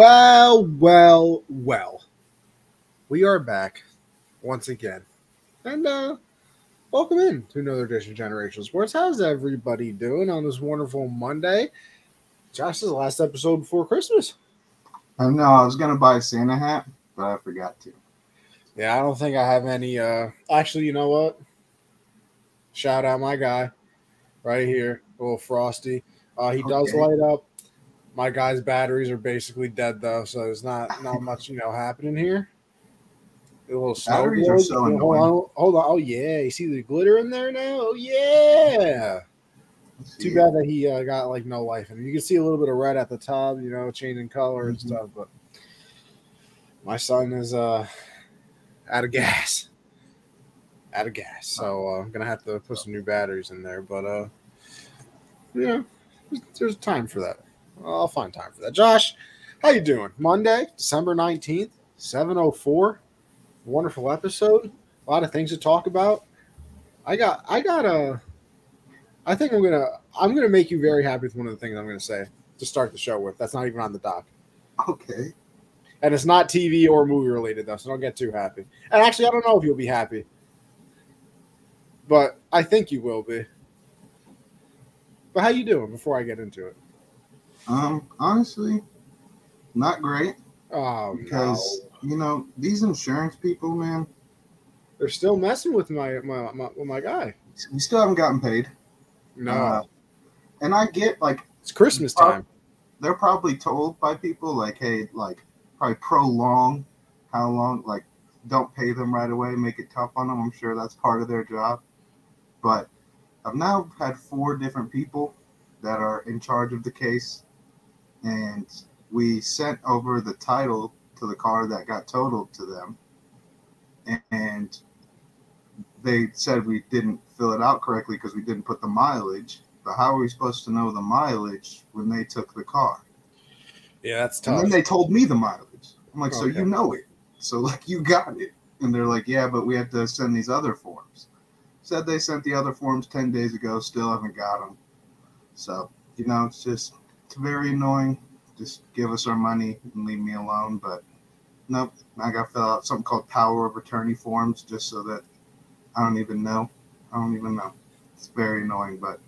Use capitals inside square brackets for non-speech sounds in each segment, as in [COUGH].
Well, well, well. We are back once again. And uh welcome in to another edition of Generational Sports. How's everybody doing on this wonderful Monday? Josh this is the last episode before Christmas. I know I was gonna buy a Santa hat, but I forgot to. Yeah, I don't think I have any uh actually you know what? Shout out my guy right here, little Frosty. Uh he does light up. My guy's batteries are basically dead though, so there's not not much, you know, happening here. A little snow Batteries are so hold annoying. on, hold on. Oh yeah, you see the glitter in there now? Oh yeah. Too bad that he uh, got like no life in him. You can see a little bit of red at the top, you know, changing color and Mhm. stuff. But my son is uh out of gas, out of gas. So uh, I'm gonna have to put some new batteries in there. But uh, yeah, there's, there's time for that. I'll find time for that. Josh, how you doing? Monday, December nineteenth, seven oh four. Wonderful episode. A lot of things to talk about. I got I got a I think I'm gonna I'm gonna make you very happy with one of the things I'm gonna say to start the show with. That's not even on the doc. Okay. And it's not TV or movie related though, so don't get too happy. And actually I don't know if you'll be happy. But I think you will be. But how you doing before I get into it? Um, honestly, not great Oh because no. you know these insurance people, man. They're still messing with my my, my with my guy. We still haven't gotten paid. No. Uh, and I get like it's Christmas time. they're probably told by people like, hey, like probably prolong how long, like don't pay them right away, make it tough on them. I'm sure that's part of their job. But I've now had four different people that are in charge of the case, and we sent over the title to the car that got totaled to them, and they said we didn't fill it out correctly because we didn't put the mileage. But how are we supposed to know the mileage when they took the car? Yeah, that's And then they told me the mileage. I'm like, so Okay. you know it. So like you got it. And they're like, yeah, but we have to send these other forms. Said they sent the other forms 10 days ago, still haven't got them. So, you know, it's just, it's very annoying. Just give us our money and leave me alone. But nope, I got to fill out something called power of attorney forms just so that I don't even know. I don't even know. It's very annoying. But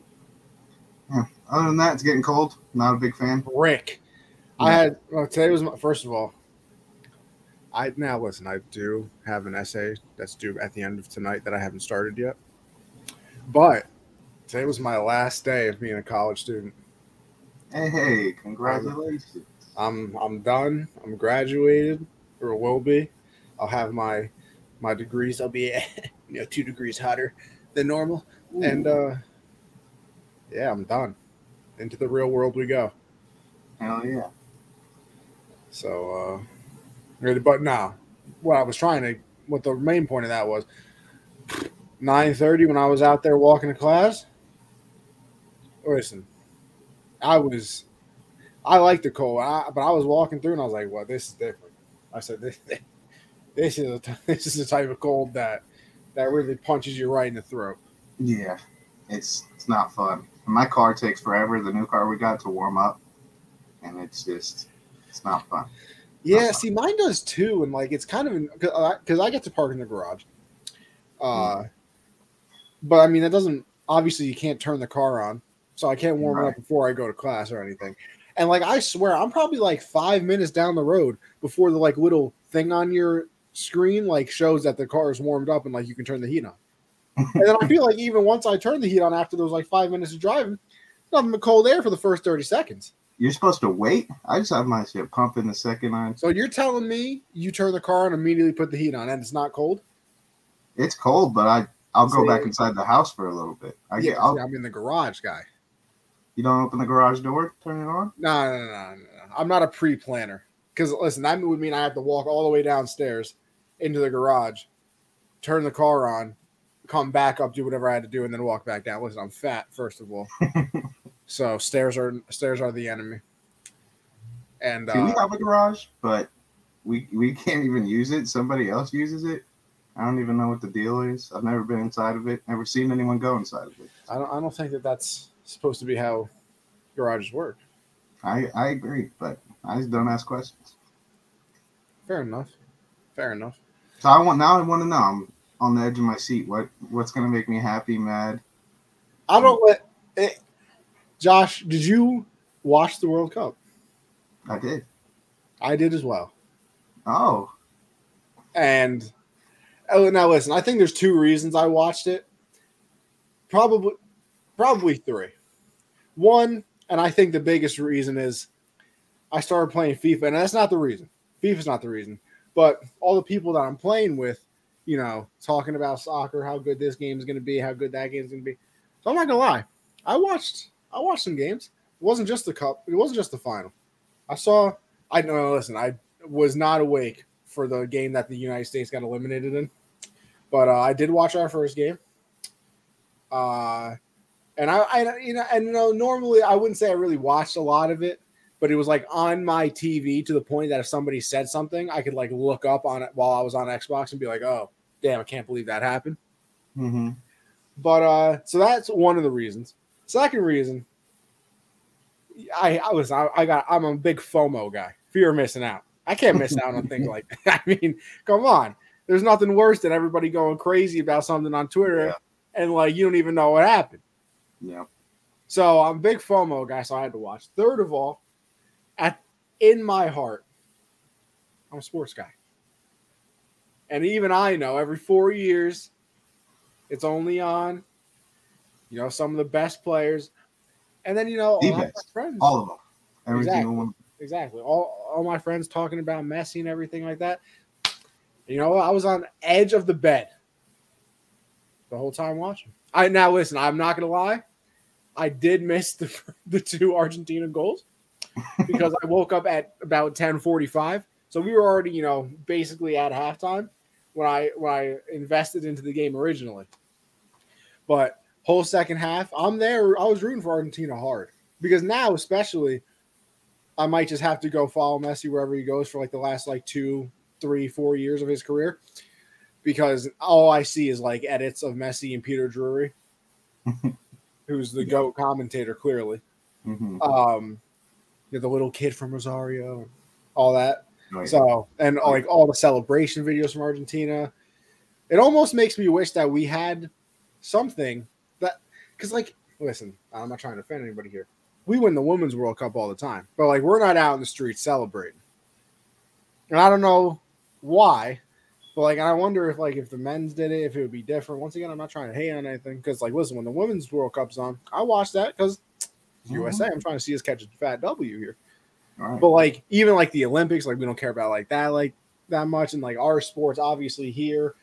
yeah, other than that, it's getting cold. Not a big fan. Rick. I had well, today was my first of all. I now listen. I do have an essay that's due at the end of tonight that I haven't started yet. But today was my last day of being a college student. Hey, hey, congratulations. I'm I'm done. I'm graduated, or will be. I'll have my my degrees. I'll be [LAUGHS] you know two degrees hotter than normal, and uh yeah, I'm done. Into the real world we go. hell yeah. So, uh, but now, what I was trying to, what the main point of that was, nine thirty when I was out there walking to class. Listen, I was, I like the cold, I, but I was walking through and I was like, "Well, this is different." I said, "This, [LAUGHS] this is a, t- [LAUGHS] this is the type of cold that that really punches you right in the throat." Yeah, it's it's not fun. My car takes forever. The new car we got to warm up, and it's just it's not fun. Yeah, Uh-huh. see, mine does too, and like it's kind of because I get to park in the garage. Uh, but I mean, that doesn't obviously you can't turn the car on, so I can't warm it Right. up before I go to class or anything. And like I swear, I'm probably like five minutes down the road before the like little thing on your screen like shows that the car is warmed up and like you can turn the heat on. [LAUGHS] and then I feel like even once I turn the heat on after those like five minutes of driving, nothing but cold air for the first thirty seconds. You're supposed to wait. I just have my shit pumping the second I. So you're telling me you turn the car and immediately put the heat on and it's not cold? It's cold, but I I'll go See- back inside the house for a little bit. I yeah, get. I'll, see, I'm in the garage guy. You don't open the garage door, turn it on. No, no, no, no, no. I'm not a pre-planner. Because listen, that would mean I have to walk all the way downstairs into the garage, turn the car on, come back up, do whatever I had to do, and then walk back down. Listen, I'm fat, first of all. [LAUGHS] so stairs are stairs are the enemy. And See, we uh, have a garage, but we we can't even use it. Somebody else uses it. I don't even know what the deal is. I've never been inside of it. Never seen anyone go inside of it. I don't I don't think that that's supposed to be how garages work. I I agree, but I just don't ask questions. Fair enough. Fair enough. So I want now. I want to know. I'm on the edge of my seat. What what's gonna make me happy, mad? I don't let it, Josh, did you watch the World Cup? I did. I did as well. Oh, And oh, now listen, I think there's two reasons I watched it. Probably, probably three. One, and I think the biggest reason is I started playing FIFA, and that's not the reason. FIFA's not the reason, but all the people that I'm playing with, you know, talking about soccer, how good this game is going to be, how good that game is going to be. So I'm not gonna lie, I watched, I watched some games. It wasn't just the cup. It wasn't just the final. I saw. I know. Listen, I was not awake for the game that the United States got eliminated in. But uh, I did watch our first game. Uh, and I, I, you know, and you know, normally I wouldn't say I really watched a lot of it, but it was like on my TV to the point that if somebody said something, I could like look up on it while I was on Xbox and be like, "Oh, damn, I can't believe that happened." mm-hmm. But uh, so that's one of the reasons. Second reason, I, I was, I, I got, I'm a big FOMO guy, fear of missing out. I can't miss out on things [LAUGHS] like that. [LAUGHS] I mean, come on. There's nothing worse than everybody going crazy about something on Twitter Yeah. and like you don't even know what happened. Yeah. So I'm a big FOMO guy, so I had to watch. Third of all, at in my heart, I'm a sports guy. And even I know every four years it's only on, you know, some of the best players. And then, you know, The all my friends. All of them. Every Exactly. single one. Exactly. All all my friends talking about Messi and everything like that. You know, I was on edge of the bed the whole time watching. I now listen. I'm not gonna lie. I did miss the [LAUGHS] the two Argentina goals because I woke up at about 10:45. So we were already, you know, basically at halftime when I when I invested into the game originally. But whole second half, I'm there. I was rooting for Argentina hard because now, especially, I might just have to go follow Messi wherever he goes for like the last like two, three, four years of his career, because all I see is like edits of Messi and Peter Drury, [LAUGHS] who's the goat commentator clearly. Mm-hmm. Um, you know, the little kid from Rosario, all that. Right. So and like all the celebration videos from Argentina, it almost makes me wish that we had something that because like listen, I'm not trying to offend anybody here. We win the Women's World Cup all the time, but like we're not out in the streets celebrating, and I don't know why, but like I wonder if like if the men's did it, if it would be different. Once again, I'm not trying to hate on anything because like listen, when the Women's World Cup's on, I watch that because Mhm. USA. I'm trying to see us catch a fat W here. Right. But like even like the Olympics, like we don't care about like that like that much, and like our sports obviously here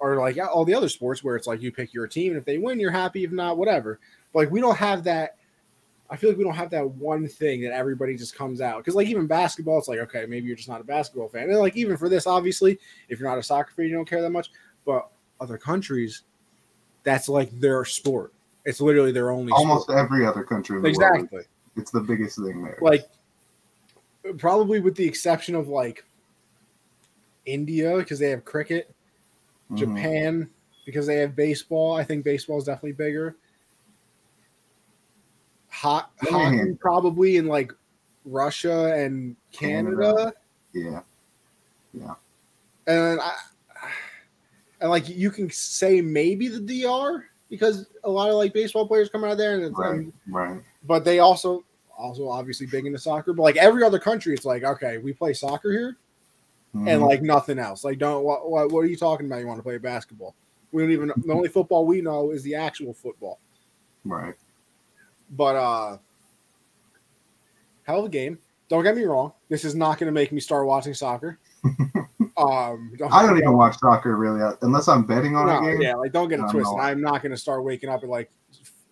are like all the other sports where it's like you pick your team, and if they win, you're happy. If not, whatever. But like we don't have that. I feel like we don't have that one thing that everybody just comes out because like even basketball, it's like okay, maybe you're just not a basketball fan, and like even for this, obviously, if you're not a soccer fan, you don't care that much. But other countries, that's like their sport. It's literally their only Almost sport. every other country in the world. exactly. It's the biggest thing there. like probably with the exception of like India because they have cricket, Mhm. Japan because they have baseball. I think baseball is definitely bigger. Hot hockey probably in like Russia and Canada, Yeah. Yeah. And I and like you can say maybe the DR because a lot of like baseball players come out of there and it's Right. Right. but they also also obviously big into soccer. But like every other country, it's like okay, we play soccer here and Mhm. like nothing else. Like don't what what, what are you talking about? You want to play basketball? We don't even the only football we know is the actual football. right. But uh hell of a game. Don't get me wrong. This is not going to make me start watching soccer. [LAUGHS] um, I don't even watch soccer really uh, unless I'm betting on No, a game. yeah, like don't get it twisted. I'm not going to start waking up at like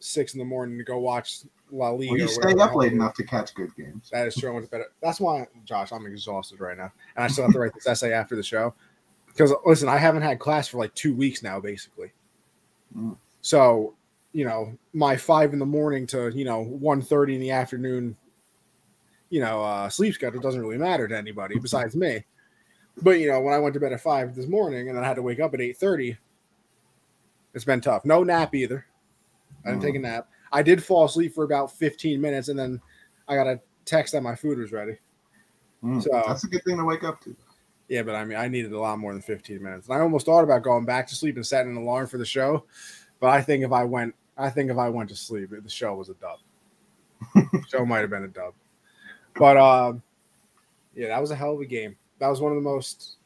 six in the morning to go watch La Liga. Well, you stay up late enough to catch good games. That is true. I went to bed. at- That's why, Josh, I'm exhausted right now, and I still have to write this essay after the show. Because listen, I haven't had class for like two weeks now, basically. Mm. So, you know, my five in the morning to you know one thirty in the afternoon, you know, uh, sleep schedule doesn't really matter to anybody besides me. But you know, when I went to bed at five this morning and then I had to wake up at eight thirty, it's been tough. No nap either. I didn't take a nap. I did fall asleep for about fifteen minutes, and then I got a text that my food was ready. Mm, So- that's a good thing to wake up to. Yeah, but I mean, I needed a lot more than 15 minutes. And I almost thought about going back to sleep and setting an alarm for the show. But I think if I went, I think if I went to sleep, the show was a dub. show might have been a dub. But um, yeah, that was a hell of a game. That was one of the most.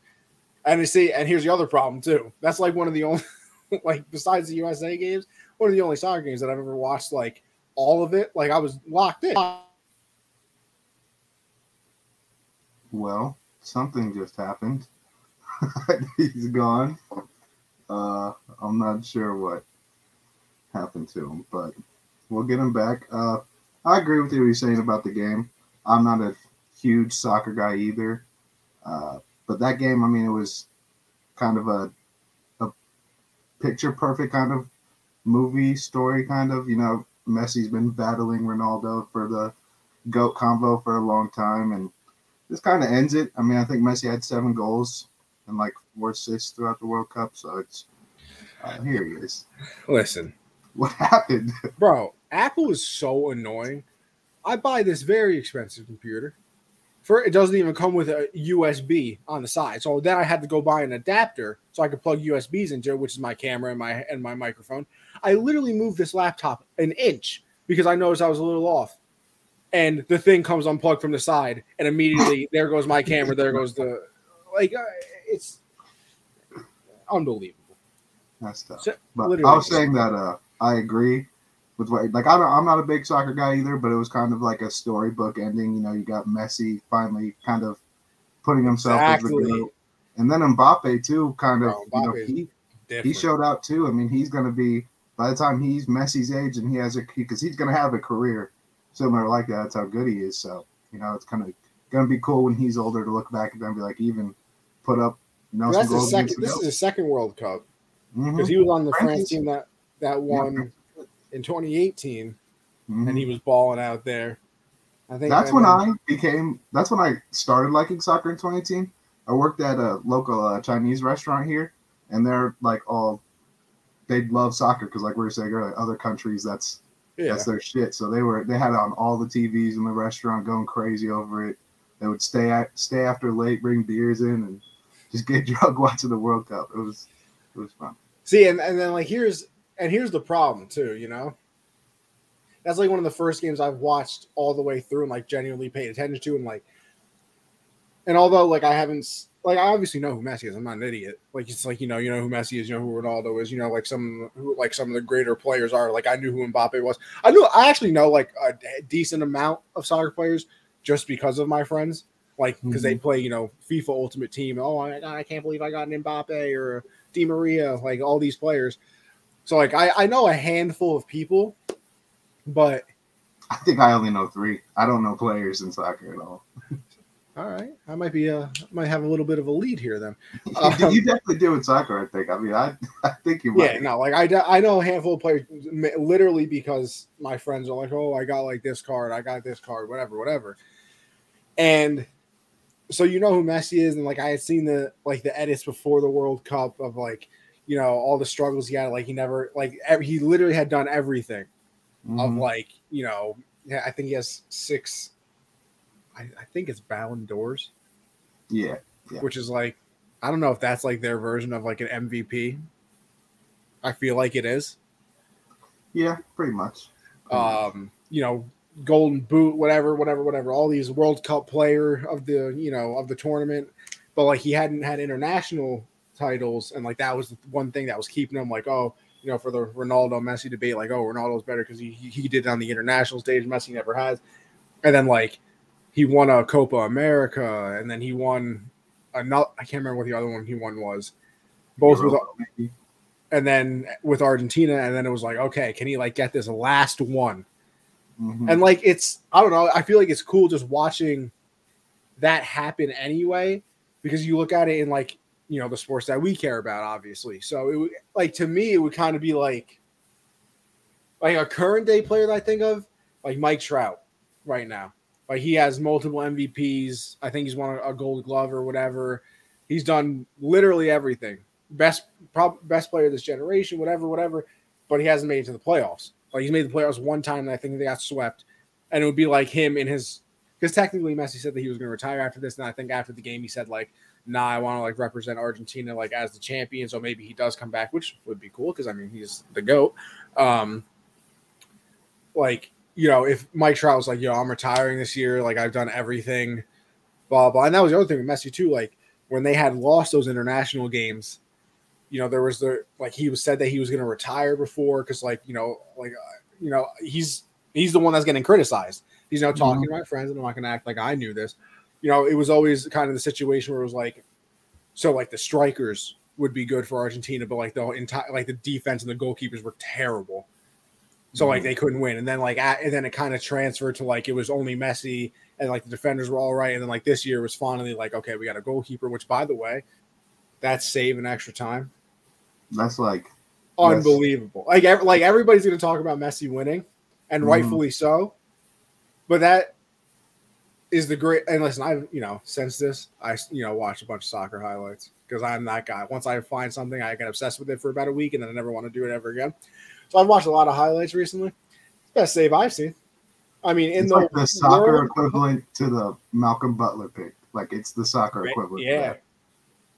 And you see, and here's the other problem too. That's like one of the only, [LAUGHS] like besides the USA games, one of the only soccer games that I've ever watched like all of it. Like I was locked in. Well, something just happened. [LAUGHS] He's gone. Uh, I'm not sure what happened to him, but we'll get him back. Uh, I agree with you what you're saying about the game. I'm not a huge soccer guy either, uh, but that game, I mean, it was kind of a a picture perfect kind of movie story, kind of. You know, Messi's been battling Ronaldo for the goat combo for a long time, and this kind of ends it. I mean, I think Messi had seven goals and like four assists throughout the World Cup. So it's uh, here he is. Listen, What happened? [LAUGHS] Bro, Apple is so annoying. I buy this very expensive computer. For it doesn't even come with a USB on the side. So then I had to go buy an adapter so I could plug USBs into it, which is my camera and my and my microphone. I literally moved this laptop an inch because I noticed I was a little off. And the thing comes unplugged from the side, and immediately [LAUGHS] there goes my camera, there goes the like uh, it's unbelievable. That's tough. So- But. I was saying that uh, I agree with what like I don't, I'm not a big soccer guy either, but it was kind of like a storybook ending. You know, you got Messi finally kind of putting himself as the goat, and then Mbappe too. Kind of, you know, he he showed out too. I mean, he's going to be by the time he's Messi's age and he has a because he's going to have a career similar like that. That's how good he is. So you know, it's kind of going to be cool when he's older to look back and then be like even put up you know Well, that's goals second. This is his second World Cup mm-hmm. because he was on the France France team that that won in 2018, mhm. and he was balling out there. I think That's when I became. That's when I started liking soccer in 2018. I worked at a local uh, Chinese restaurant here, and they're like all they love soccer because, like we were saying earlier, other countries that's yeah. that's their shit. So they were they had it on all the TVs in the restaurant, going crazy over it. They would stay at, stay after late, bring beers in, and just get [LAUGHS] drunk watching the World Cup. It was it was fun. See, and, and then like here's and here's the problem too. You know, that's like one of the first games I've watched all the way through and like genuinely paid attention to, and like, and although like I haven't like I obviously know who Messi is. I'm not an idiot. Like it's like you know you know who Messi is, you know who Ronaldo is, you know like some who like some of the greater players are. Like I knew who Mbappe was. I knew I actually know like a decent amount of soccer players just because of my friends. Like because they mm-hmm. play, you know, FIFA Ultimate Team. Oh, I, I can't believe I got an Mbappe or Di Maria, like all these players. So like I, I know a handful of people, but I think I only know three. I don't know players in soccer at all. all right, I might be uh might have a little bit of a lead here then. [LAUGHS] you, Um, you definitely do with soccer. I think. I mean, I [LAUGHS] I think you might. Yeah, no, like I I know a handful of players literally because my friends are like, oh, I got like this card, I got this card, whatever, whatever. And so you know who Messi is, and like I had seen the like the edits before the World Cup of like, you know, all the struggles he had. Like he never like he literally had done everything of Mhm. like you know, I think he has six. I, I think it's Ballon d'Ors, yeah. Yeah. which is like, I don't know if that's like their version of like an MVP. I feel like it is. Yeah, pretty much. Pretty much. um, you know, golden boot, whatever, whatever, whatever, all these World Cup player of the, you know, of the tournament. But like he hadn't had international titles, and like that was the one thing that was keeping him like, oh, you know, for the Ronaldo Messi debate, like, oh, Ronaldo's better because he, he did it on the international stage, Messi never has. And then like he won a Copa America, and then he won another I can't remember what the other one he won was. Both with Euro, and then with Argentina, and then it was like, okay, can he like get this last one? Mhm. And like it's I don't know, I feel like it's cool just watching that happen anyway because you look at it in like, you know, the sports that we care about obviously. So it would like to me it would kind of be like like a current day player that I think of, like Mike Trout right now. Like he has multiple MVPs. I think he's won a, gold glove or whatever. He's done literally everything. Best best player of this generation, whatever, whatever, but he hasn't made it to the playoffs. Like he's made the playoffs one time, and I think they got swept. And it would be like him in his because technically Messi said that he was going to retire after this, and I think after the game he said like, "Nah, I want to like represent Argentina like as the champion." So maybe he does come back, which would be cool because I mean he's the goat. Um, like you know, if Mike Trout was like, "Yo, I'm retiring this year. Like I've done everything," blah blah, and that was the other thing with Messi too. Like when they had lost those international games, you know, there was the like he was said that he was going to retire before because like you know, like uh, you know, he's he's the one that's getting criticized. He's now talking mm-hmm. to my friends, and I'm not going to act like I knew this. You know, it was always kind of the situation where it was like, so like the strikers would be good for Argentina, but like the entire like the defense and the goalkeepers were terrible. So like mm-hmm. they couldn't win, and then like at, and then it kind of transferred to like it was only Messi and like the defenders were all right, and then like this year was finally like okay, we got a goalkeeper, which by the way, that's saving extra time. That's like unbelievable. That's... Like like everybody's going to talk about Messi winning, and mm-hmm. rightfully so. But that is the great. And listen, I you know since this, I you know watch a bunch of soccer highlights because I'm that guy. Once I find something, I get obsessed with it for about a week, and then I never want to do it ever again. So I've watched a lot of highlights recently. Best save I've seen. I mean, in it's the, like the soccer world, equivalent to the Malcolm Butler pick. Like it's the soccer equivalent. Yeah.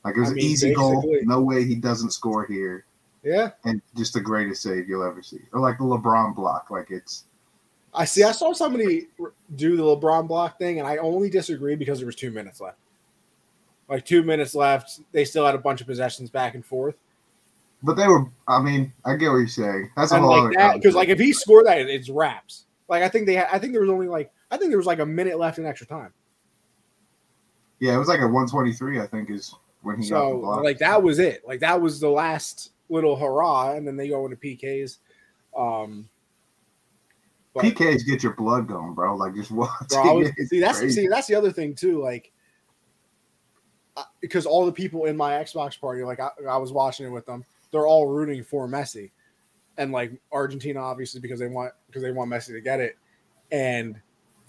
Like it was I mean, an easy goal. No way he doesn't score here. Yeah. And just the greatest save you'll ever see. Or like the LeBron block. Like it's. I see. I saw somebody do the LeBron block thing, and I only disagreed because there was two minutes left. Like two minutes left, they still had a bunch of possessions back and forth. But they were. I mean, I get what you're saying. That's and a like that because like if he scored that, it's wraps. Like I think they had. I think there was only like I think there was like a minute left in extra time. Yeah, it was like a 123. I think is when he got the block. so like that was it. Like that was the last little hurrah, and then they go into PKs. Um, but, PKs get your blood going, bro. Like just [LAUGHS] watch. Bro, was, see, that's see, that's the other thing too. Like because all the people in my Xbox party, like I, I was watching it with them, they're all rooting for Messi, and like Argentina, obviously because they want because they want Messi to get it, and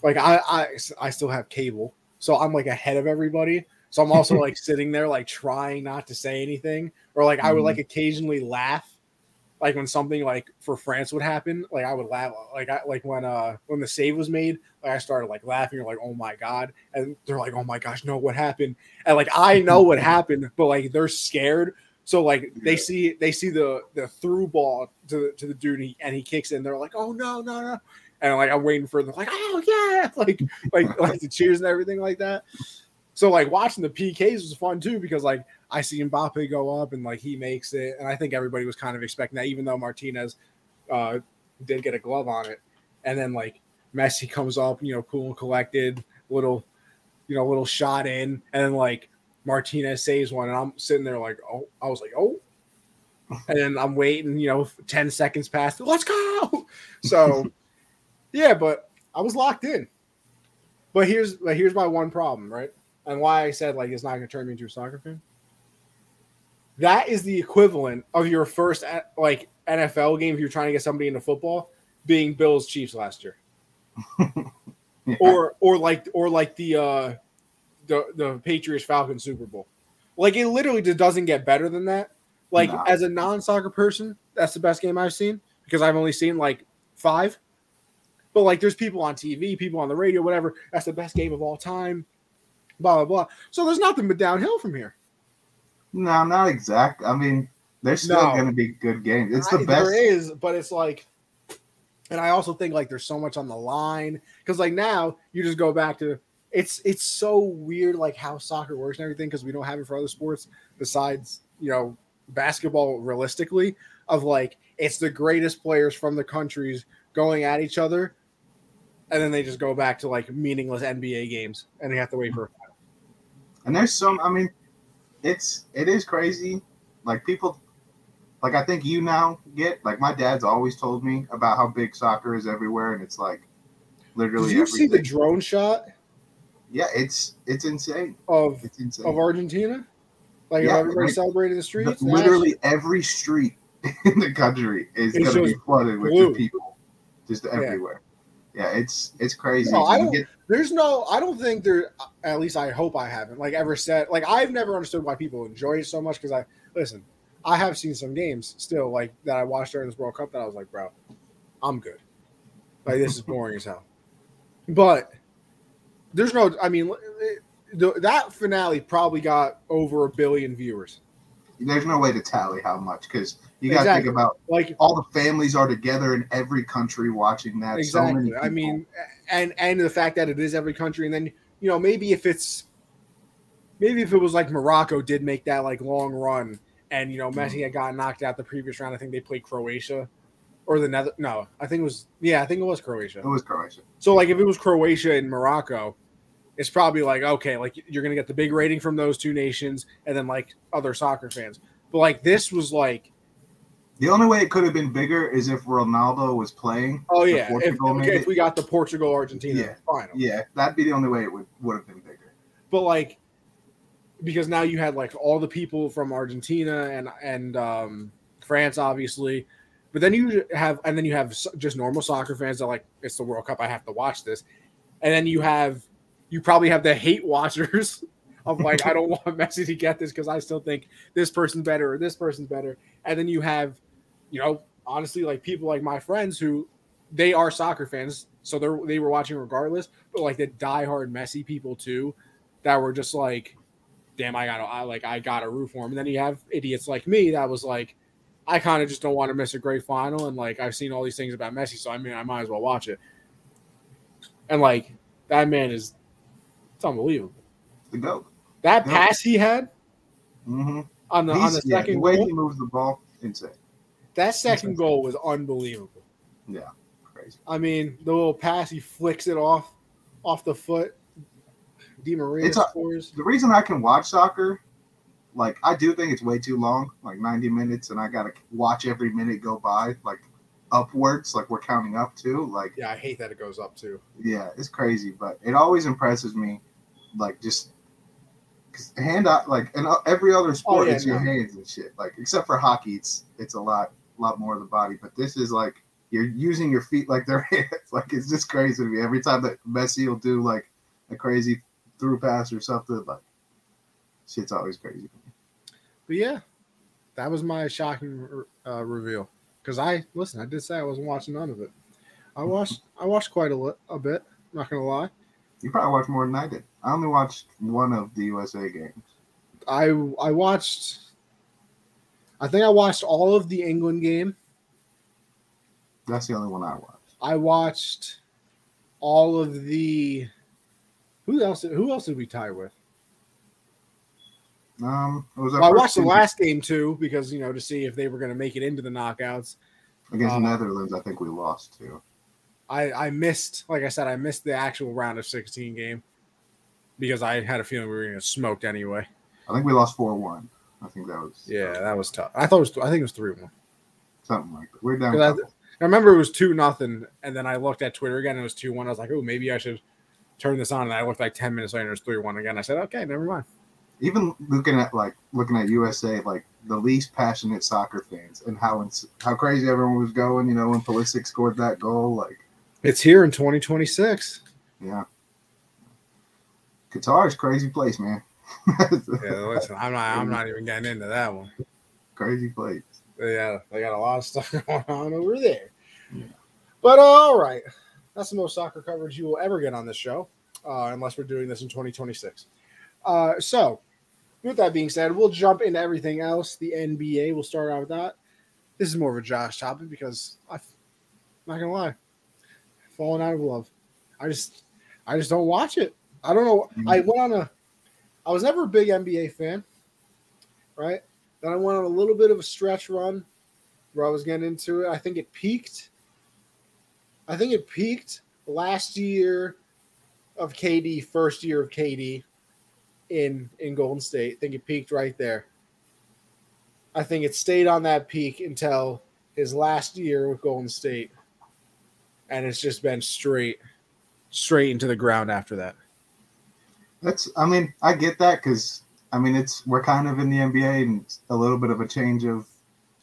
like I I I still have cable, so I'm like ahead of everybody. So I'm also [LAUGHS] like sitting there like trying not to say anything, or like I would like mm-hmm. occasionally laugh, like when something like for France would happen, like I would laugh, like I like when uh when the save was made, like I started like laughing, or like oh my god, and they're like oh my gosh, no, what happened? And like I know what [LAUGHS] happened, but like they're scared, so like they see they see the the through ball to the, to the dude and he, and he kicks in. They're like, oh no no no, and like I'm waiting for them like oh yeah [LAUGHS] like like like the cheers and everything like that. So like watching the PKs was fun too because like I see Mbappe go up and like he makes it, and I think everybody was kind of expecting that, even though Martinez uh, did get a glove on it, and then like Messi comes up, you know, cool and collected, little, you know, little shot in, and then like Martinez saves one, and I'm sitting there like, oh, I was like, oh, and then I'm waiting, you know, 10 seconds past, let's go. [LAUGHS] So, yeah, but I was locked in. But here's but here's my one problem, right? And why I said like it's not gonna turn me into a soccer fan. That is the equivalent of your first like NFL game if you're trying to get somebody into football being Bills Chiefs last year. [LAUGHS] yeah. Or or like or like the uh the the Patriots Falcons Super Bowl. Like it literally just doesn't get better than that. Like as a non-soccer person, that's the best game I've seen because I've only seen like five. But like there's people on TV, people on the radio, whatever. That's the best game of all time. Blah blah blah. So there's nothing but downhill from here. No, not exact. I mean, there's still no. going to be good games. It's the I, best. There is, but it's like, and I also think like there's so much on the line because like now you just go back to it's it's so weird like how soccer works and everything because we don't have it for other sports besides you know basketball realistically of like it's the greatest players from the countries going at each other and then they just go back to like meaningless NBA games and they have to wait for. And there's some I mean it's it is crazy like people like I think you now get like my dad's always told me about how big soccer is everywhere and it's like literally Did you everything. see the drone shot? Yeah, it's it's insane. Of it's insane. of Argentina, like yeah, everybody like, celebrating the streets. The, literally every street [LAUGHS] in the country is going to be flooded with people, just everywhere. Yeah, yeah it's it's crazy. No, I don't, get, there's no. I don't think there. At least I hope I haven't like ever said. Like I've never understood why people enjoy it so much because I listen. I have seen some games still like that I watched during this World Cup that I was like, bro, I'm good. Like this is [LAUGHS] boring as hell. But there's no. I mean, it- the, that finale probably got over a billion viewers. There's no way to tally how much because you got to Exactly. think about Like all the families are together in every country watching that. So many exactly. I mean, and and the fact that it is every country, and then you know maybe if it's maybe if it was like Morocco did make that like long run, and you know mm-hmm. Messi had got knocked out the previous round. I think they played Croatia or the Nether. No, I think it was yeah, I think it was Croatia. it was Croatia. So like if it was Croatia and Morocco, it's probably like okay, like you're gonna get the big rating from those two nations, and then like other soccer fans. But like this was like, The only way it could have been bigger is if Ronaldo was playing. oh yeah, if, made if we got the Portugal Argentina Yeah. final. Yeah, that'd be the only way it would would have been bigger. But like, because now you had like all the people from Argentina and and um, France, obviously. But then you have, and then you have just normal soccer fans that like it's the World Cup. I have to watch this, and then you have, you probably have the hate watchers [LAUGHS] of like I don't want [LAUGHS] Messi to get this because I still think this person's better or this person's better, and then you have, you know, honestly like people like my friends who they are soccer fans, so they are they were watching regardless, but like the diehard Messi people too, that were just like, damn, I gotta, I like, I gotta root for him. And then you have idiots like me that was like, I kind of just don't want to miss a great final, and like I've seen all these things about Messi, so I mean, I might as well watch it. And like that man is, it's unbelievable. The goat. That Yeah. pass he had Mm-hmm. on the on the yeah, second the way goal, he moves the ball, insane. That second goal was unbelievable. Yeah, crazy. I mean, the little pass he flicks it off, off the foot. Di Maria It's a- scores. The reason I can watch soccer, like I do think it's way too long, like 90 minutes, and I gotta watch every minute go by, like upwards, like we're counting up to. Like, Yeah, I hate that it goes up too. yeah, it's crazy, but it always impresses me, like just because hand out, like, and every other oh, sport, Oh, yeah, it's your hands and shit. Like, except for hockey, it's it's a lot, lot more of the body, but this is like you're using your feet like their [LAUGHS] hands. Like, it's just crazy to me. Every time that Messi will do like a crazy through pass or something, like shit's always crazy. But yeah, that was my shocking uh, reveal. Because I listen, I did say I wasn't watching none of it. I [LAUGHS] watched, I watched quite a, li- a bit. Not gonna lie. You probably watched more than I did. I only watched one of the USA games. I I watched. I think I watched all of the England game. That's the only one I watched. I watched all of the. Who else? Who else did we tie with? Um, Well, I watched the last game too because you know to see if they were going to make it into the knockouts. against uh, Netherlands. I think we lost too. I I missed, like I said, I missed the actual round of sixteen game because I had a feeling we were going to smoked anyway. I think we lost four one. I think that was Yeah, that was tough. I thought it was. I think it was three one. something like that. We're down. I-. I remember it was two nothing, and then I looked at Twitter again. And it was two one. I was like, oh, maybe I should turn this on. And I looked like ten minutes later, it was three one again. I said, okay, never mind. Even looking at like looking at USA, like the least passionate soccer fans, and how ins- how crazy everyone was going. You know, when Pulisic scored that goal, like It's here in twenty twenty six. yeah, Qatar is crazy place, man. Yeah, listen, I'm not. I'm not even getting into that one. crazy place. Yeah, they got a lot of stuff [LAUGHS] going on over there. Yeah. But uh, all right, that's the most soccer coverage you will ever get on this show, uh, unless we're doing this in 2026. Uh, so, with that being said, we'll jump into everything else. The NBA, we'll start out with that. This is more of a Josh topic because I'm not gonna lie, falling out of love. I just, I just don't watch it. I don't know. I went on a, I was never a big NBA fan, right? Then I went on a little bit of a stretch run where I was getting into it. I think it peaked. I think it peaked last year of KD, first year of KD in in Golden State. I think it peaked right there. I think it stayed on that peak until his last year with Golden State. And it's just been straight straight into the ground after that. That's. I mean, I get that because I mean it's we're kind of in the NBA and it's a little bit of a change of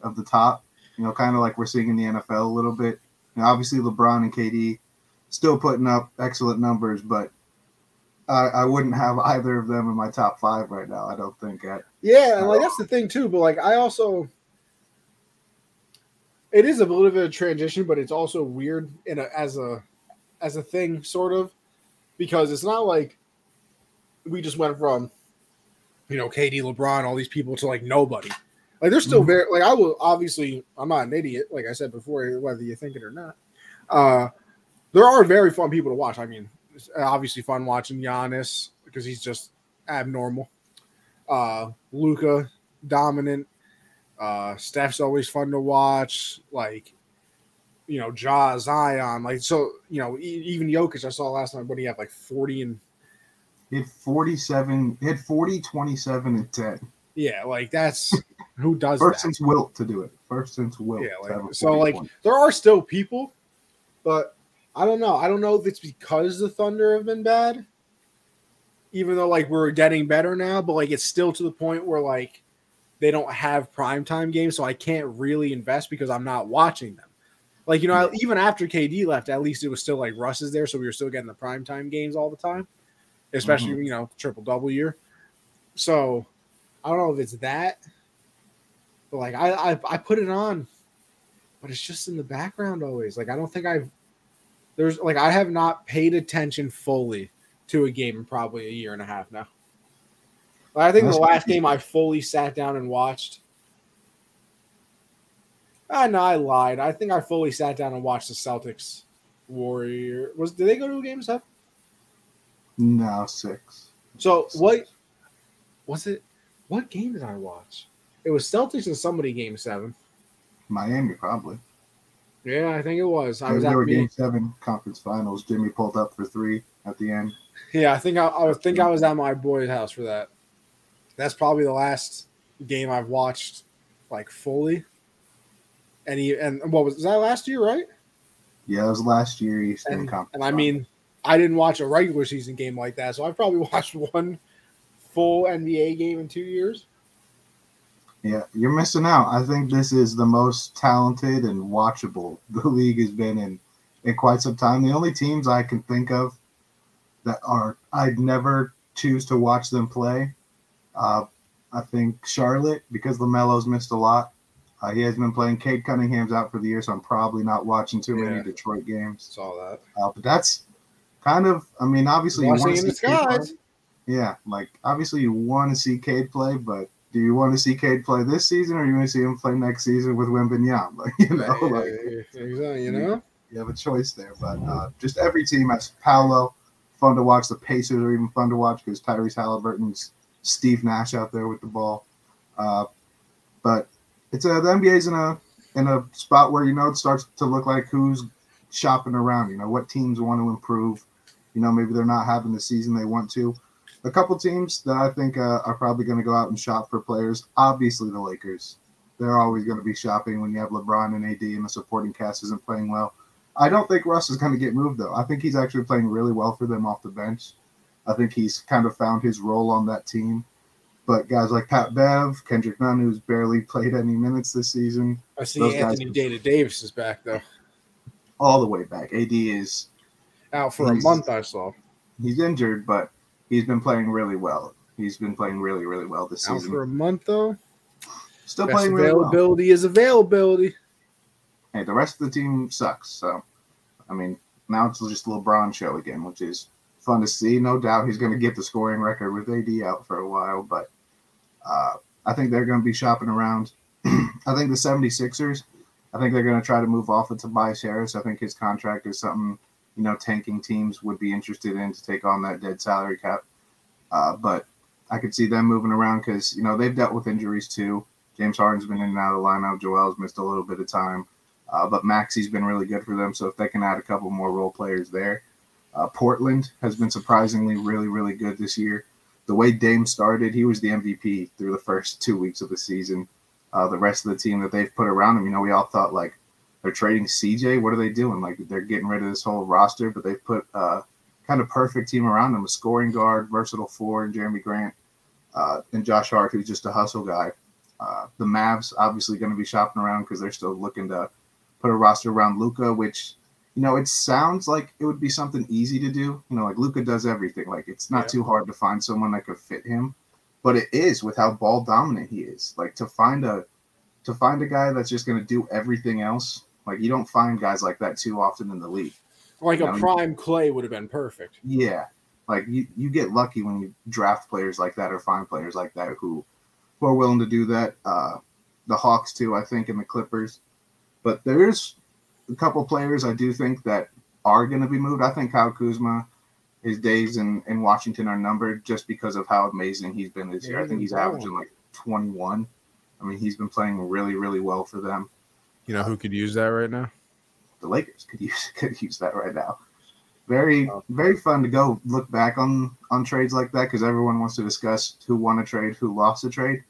of the top. You know, kind of like we're seeing in the NFL a little bit. You know, obviously LeBron and KD still putting up excellent numbers, but I, I wouldn't have [LAUGHS] either of them in my top five right now. I don't think. At, Yeah, and like that's the thing too. But like I also, it is a little bit of a transition, but it's also weird in a as a as a thing, sort of. because it's not like we just went from you know KD, LeBron, all these people to like nobody. Like they're still Mhm. very like I will obviously I'm not an idiot like I said before whether you think it or not. Uh there are very fun people to watch. I mean, it's obviously fun watching Giannis because he's just abnormal. Uh Luka dominant. Uh Steph's always fun to watch. Like you know, Ja Zion, like so, you know, e- even Jokic I saw last night, but he had like 40 and Had 47, hit had 40, 27, and 10. yeah, like that's who [LAUGHS] does First that? since Wilt to do it. First since Wilt. Yeah, like, so like point. there are still people, but I don't know. I don't know if it's because the Thunder have been bad, even though like we're getting better now, but like it's still to the point where like they don't have primetime games, so I can't really invest because I'm not watching them. Like, you know, I- even after KD left, at least it was still like Russ is there, so we were still getting the primetime games all the time, especially, you know, triple double year. So I don't know if it's that, but like I, I I put it on, but it's just in the background always. Like I don't think I've there's like I have not paid attention fully to a game in probably a year and a half now. Like, I think That's the last game I fully sat down and watched. Ah, no, I lied. I think I fully sat down and watched the Celtics Warrior. Was did they go to a game seven? No, six. So what was it? What game did I watch? It was Celtics and somebody game seven. Miami, probably. Yeah, I think it was. I was at game seven conference finals. Jimmy pulled up for three at the end. Yeah, I think I, I think I was at my boy's house for that. That's probably the last game I've watched like fully. And he and what was, was that last year, right? Yeah, it was last year Eastern And, Conference. and I mean, I didn't watch a regular season game like that, so I've probably [LAUGHS] watched one full NBA game in two years. Yeah, you're missing out. I think this is the most talented and watchable [LAUGHS] the league has been in in quite some time. The only teams I can think of that are I'd never choose to watch them play. Uh, I think Charlotte because LaMelo's missed a lot. Uh, he has been playing. Cade Cunningham's out for the year, so I'm probably not watching too many Detroit games. Saw that. Uh, but that's kind of. I mean, obviously you want to see Cade play. Yeah, like obviously you want to see Cade play, but do you want to see Cade play this season, or you want to see him play next season with Wembanyama? [LAUGHS] Like you know, like Exactly, you know. you have a choice there. But uh, just every team has Paolo, fun to watch. The Pacers are even fun to watch because Tyrese Halliburton's Steve Nash out there with the ball. Uh, but it's a, the NBA's in a in a spot where you know it starts to look like who's shopping around. You know what teams want to improve. You know maybe they're not having the season they want to. A couple teams that I think uh, are probably going to go out and shop for players. Obviously the Lakers. They're always going to be shopping when you have LeBron and AD and the supporting cast isn't playing well. I don't think Russ is going to get moved though. I think he's actually playing really well for them off the bench. I think he's kind of found his role on that team. But guys like Pat Bev, Kendrick Nunn, who's barely played any minutes this season, I see Anthony Data Davis is back though. all the way back. AD is Out for a month, I saw. he's injured, but he's been playing really well. He's been playing really, really well this season. Out season. for a month though. Still Best playing really well. availability is availability. Hey, the rest of the team sucks. So, I mean, now it's just a LeBron show again, which is fun to see. No doubt he's going to get the scoring record with AD out for a while, but uh, I think they're going to be shopping around. [CLEARS THROAT] I think the 76ers, I think they're going to try to move off of Tobias Harris. I think his contract is something, you know, tanking teams would be interested in to take on that dead salary cap. Uh, but I could see them moving around because, you know, they've dealt with injuries too. James Harden's been in and out of the lineup. Joel's missed a little bit of time. Uh, but Maxey's been really good for them. So if they can add a couple more role players there, uh, Portland has been surprisingly really, really good this year. The way Dame started, he was the MVP through the first two weeks of the season. Uh, the rest of the team that they've put around him, you know, we all thought like they're trading CJ. What are they doing? Like they're getting rid of this whole roster, but they've put uh, kind of perfect team around them: a scoring guard, versatile forward, Jerami Grant, uh, and Josh Hart, who's just a hustle guy. Uh, the Mavs obviously going to be shopping around because they're still looking to put a roster around Luka, which you know it sounds like it would be something easy to do. You know, like Luka does everything. Like it's not Yeah. too hard to find someone that could fit him, but it is with how ball dominant he is. Like to find a to find a guy that's just going to do everything else. Like you don't find guys like that too often in the league. Like You a know, prime Clay would have been perfect. Yeah, like you, you get lucky when you draft players like that or find players like that who, who are willing to do that. Uh, the Hawks too, I think, and the Clippers. But there's a couple players I do think that are going to be moved. I think Kyle Kuzma, his days in, in Washington are numbered just because of how amazing he's been this year. I think he's averaging like 21. I mean, he's been playing really, really well for them. You know who could use that right now? the Lakers could use [LAUGHS] could use that right now. Very very fun to go look back on on trades like that because everyone wants to discuss who won a trade, who lost a trade.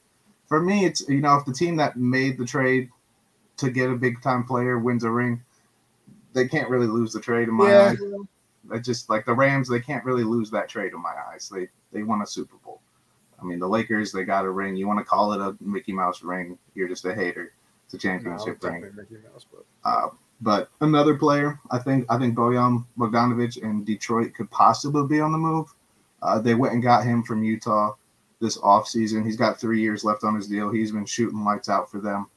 For me, it's you know if the team that made the trade to get a big time player wins a ring, they can't really lose the trade in my Yeah. eyes. I just like the Rams, they can't really lose that trade in my eyes. They they won a Super Bowl. I mean, the Lakers, they got a ring. You want to call it a Mickey Mouse ring? You're just a hater. A championship ring. Uh, but another player, I think, I think Bojan Bogdanovic in Detroit could possibly be on the move. Uh, they went and got him from Utah this offseason. He's got three years left on his deal. He's been shooting lights out for them.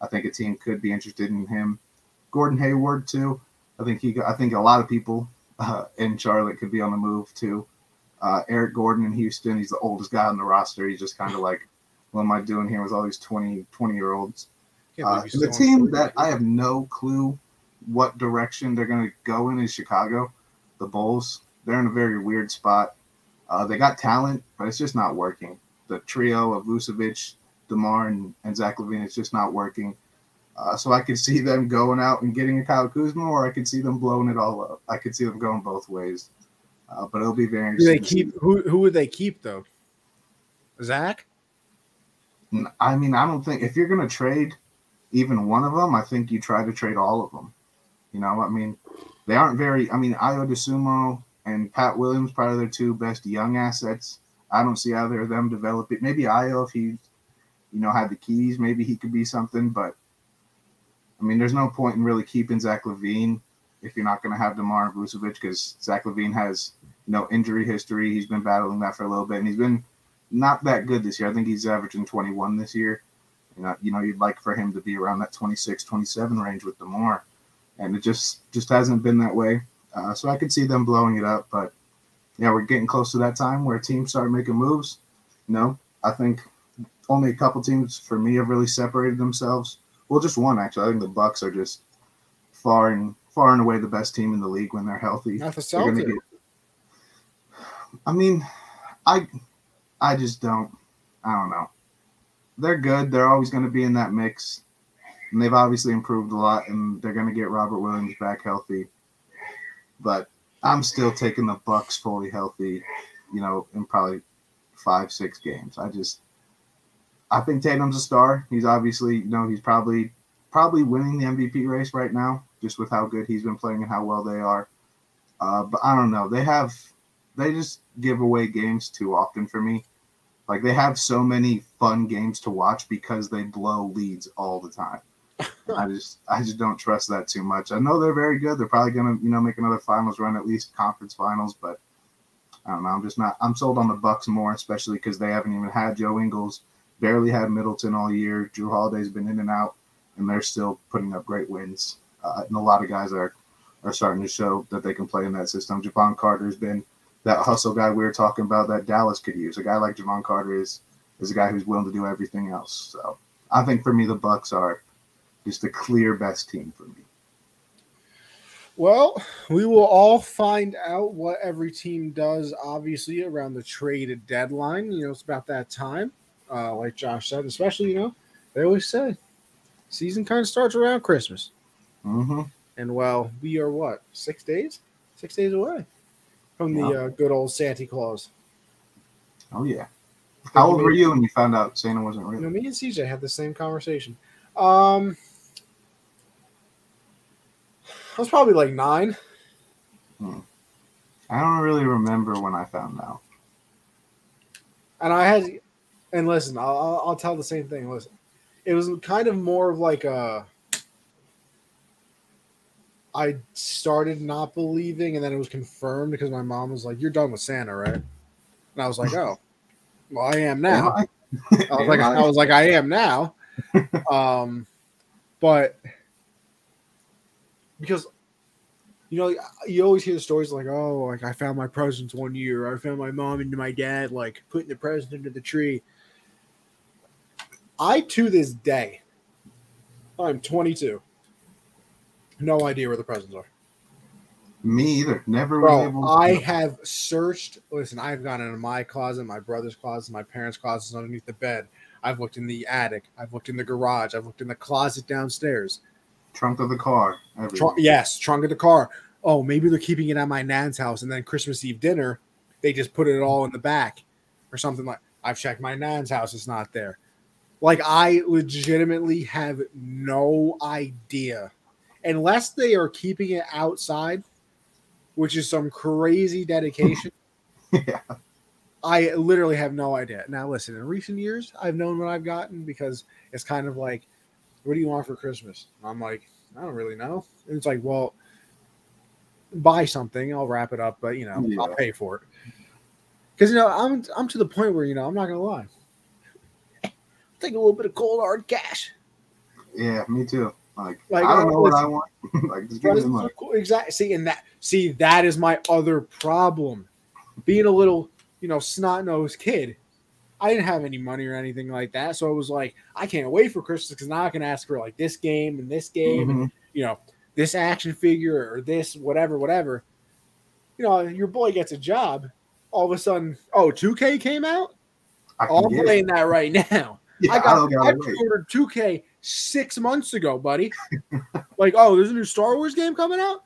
I think a team could be interested in him. Gordon Hayward too. I think he. I think a lot of people uh, in Charlotte could be on the move too. Uh, Eric Gordon in Houston. He's the oldest guy on the roster. He's just kind of like, what am I doing here with all these 20, 20 year olds? Uh, and the team that I have no clue what direction they're going to go in is Chicago. The Bulls. They're in a very weird spot. Uh, they got talent, but it's just not working. The trio of Vucevic, DeMar, and, and Zach LaVine is just not working. Uh, so I could see them going out and getting a Kyle Kuzma, or I could see them blowing it all up. I could see them going both ways. Uh, but it'll be very Do they interesting. keep who? Who would they keep though? Zach. I mean, I don't think if you're going to trade even one of them, I think you try to trade all of them. You know, I mean, they aren't very. I mean, Ayo Dosunmu and Pat Williams, probably their two best young assets. I don't see either of them developing. Maybe Ayo, if he, you know, had the keys, maybe he could be something. But I mean, there's no point in really keeping Zach LaVine if you're not going to have Demar and Vucevic because Zach LaVine has you know injury history. He's been battling that for a little bit, and he's been not that good this year. I think he's averaging 21 this year. You know, you know, you'd like for him to be around that 26, 27 range with Demar, and it just just hasn't been that way. Uh, so I could see them blowing it up, but yeah, we're getting close to that time where teams start making moves. You know, I think only a couple teams for me have really separated themselves. Well, just one actually. I think the Bucks are just far and far and away the best team in the league when they're healthy. Not the Celtics. get- I mean, I I just don't. I don't know. They're good. They're always going to be in that mix, and they've obviously improved a lot. And they're going to get Robert Williams back healthy. But I'm still taking the Bucks fully healthy. You know, in probably five, six games. I just, I think Tatum's a star. He's obviously, you know, he's probably probably winning the MVP race right now, just with how good he's been playing and how well they are. Uh, but I don't know. They have they just give away games too often for me. Like they have so many fun games to watch because they blow leads all the time. I just I just don't trust that too much. I know they're very good. They're probably gonna, you know, make another finals run, at least conference finals, but I don't know. I'm just not I'm sold on the Bucks more, especially because they haven't even had Joe Ingles, barely had Middleton all year. Jrue Holiday's been in and out, and they're still putting up great wins. Uh, and a lot of guys are are starting to show that they can play in that system. Jevon Carter's been that hustle guy we were talking about that Dallas could use. A guy like Jevon Carter is is a guy who's willing to do everything else. So I think for me the Bucks are just the clear best team for me. Well, we will all find out what every team does, obviously, around the trade deadline. You know, it's about that time, uh, like Josh said, especially, you know, they always say season kind of starts around Christmas. Mm-hmm. And, well, we are what, six days? Six days away from the uh, good old Santa Claus. Oh yeah. How old were you when you found out Santa wasn't You real? know, me and CJ had the same conversation. Um, I was probably like nine. I don't really remember when I found out. and I had, and listen, I'll, I'll, I'll tell the same thing. Listen, it was kind of more of like a. I started not believing, and then it was confirmed because my mom was like, "You're done with Santa, right?" And I was like, "Oh, well, I am now." Am I? [LAUGHS] I was like, Am I was like, I am now. um, but because you know, you always hear the stories like, oh, like I found my presents one year. I found my mom and my dad like putting the present into the tree. I to this day, I'm 22. No idea where the presents are. Me either. Never. Bro, I have searched. Listen, I've gone into my closet, my brother's closet, my parents' closets underneath the bed. I've looked in the attic. I've looked in the garage. I've looked in the closet downstairs. trunk of the car. Trunk, yes, trunk of the car. Oh, maybe they're keeping it at my nan's house, and then Christmas Eve dinner, they just put it all in the back, or something like. I've checked my nan's house; it's not there. Like I legitimately have no idea, unless they are keeping it outside, which is some crazy dedication. [LAUGHS] yeah. I literally have no idea. Now, listen, in recent years, I've known what I've gotten because it's kind of like, what do you want for Christmas? And I'm like, I don't really know. And it's like, well, buy something, I'll wrap it up, but you know, I'll pay for it. Because you know, I'm I'm to the point where you know I'm not gonna lie. [LAUGHS] Take a little bit of cold hard cash. Yeah, me too. Like, Like, I don't uh, know what I want. [LAUGHS] like just give me the money. Exactly. See, and that see that is my other problem. Being a little, you know, snot nosed kid, I didn't have any money or anything like that. So I was like, I can't wait for Christmas because now I can ask for like this game and this game, and Mhm. you know, this action figure or this whatever, whatever. You know, your boy gets a job. All of a sudden, oh, 2K came out. I can I'm get it. playing that right [LAUGHS] now. Yeah, I I, got don't I pre-ordered 2K six months ago, buddy. [LAUGHS] like, oh, there's a new Star Wars game coming out.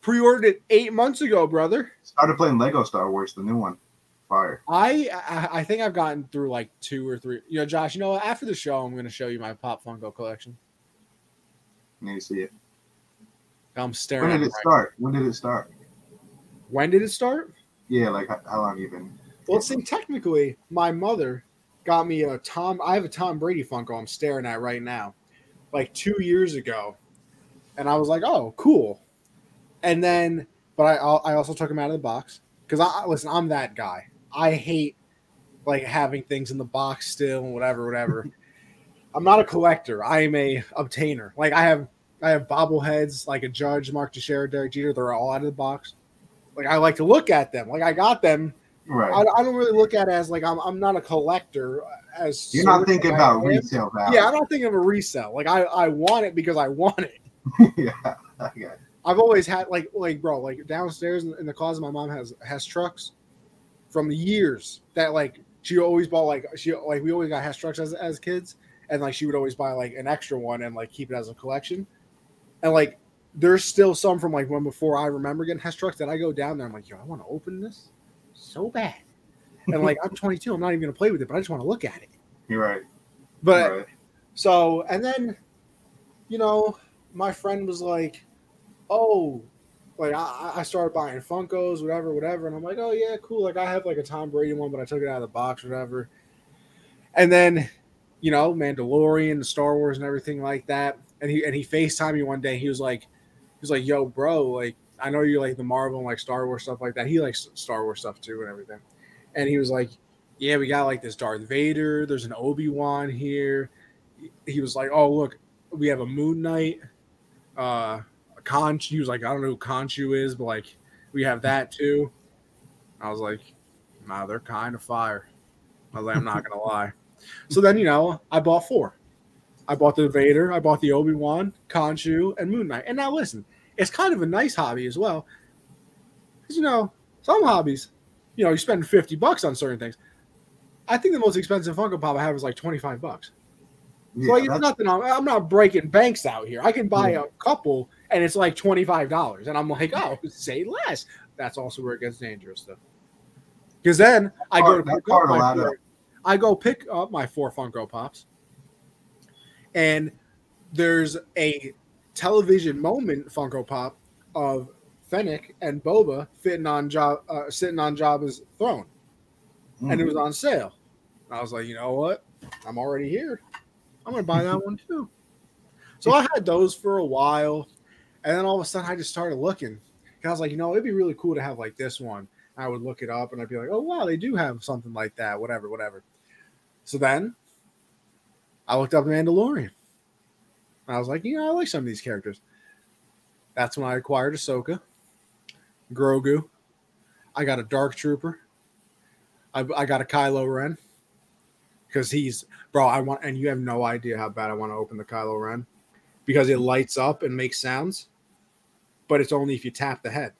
Pre-ordered it eight months ago, brother. Started playing Lego Star Wars, the new one. Fire. I I, I think I've gotten through like two or three. You know, Josh. You know, what? after the show, I'm going to show you my Pop Funko collection. Need to see it. I'm staring. When did it right- start? When did it start? When did it start? Yeah, like how, how long you been? Well, see, technically, my mother got me a Tom. I have a Tom Brady Funko. I'm staring at right now, like two years ago, and I was like, "Oh, cool." And then, but I I also took him out of the box because I listen. I'm that guy. I hate like having things in the box still and whatever, whatever. [LAUGHS] I'm not a collector. I am a obtainer. Like I have I have bobbleheads like a Judge, Mark Teixeira, Derek Jeter. They're all out of the box. Like I like to look at them. Like I got them Right. I, I don't really look at it as like I'm, I'm not a collector as You're not thinking I about am. resale value. Yeah, I'm not think of a resale. Like I, I want it because I want it. [LAUGHS] yeah. I got it. I've always had like like bro, like downstairs in, in the closet, my mom has has trucks from the years that like she always bought like she like we always got Hess trucks as as kids, and like she would always buy like an extra one and like keep it as a collection, and like there's still some from like when before I remember getting Hess trucks that I go down there, I'm like, yo, I want to open this so bad, and like I'm 22, I'm not even gonna play with it, but I just want to look at it. You're right. But You're right. so, and then, you know, my friend was like, "Oh, like I, I started buying Funkos, whatever, whatever," and I'm like, "Oh yeah, cool." Like I have like a Tom Brady one, but I took it out of the box, whatever. And then, you know, Mandalorian, the Star Wars, and everything like that. And he and he Facetime me one day. He was like, he was like, "Yo, bro, like I know you like the Marvel and like Star Wars stuff like that. He likes Star Wars stuff too and everything." And he was like, "Yeah, we got like this Darth Vader. There's an Obi Wan here." He was like, "Oh, look, we have a Moon Knight." Uh, Conch. He was like, "I don't know who Khonshu is, but like we have that too." I was like, "Nah, they're kind of fire." I was like, "I'm not gonna [LAUGHS] lie." So then, you know, I bought four. I bought the Vader, I bought the Obi Wan, Khonshu, and Moon Knight. And now listen, it's kind of a nice hobby as well, because you know some hobbies, you know, you spend fifty bucks on certain things. I think the most expensive Funko Pop I have is like twenty five bucks. Yeah, so like, it's nothing. I'm, I'm not breaking banks out here. I can buy Yeah. a couple, and it's like twenty five dollars, and I'm like, oh, [LAUGHS] say less. That's also where it gets dangerous, though. Because then I go to pick up my four, up. I go pick up my four Funko Pops, and there's a television moment Funko Pop of Fennec and Boba fitting on Job, uh, sitting on Jabba's throne, and it was on sale. I was like, you know what? I'm already here. I'm gonna buy that one too. So I had those for a while, and then all of a sudden I just started looking. And I was like, you know, it'd be really cool to have like this one. I would look it up and I'd be like, oh wow, they do have something like that. Whatever, whatever. So then I looked up Mandalorian. I was like, you know, I like some of these characters. That's when I acquired Ahsoka. Grogu. I got a Dark Trooper. I, I got a Kylo Ren because he's bro. I want, and you have no idea how bad I want to open the Kylo Ren because it lights up and makes sounds, but it's only if you tap the head,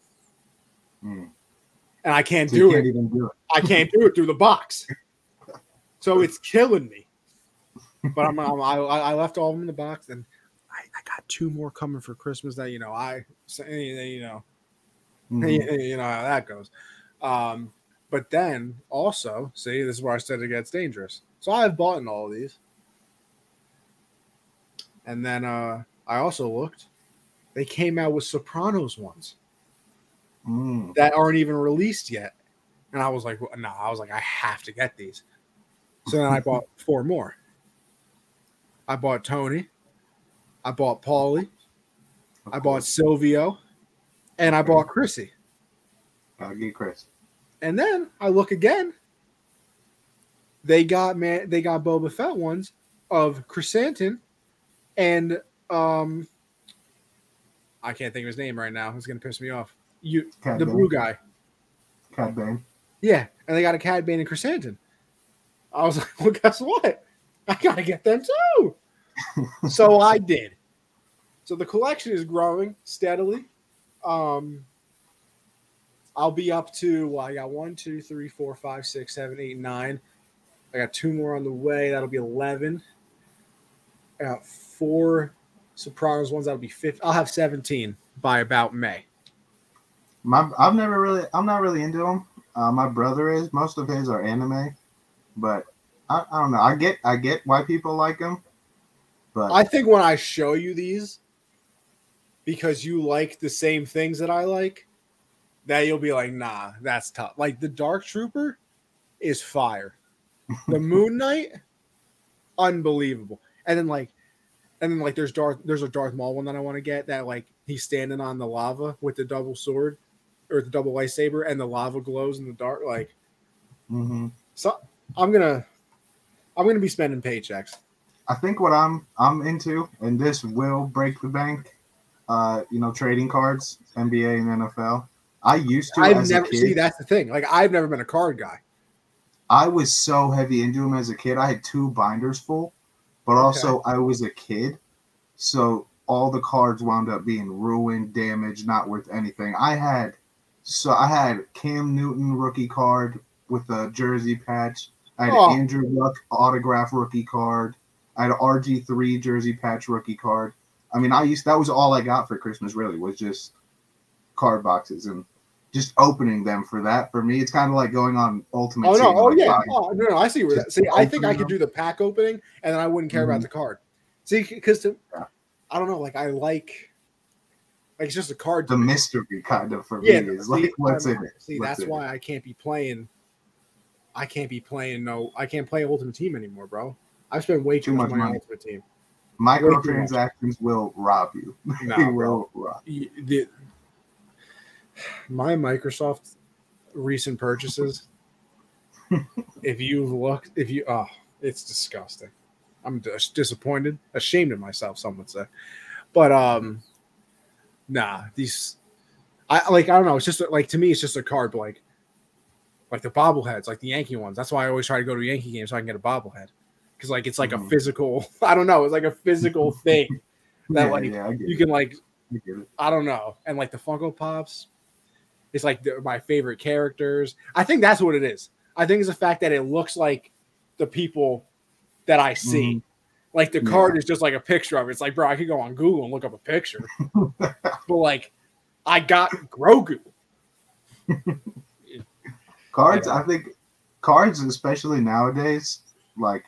Mm. and I can't So do can't it. do it. I can't do it through the box, so it's killing me. But I'm, I'm I, I left all of them in the box, and I, I got two more coming for Christmas. That you know, I say you know. [LAUGHS] Mhm. you, you know how that goes. Um, but then also, see, this is where I said it gets dangerous. So I've bought in all of these. And then uh, I also looked, they came out with Sopranos ones Mm. that aren't even released yet. And I was like, well, no, I was like, I have to get these. So then I [LAUGHS] bought four more. I bought Tony, I bought Paulie, I bought. Silvio, and I bought Chrissy. Gotta get Chris. And then I look again. They got man, they got Boba Fett ones of Chrysanthemum and um I can't think of his name right now. It's gonna piss me off. You Cad the Bane. blue guy. Cad Bane. Yeah, and they got a Cad Bane and Chrysanthemum. I was [LAUGHS] like, well, guess what? I gotta get them too. So I did. So the collection is growing steadily. Um I'll be up to well, I got one, two, three, four, five, six, seven, eight, nine. I got two more on the way. That'll be eleven. I got four Sopranos ones. That'll be fifty. I'll have seventeen by about May. My, I've never really, I'm not really into them. Uh, my brother is. Most of his are anime, but I, I don't know. I get, I get why people like them, but I think when I show you these, because you like the same things that I like, that you'll be like, nah, that's tough. Like the Dark Trooper is fire. [LAUGHS] The Moon Knight, unbelievable. And then like, and then like there's Darth, there's a Darth Maul one that I want to get that like he's standing on the lava with the double sword or the double lightsaber and the lava glows in the dark. Like, hmm so I'm gonna, I'm gonna be spending paychecks. I think what I'm, I'm into, and this will break the bank. Uh, you know, trading cards, NBA and NFL. I used to I've never see that's the thing. Like I've never been a card guy. I was so heavy into them as a kid. I had two binders full, but also I was a kid, so all the cards wound up being ruined, damaged, not worth anything. I had so I had Cam Newton rookie card with a jersey patch. I had Oh. Andrew Luck autograph rookie card. I had an RG three jersey patch rookie card. I mean, I used that was all I got for Christmas. Really, was just card boxes and just opening them for that. For me, it's kind of like going on Ultimate. Oh no! Team, Oh like, yeah! Oh, no, no! I see where that. See, I think I could do the pack opening, and then I wouldn't care Mhm. about the card. See, because Yeah. I don't know. Like I like, like it's just a card. the me. mystery kind of for Yeah. me is see, like what's in it. See, What's that's why it. I can't be playing. I can't be playing. No, I can't play Ultimate Team anymore, bro. I've spent way too, Too much much money on. Ultimate Team. microtransactions will rob you. No, [LAUGHS] they will rob. Y- the- my Microsoft recent purchases. [LAUGHS] if you look, if you oh, it's disgusting. I'm just disappointed, ashamed of myself. Some would say, but um, nah, these, I like I don't know. It's just like to me, it's just a card like, like the bobbleheads, like the Yankee ones. That's why I always try to go to a Yankee game so I can get a bobblehead because like it's like a Mhm. physical. [LAUGHS] I don't know. It's like a physical [LAUGHS] thing that yeah, like yeah, you it. can like I. I don't know. And like the Funko Pops, it's like my favorite characters. I think that's what it is. I think it's the fact that it looks like the people that I see. Like the Mm-hmm. Yeah. card is just like a picture of it. It's like, bro, I could go on Google and look up a picture. [LAUGHS] but like, I got Grogu. Cards, Yeah. I think cards, especially nowadays, like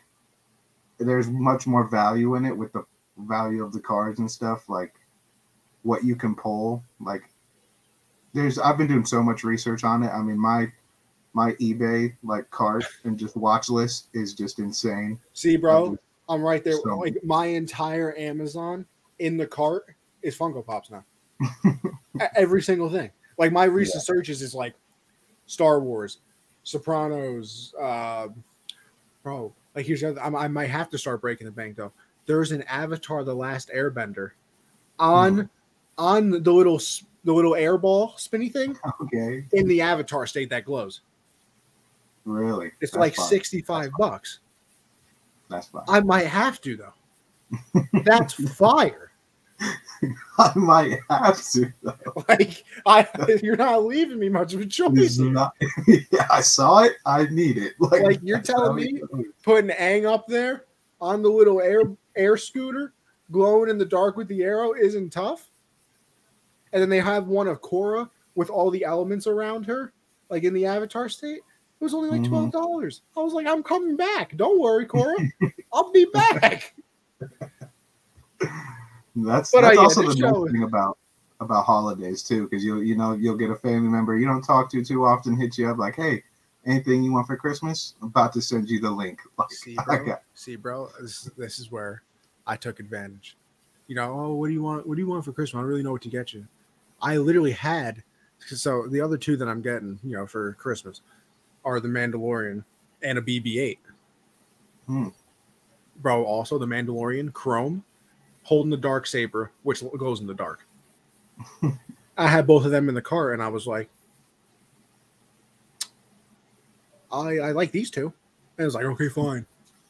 there's much more value in it with the value of the cards and stuff, like what you can pull. Like there's I've been doing so much research on it. I mean my my eBay like cart and just watch list is just insane. See, bro, I'm right there. So- Like my entire Amazon in the cart is Funko Pops now. [LAUGHS] Every single thing. Like my recent searches is like Star Wars, Sopranos, uh, bro. Like here's the other, I'm, I might have to start breaking the bank though. There's an Avatar: The Last Airbender on hmm. on the little the little air ball spinny thing Okay, in the Avatar state that glows. really? It's That's like fine. 65 bucks. That's fine. I might have to though. That's [LAUGHS] fire. [LAUGHS] I might have to. Though. Like I you're not leaving me much of a choice. not- [LAUGHS] yeah, I saw it. I need it. Like, Like, you're telling me-. Putting Aang up there on the little air air scooter, glowing in the dark with the arrow isn't tough. And then they have one of Korra with all the elements around her, like in the Avatar state. It was only like Mhm. twelve dollars. I was like, I'm coming back. Don't worry, Korra. I'll be back. [LAUGHS] That's But, uh, that's yeah, also this the nice thing about about holidays too, because you you know you'll get a family member you don't talk to too often hit you up like, hey, anything you want for Christmas? I'm about to send you the link. [LAUGHS] Like, See, I bro. got- See, bro. This, this is where I took advantage. You know, oh, what do you want? What do you want for Christmas? I don't really know what to get you. I literally had. So the other two that I'm getting, you know, for Christmas, are the Mandalorian and a BB-8. Hmm. Bro, also the Mandalorian Chrome, holding the dark saber, which goes in the dark. [LAUGHS] I had both of them in the car, and I was like, I I like these two. And I was like, okay, fine.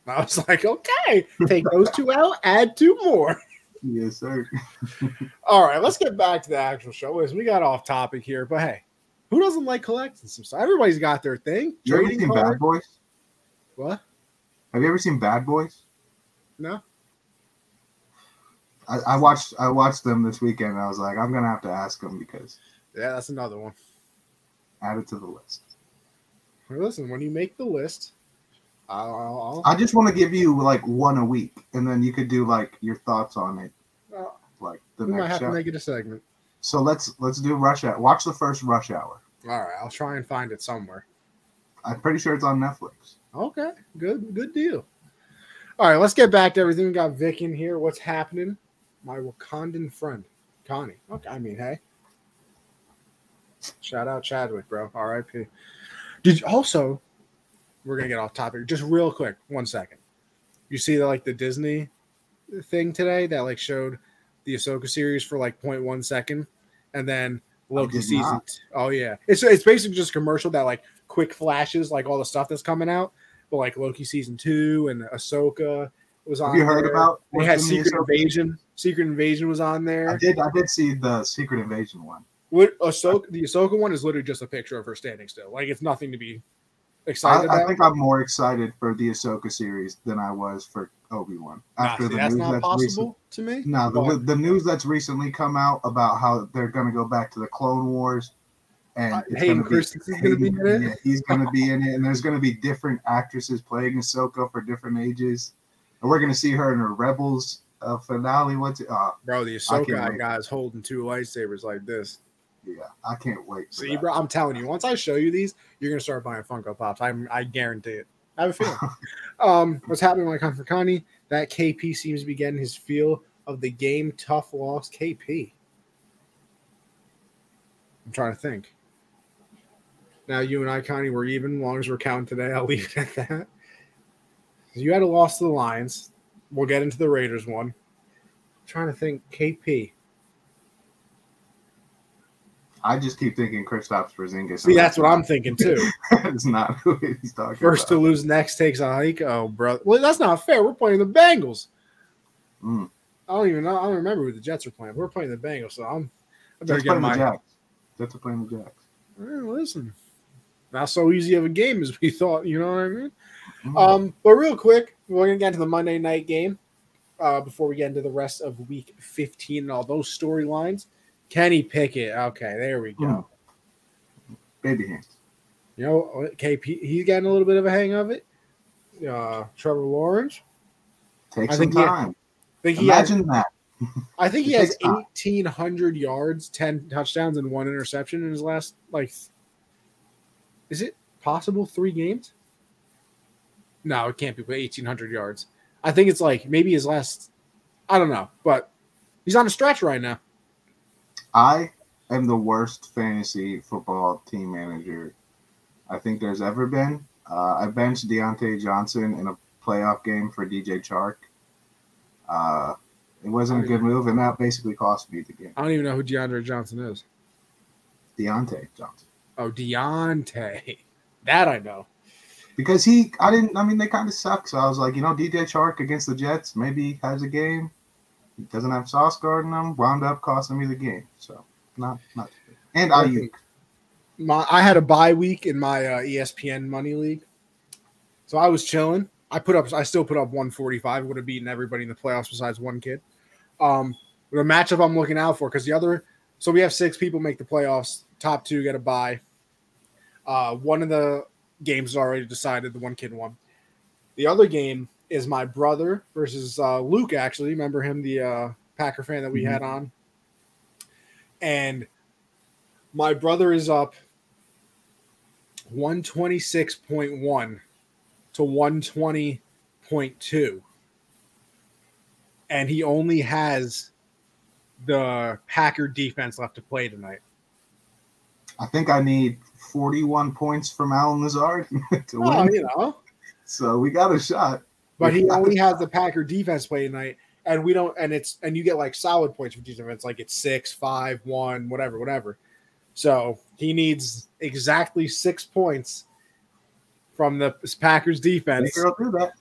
I was [LAUGHS] like, okay, take those two out, add two more. yes, sir. [LAUGHS] All right, let's get back to the actual show. As we got off topic here, but hey, who doesn't like collecting some stuff? Everybody's got their thing. You ever Trading seen cards. Bad Boys? What? Have you ever seen Bad Boys? No. I, I watched I watched them this weekend. And I was like, I'm gonna have to ask them because Yeah, that's another one. add it to the list. Well, listen, when you make the list, I'll, I'll, I'll just want to give you like one a week, and then you could do like your thoughts on it, well, like the we might have show. to make it a segment. So let's let's do Rush Hour. Watch the first Rush Hour. All right, I'll try and find it somewhere. I'm pretty sure it's on Netflix. Okay, good, good deal. All right, let's get back to everything. We got Vic in here. What's happening? My Wakandan friend, Connie. Okay, I mean, hey. Shout out Chadwick, bro. R.I.P. Did you also? We're gonna get off topic. Just real quick, one second. You see the like the Disney thing today that like showed the Ahsoka series for like 0.1 second, and then Loki season. t- Oh yeah, it's it's basically just a commercial that like quick flashes like all the stuff that's coming out. But like Loki season two and Ahsoka was on. Have you heard there. about? They had what's in the Secret Invasion. Secret Invasion was on there. I there. did. I did see the Secret Invasion one. What Ahsoka? The Ahsoka one is literally just a picture of her standing still. Like it's nothing to be I, excited I about. think I'm more excited for the Ahsoka series than I was for Obi Wan. After Nah, see, that's not possible to me. No, the, But the news that's recently come out about how they're going to go back to the Clone Wars, and Uh, Hayden gonna Christensen's gonna be in it? Yeah, he's going to be in it, and there's going to be different actresses playing Ahsoka for different ages, and we're going to see her in her Rebels uh, finale. What's it? Uh, bro, the Ahsoka wait. holding two lightsabers like this. yeah, I can't wait. See, that. bro, I'm telling you, once I show you these, you're gonna start buying Funko Pops. I I guarantee it. I have a feeling. [LAUGHS] um, what's happening when I come for Connie? That KP seems to be getting his feel of the game. Tough loss, KP. I'm trying to think. Now you and I, Connie, we're even. As long as we're counting today, I'll leave it at that. You had a loss to the Lions. We'll get into the Raiders one. I'm trying to think, KP. I just keep thinking Kristaps Porzingis. See, that's what I'm thinking too. [LAUGHS] It's not who he's talking First to lose, next takes a hike. Oh, brother. Well, that's not fair. We're playing the Bengals. Mm. I don't even know. I don't remember who the Jets are playing. We're playing the Bengals, so I'm. I better Jets get playing the my. Jags. Jets are playing the Jags. Eh, listen, not so easy of a game as we [LAUGHS] thought. You know what I mean? Mm. Um, but real quick, we're gonna get into the Monday night game uh, before we get into the rest of Week 15 and all those storylines. Kenny Pickett. Okay, there we go. Mm. Baby hands. You know, KP. He's getting a little bit of a hang of it. Uh, Trevor Lawrence. Take I some he- time. [LAUGHS] I think he has that. I think he has eighteen hundred yards, ten touchdowns, and one interception in his last like. Is it possible three games? No, it can't be. But eighteen hundred yards. I think it's like maybe his last. I don't know, but he's on a stretch right now. I am the worst fantasy football team manager I think there's ever been. Uh, I benched Diontae Johnson in a playoff game for DJ Chark. Uh, it wasn't a good move, and that basically cost me the game. I don't even know who DeAndre Johnson is. Diontae Johnson. Oh, Diontae. [LAUGHS] That I know. Because he, I didn't. I mean, they kind of suck. So I was like, you know, DJ Chark against the Jets, maybe he has a game. He doesn't have Sauce guarding him. Wound up costing me the game. So not not. And Aiyuk. My I had a bye week in my uh, ESPN money league, so I was chilling. I put up. I still put up 145. Would have beaten everybody in the playoffs besides one kid. Um, the matchup I'm looking out for because the other. So we have six people make the playoffs. Top two get a bye. Uh, one of the games is already decided. The one kid won. The other game is my brother versus uh, Luke. Actually, remember him, the uh, Packer fan that we Mhm. had on. And my brother is up 126.1 to 120.2. And he only has the Packer defense left to play tonight. I think I need 41 points from Allen Lazard [LAUGHS] to win. Oh, you know. So we got a shot. But he [LAUGHS] only has the Packer defense play tonight, and we don't. And it's and you get like solid points for defense, like it's six, five, one, whatever, whatever. So he needs exactly six points from the Packers defense. Baker will do that.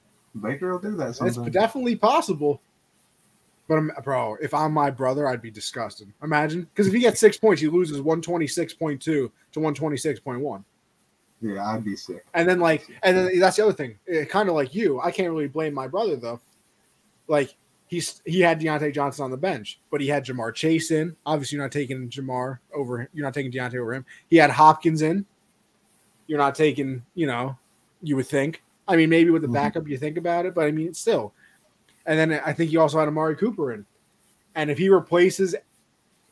Baker will do that. It's definitely possible. But um, bro, if I'm my brother, I'd be disgusted. Imagine because if he gets six points, he loses 126.2 to 126.1. Yeah, I'd be sick. And then like, and then that's the other thing. kind of like you, I can't really blame my brother though. Like he's he had Diontae Johnson on the bench, but he had Ja'Marr Chase in. Obviously, you're not taking Ja'Marr over. You're not taking Deontay over him. He had Hopkins in. You're not taking. You know, you would think. I mean, maybe with the Mhm. backup, you think about it, but I mean, still. And then I think you also had Amari Cooper in. And if he replaces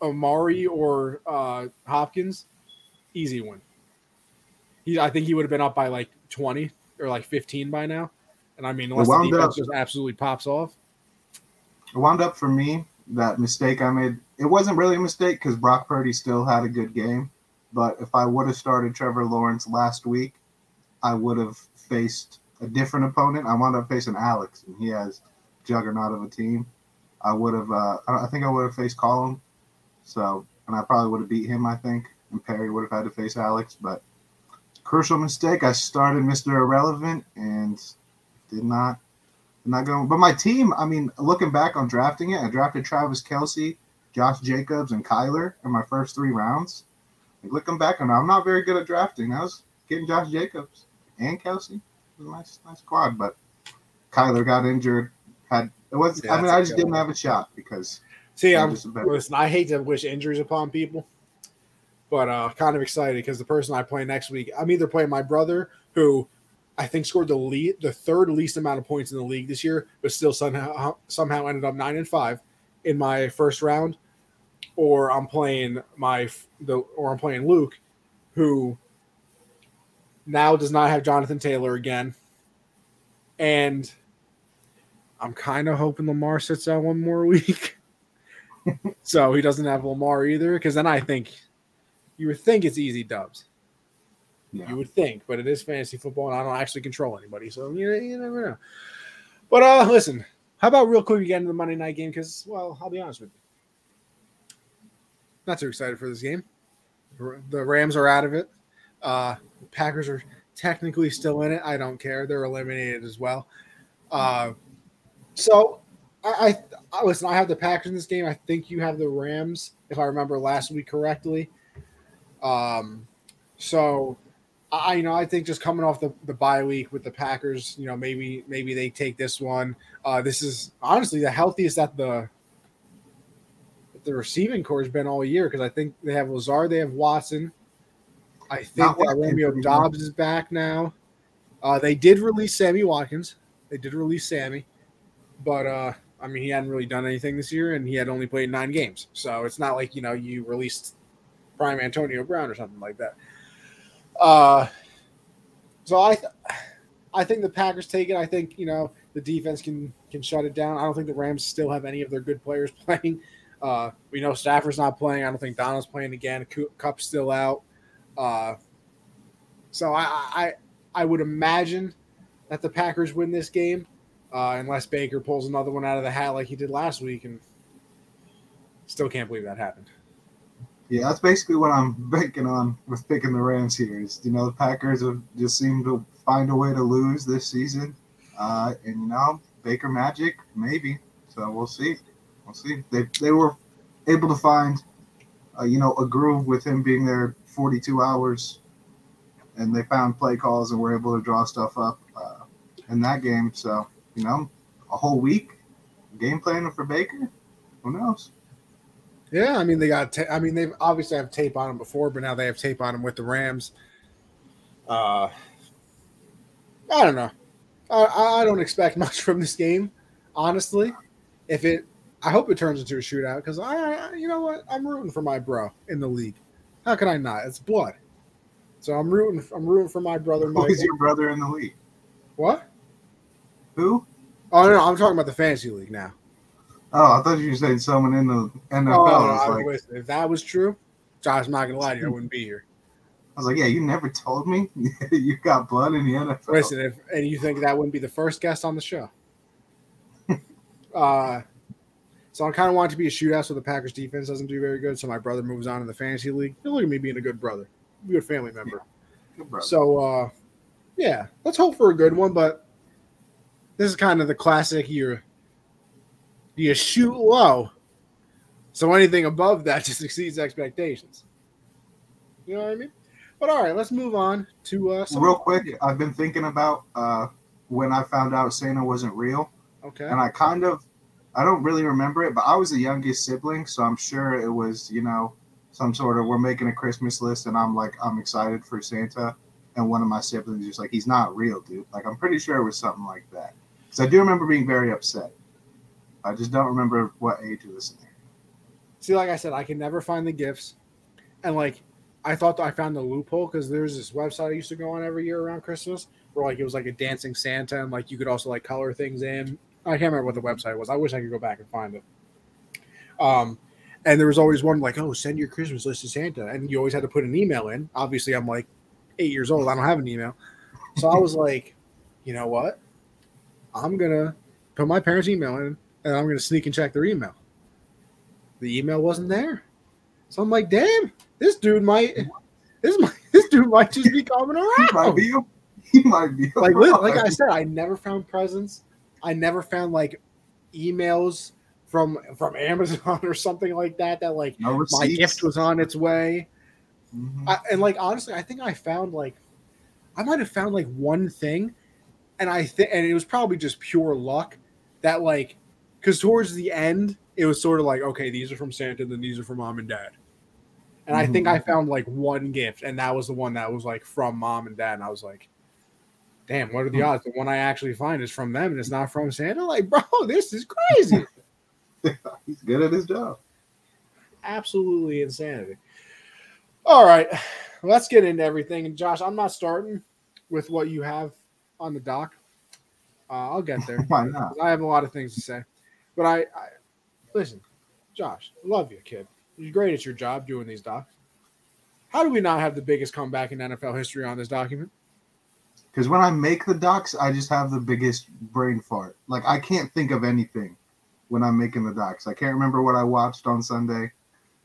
Amari or uh, Hopkins, easy win. He, I think he would have been up by like 20 or like 15 by now. And I mean, unless the defense up- just absolutely pops off. It wound up for me that mistake I made. It wasn't really a mistake because Brock Purdy still had a good game. But if I would have started Trevor Lawrence last week, I would have faced a different opponent. I wound up facing Alex, and he has juggernaut of a team. I would have. Uh, I I think I would have faced Colin. So, and I probably would have beat him. I think, and Perry would have had to face Alex. But crucial mistake. I started Mr. Irrelevant and did not not going. But my team, I mean, looking back on drafting it, I drafted Travis Kelce, Josh Jacobs, and Kyler in my first three rounds. Like, looking back on it, I'm not very good at drafting. I was getting Josh Jacobs and Kelsey. It was a nice, nice squad. But Kyler got injured. Had it was. Yeah, I mean, I just didn't have a shot because See, I'm just a better- listen. I hate to wish injuries upon people, but uh, kind of excited because the person I play next week, I'm either playing my brother, who I think scored the lead, the third least amount of points in the league this year, but still somehow somehow ended up nine and five in my first round, or I'm playing my the or I'm playing Luke, who now does not have Jonathan Taylor again, and I'm kind of hoping Lamar sits out one more [LAUGHS] week. so he doesn't have Lamar either, because then I think you would think it's easy dubs. yeah. You would think, but it is fantasy football, and I don't actually control anybody, so you, you never know. But uh, listen, how about real quick we get into the Monday night game? Because well, I'll be honest with you, not too excited for this game. The Rams are out of it. Uh, Packers are technically still in it. I don't care; they're eliminated as well. Uh, so I, I, I listen. I have the Packers in this game. I think you have the Rams, if I remember last week correctly. Um, so I you know I think just coming off the, the bye week with the Packers, you know maybe maybe they take this one. Uh, this is honestly the healthiest that the that the receiving core has been all year because I think they have Lazard, they have Watson. I think Not that Romeo. Doubs is back now. Uh, they did release Sammy Watkins. They did release Sammy, but uh, I mean he hadn't really done anything this year, and he had only played nine games. So it's not like you know you released prime Antonio Brown or something like that. Uh, so I, th- I think the Packers take it. I think you know the defense can can shut it down. I don't think the Rams still have any of their good players [LAUGHS] playing. Uh, we know Stafford's not playing. I don't think Donald's playing again. Cu- Kupp's still out. Uh, so I, I I would imagine that the Packers win this game, uh, unless Baker pulls another one out of the hat like he did last week, and still can't believe that happened. Yeah, that's basically what I'm [LAUGHS] banking on with picking the Rams here. Is you know the Packers have just seemed to find a way to lose this season, uh, and you know Baker Magic maybe. So we'll see. We'll see. They they were able to find, uh, you know, a groove with him being there 42 hours, and they found play calls and were able to draw stuff up uh, in that game. So you know, a whole week game planning for Baker. Who knows? Yeah, I mean they got. Ta- I mean they've obviously have tape on them before, but now they have tape on them with the Rams. Uh, I don't know. I, I don't expect [LAUGHS] much from this game, honestly. If it, I hope it turns into a shootout because I, I, you know what, I'm rooting for my bro in the league. How can I not? It's blood. So I'm rooting. I'm rooting for my brother. Who's Michael. your brother in the league? What? Who? Oh no, I'm talking about the fantasy league now. Oh, I thought you were saying someone in the NFL. Oh, I, was I- like, if that was true, Josh, I'm not gonna lie to you, I wouldn't be here. I was like, yeah, you never told me [LAUGHS] you got blood in the NFL. Listen, if and you think that wouldn't be the first guest on the show. [LAUGHS] uh so I kind of want it to be a shootout so the Packers defense doesn't do very good. So my brother moves on in the fantasy league. He'll look at me being a good brother, good family member. Good brother. So uh yeah, let's hope for a good one, but this is kind of the classic you you shoot low. So anything above that [LAUGHS] just exceeds expectations. You know what I mean? But all right, let's move on to uh Real quick, I've been thinking about uh, when I found out Santa wasn't real, Okay. and I kind of, I don't really remember it, but I was the youngest sibling, so I'm sure it was, you know, some sort of we're making a Christmas list, and I'm like, I'm excited for Santa, and one of my siblings is like, he's not real, dude. Like, I'm pretty sure it was something like that, because I do remember being very upset. I just don't remember what age it was. See, like I said, I can never find the gifts, and like I thought I found the loophole because there's this website I used to go on every year around Christmas where like it was like a dancing Santa and like you could also like color things in. I can't remember what the website was. I wish I could go back and find it. Um, and there was always one like, oh, send your Christmas list to Santa, and you always had to put an email in. Obviously, I'm like eight years old. I don't have an email, so I was like, you know what? I'm gonna put my parents' email in, and I'm gonna sneak and check their email the email wasn't there. So I'm like, damn, this dude might this might [LAUGHS] this dude might just be coming [LAUGHS] around. He might be, he might be. Like li- like I said, I never found presents. I never found like emails from from Amazon [LAUGHS] or something like that that like no my gift was on its way. Mhm. I, and like honestly, I think I found like I might have found like one thing, and I think and it was probably just pure luck that like because towards the end it was sort of like okay these are from Santa and then these are from mom and dad, and I think I found like one gift and that was the one that was like from mom and dad and I was like, damn, what are the odds? The one I actually find is from them and it's not from Santa. Like, bro, [LAUGHS] this is crazy. [LAUGHS] He's good at his job. absolutely insanity. All right, let's get into everything. And Josh, I'm not starting with what you have on the dock. Uh, I'll get there. [LAUGHS] Why not? I have a lot of things to say, but I, I listen, Josh. Love you, kid. You're great at your job doing these docs. How do we not have the biggest comeback in NFL history on this document? Because when I make the docs, I just have the biggest brain fart. Like I can't think of anything when I'm making the docs. I can't remember what I watched on Sunday.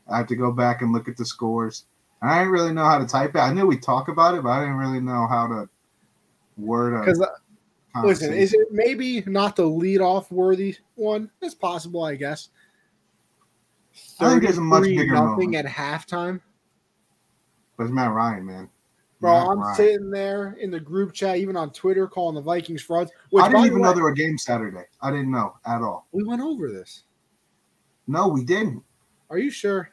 I have to go back and look at the scores. And I didn't really know how to type it. I knew we talk about it, but I didn't really know how to word it. Because uh, listen, is it maybe not the lead-off worthy one? It's possible, I guess. I think there's a much 33 bigger nothing moment. at halftime. But it's Matt Ryan, man. Bro, Matt I'm Ryan. sitting there in the group chat, even on Twitter, calling the Vikings frauds. Which, I didn't even way, know there were games Saturday. I didn't know at all. we went over this. No, we didn't. Are you sure?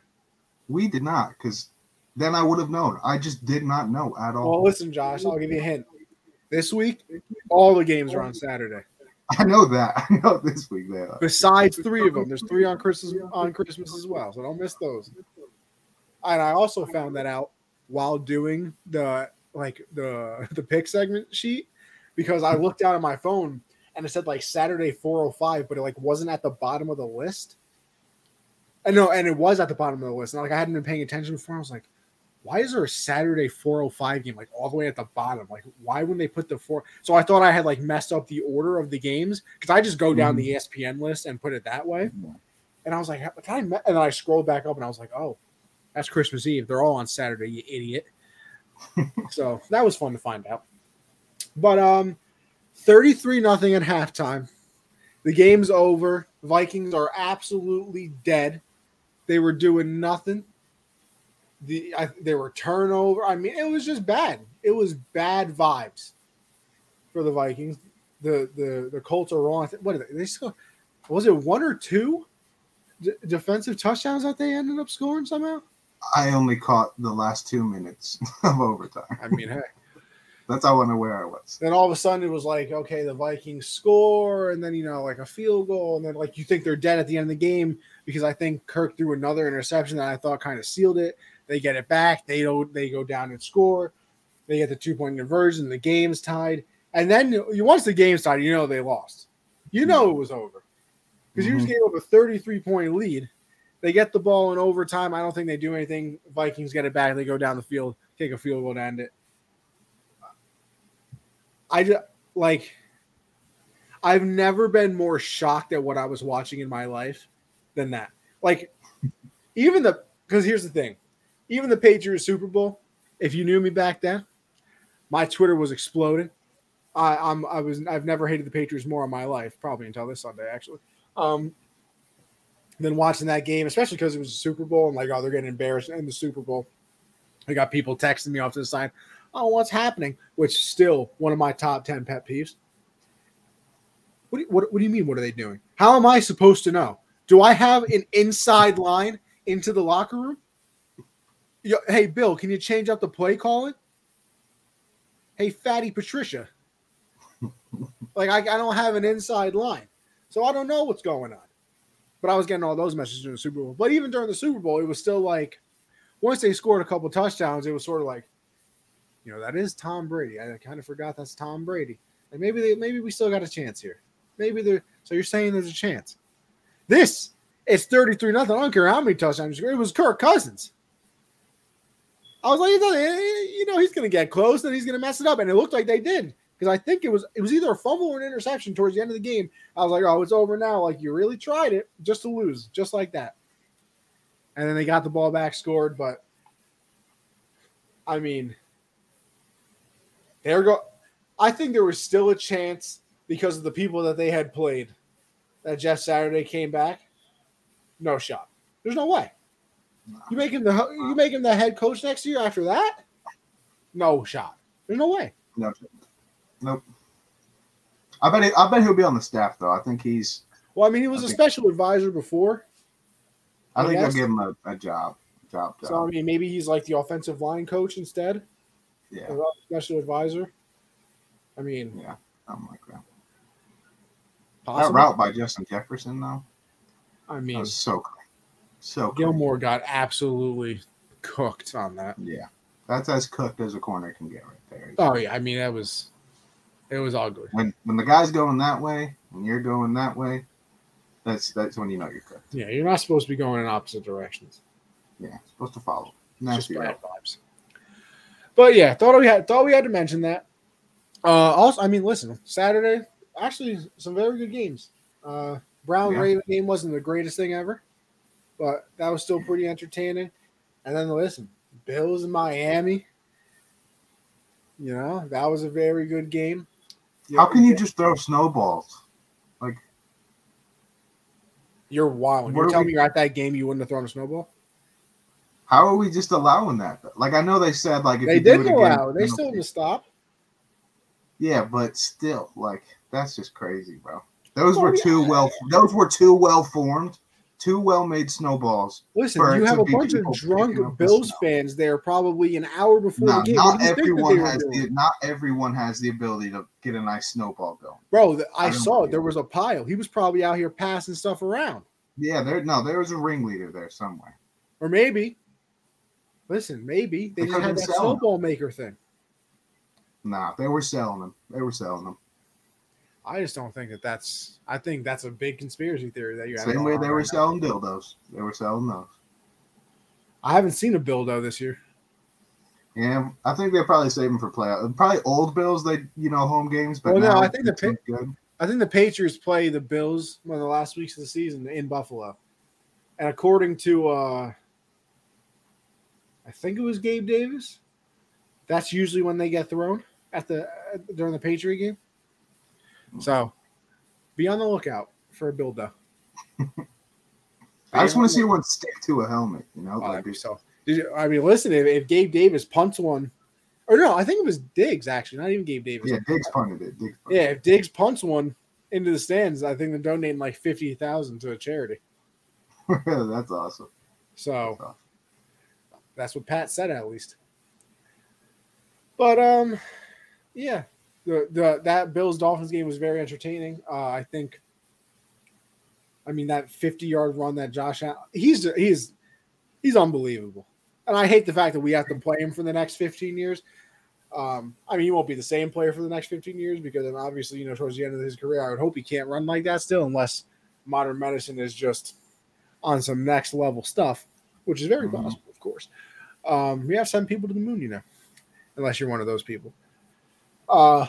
We did not, because then I would have known. I just did not know at all. Well, listen, Josh, I'll give you a hint. This week, all the games are on oh. Saturday. I know that. [LAUGHS] I know this week they are. Besides three of them, there's three on Christmas on Christmas as well. So don't miss those. And I also found that out while doing the like the [LAUGHS] the pick segment sheet because I looked down at my phone and it said like Saturday 405, but it like wasn't at the bottom of the list. And no, and it was at the bottom of the list. And like I hadn't been paying attention before. I was like, why is there a Saturday 405 game like all the way at the bottom? Like, why wouldn't they put the four? So I thought I had like messed up the order of the games because I just go down Mhm. the E ESPN list and put it that way. And I was like, can I? me-" And then I scrolled back up and I was like, oh, That's Christmas Eve. They're all on Saturday, you idiot. [LAUGHS] so that was fun to find out. But um 33 nothing at halftime. The game's over. Vikings are absolutely dead. They were doing nothing. The I, they were turnover. I mean, it was just bad. It was bad vibes for the Vikings. The the the Colts are wrong. What are they? They score. Was it one or two d- defensive touchdowns that they ended up scoring somehow? I only caught the last two minutes [LAUGHS] of overtime. I mean, hey. That's how unaware I was. Then all of a sudden it was like, okay, the Vikings score, and then you know, like a field goal, and then like you think they're dead at the end of the game because I think Kirk threw another interception that I thought kind of sealed it. They get it back, they don't they go down and score, they get the two point conversion, the game's tied, and then you once the game's tied, you know they lost. You know it was over. Because you just mm-hmm. gave up a 33 point lead. They get the ball in overtime. I don't think they do anything. Vikings get it back. They go down the field, kick a field goal to end it. I just like I've never been more shocked at what I was watching in my life than that. Like even the because here's the thing, even the Patriots Super Bowl. If you knew me back then, my Twitter was exploding. I, I'm I was I've never hated the Patriots more in my life, probably until this Sunday actually. Um, than watching that game, especially because it was a Super Bowl and like oh they're getting embarrassed in the Super Bowl. I got people texting me off to the side oh, what's happening? Which is still one of my top 10 pet peeves. What do, you, what, what do you mean? What are they doing? How am I supposed to know? Do I have an inside line into the locker room? Yo, hey, Bill, can you change up the play calling? Hey, Fatty Patricia. [LAUGHS] like, I, I don't have an inside line. So I don't know what's going on. But I was getting all those messages during the Super Bowl. But even during the Super Bowl, it was still like, once they scored a couple touchdowns, it was sort of like, you know, that is Tom Brady. I kind of forgot that's Tom Brady. And maybe they, maybe we still got a chance here. Maybe there. So you're saying there's a chance. This it's 33 nothing. I don't care how many touchdowns. It was Kirk Cousins. I was like, you know, eh, eh, he's going to get close and he's going to mess it up, and it looked like they did because I think it was it was either a fumble or an interception towards the end of the game. I was like, oh, it's over now. Like you really tried it just to lose, just like that. And then they got the ball back, scored, but I mean, there go. I think there was still a chance because of the people that they had played that Jeff Saturday came back. No shot. There's no way. You make him the you make him the head coach next year after that? No shot. There's no way. No. Nope. I bet. He, I bet he'll be on the staff though. I think he's. Well, I mean, he was I a think, special advisor before. I, I think guess. they'll give him a, a job. Job. Job. So I mean, maybe he's like the offensive line coach instead. Yeah. Special advisor. I mean, yeah, I'm like that. Possible? That route by Justin Jefferson, though. I mean, was so so. Gilmore got absolutely cooked on that. Yeah, that's as cooked as a corner can get right there. Oh yeah, I mean that was, it was ugly. When when the guy's going that way, when you're going that way, that's that's when you know you're cooked. Yeah, you're not supposed to be going in opposite directions. Yeah, supposed to follow. Just bad vibes. But yeah, thought we had thought we had to mention that. Uh, also, I mean, listen, Saturday actually some very good games. Uh, Brown yeah. Raven game wasn't the greatest thing ever, but that was still pretty entertaining. And then listen, Bills in Miami. You know that was a very good game. How can you just throw snowballs? Like you're wild. You're telling we... me you're at that game, you wouldn't have thrown a snowball? How are we just allowing that? Like I know they said like if they didn't allow, they still didn't stop. Yeah, but still, like that's just crazy, bro. Those oh, were two yeah. well. Those were two well formed, two well made snowballs. Listen, you have a bunch of drunk Bills fans there, probably an hour before the game. Not everyone has the, not everyone has the ability to get a nice snowball going. Bro, I, I saw it. There was a pile. He was probably out here passing stuff around. Yeah, there. No, there was a ringleader there somewhere. Or maybe Listen, maybe they, they just had that snowball maker thing. Nah, they were selling them. They were selling them. I just don't think that that's. I think that's a big conspiracy theory that you. Same way they were right selling now. dildos. They were selling those. I haven't seen a dildo this year. Yeah, I think they're probably saving for playoff. Probably old Bills. They you know home games, but well, no, I think the pa- good. I think the Patriots play the Bills one of the last weeks of the season in Buffalo, and according to uh I think it was Gabe Davis. That's usually when they get thrown at the during the Patriot game. So be on the lookout for a build though. [LAUGHS] I just want to see one stick to a helmet. You know, Oh, like so. Did you, I mean, listen, if, if Gabe Davis punts one, or no, I think it was Diggs actually, not even Gabe Davis. yeah, Diggs punted it. Diggs punted Yeah, if Diggs punts one into the stands, I think they're donating like fifty thousand to a charity. [LAUGHS] That's awesome. So That's awesome. that's what Pat said at least. But um, yeah, the the that Bills Dolphins game was very entertaining. Uh, I think. I mean that fifty yard run that Josh Allen, he's he's he's unbelievable, and I hate the fact that we have to play him for the next fifteen years. Um, I mean, he won't be the same player for the next 15 years because then obviously, you know, towards the end of his career, I would hope he can't run like that still, unless modern medicine is just on some next level stuff, which is very Mhm. possible, of course. Um, we have sent people to the moon, you know, unless you're one of those people. Uh,